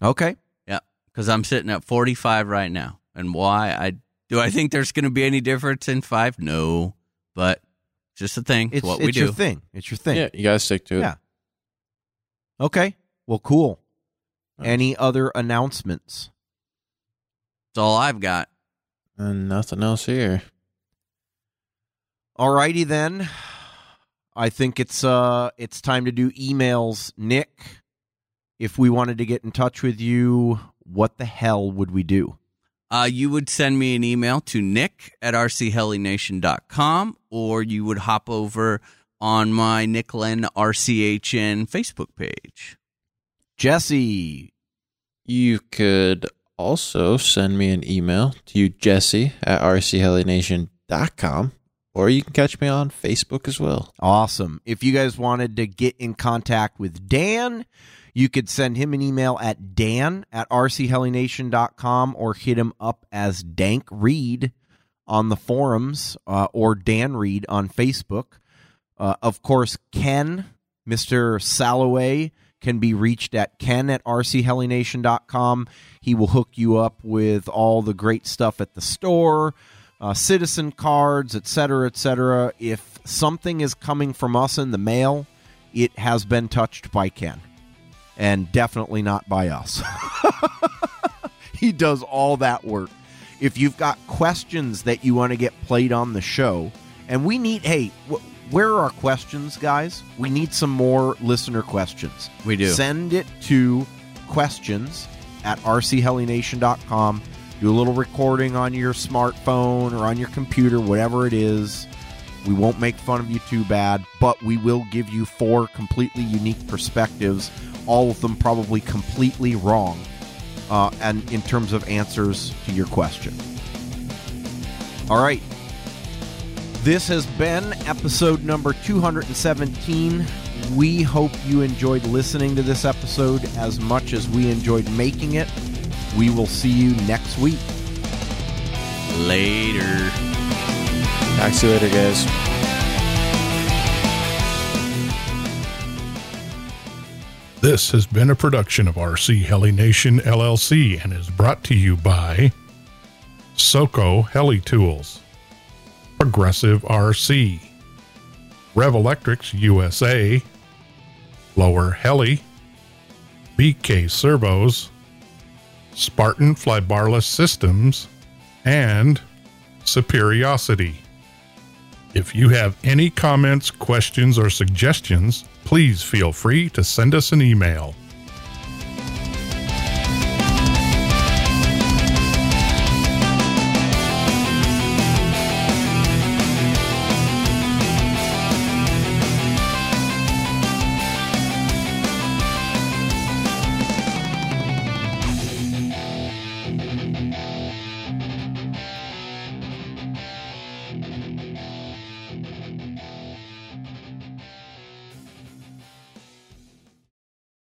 Okay. Yeah, because I'm sitting at 45 right now. And why? I do I think there's going to be any difference in five? No, but just a thing. It's, It's what we it's do. your thing. It's your thing. yeah, you gotta stick to it. Yeah. Okay. Well, cool. Nice. Any other announcements? That's all I've got. And nothing else here. Alrighty then. I think it's uh it's time to do emails. Nick, if we wanted to get in touch with you, what the hell would we do? Uh, you would send me an email to nick at rchelination.com or you would hop over on my Nick Len RCHN Facebook page. Jesse, You could also send me an email to you, jesse at rchelination.com, or you can catch me on Facebook as well. Awesome. If you guys wanted to get in contact with Dan, you could send him an email at dan at rchelination.com or hit him up as Dank Reed on the forums uh, or Dan Reed on Facebook. Uh, of course, Ken, Mr. Salloway, can be reached at ken at rchelination.com. He will hook you up with all the great stuff at the store, uh, citizen cards, etc., etc. If something is coming from us in the mail, it has been touched by Ken, and definitely not by us. <laughs> he does all that work. If you've got questions that you want to get played on the show, and we need, hey, where are our questions, guys? We need some more listener questions. We do. Send it to questions at rchelination.com. Do a little recording on your smartphone or on your computer, whatever it is. We won't make fun of you too bad, but we will give you four completely unique perspectives, all of them probably completely wrong, uh, and in terms of answers to your question. All right. This has been episode number 217. We hope you enjoyed listening to this episode as much as we enjoyed making it. We will see you next week. Later. Talk to you later, guys. This has been a production of RC Heli Nation LLC and is brought to you by Soco Heli Tools, Progressive RC, Revolectrix USA, Lower Heli, BK Servos, Spartan Flybarless Systems, and Superiosity. If you have any comments, questions, or suggestions, please feel free to send us an email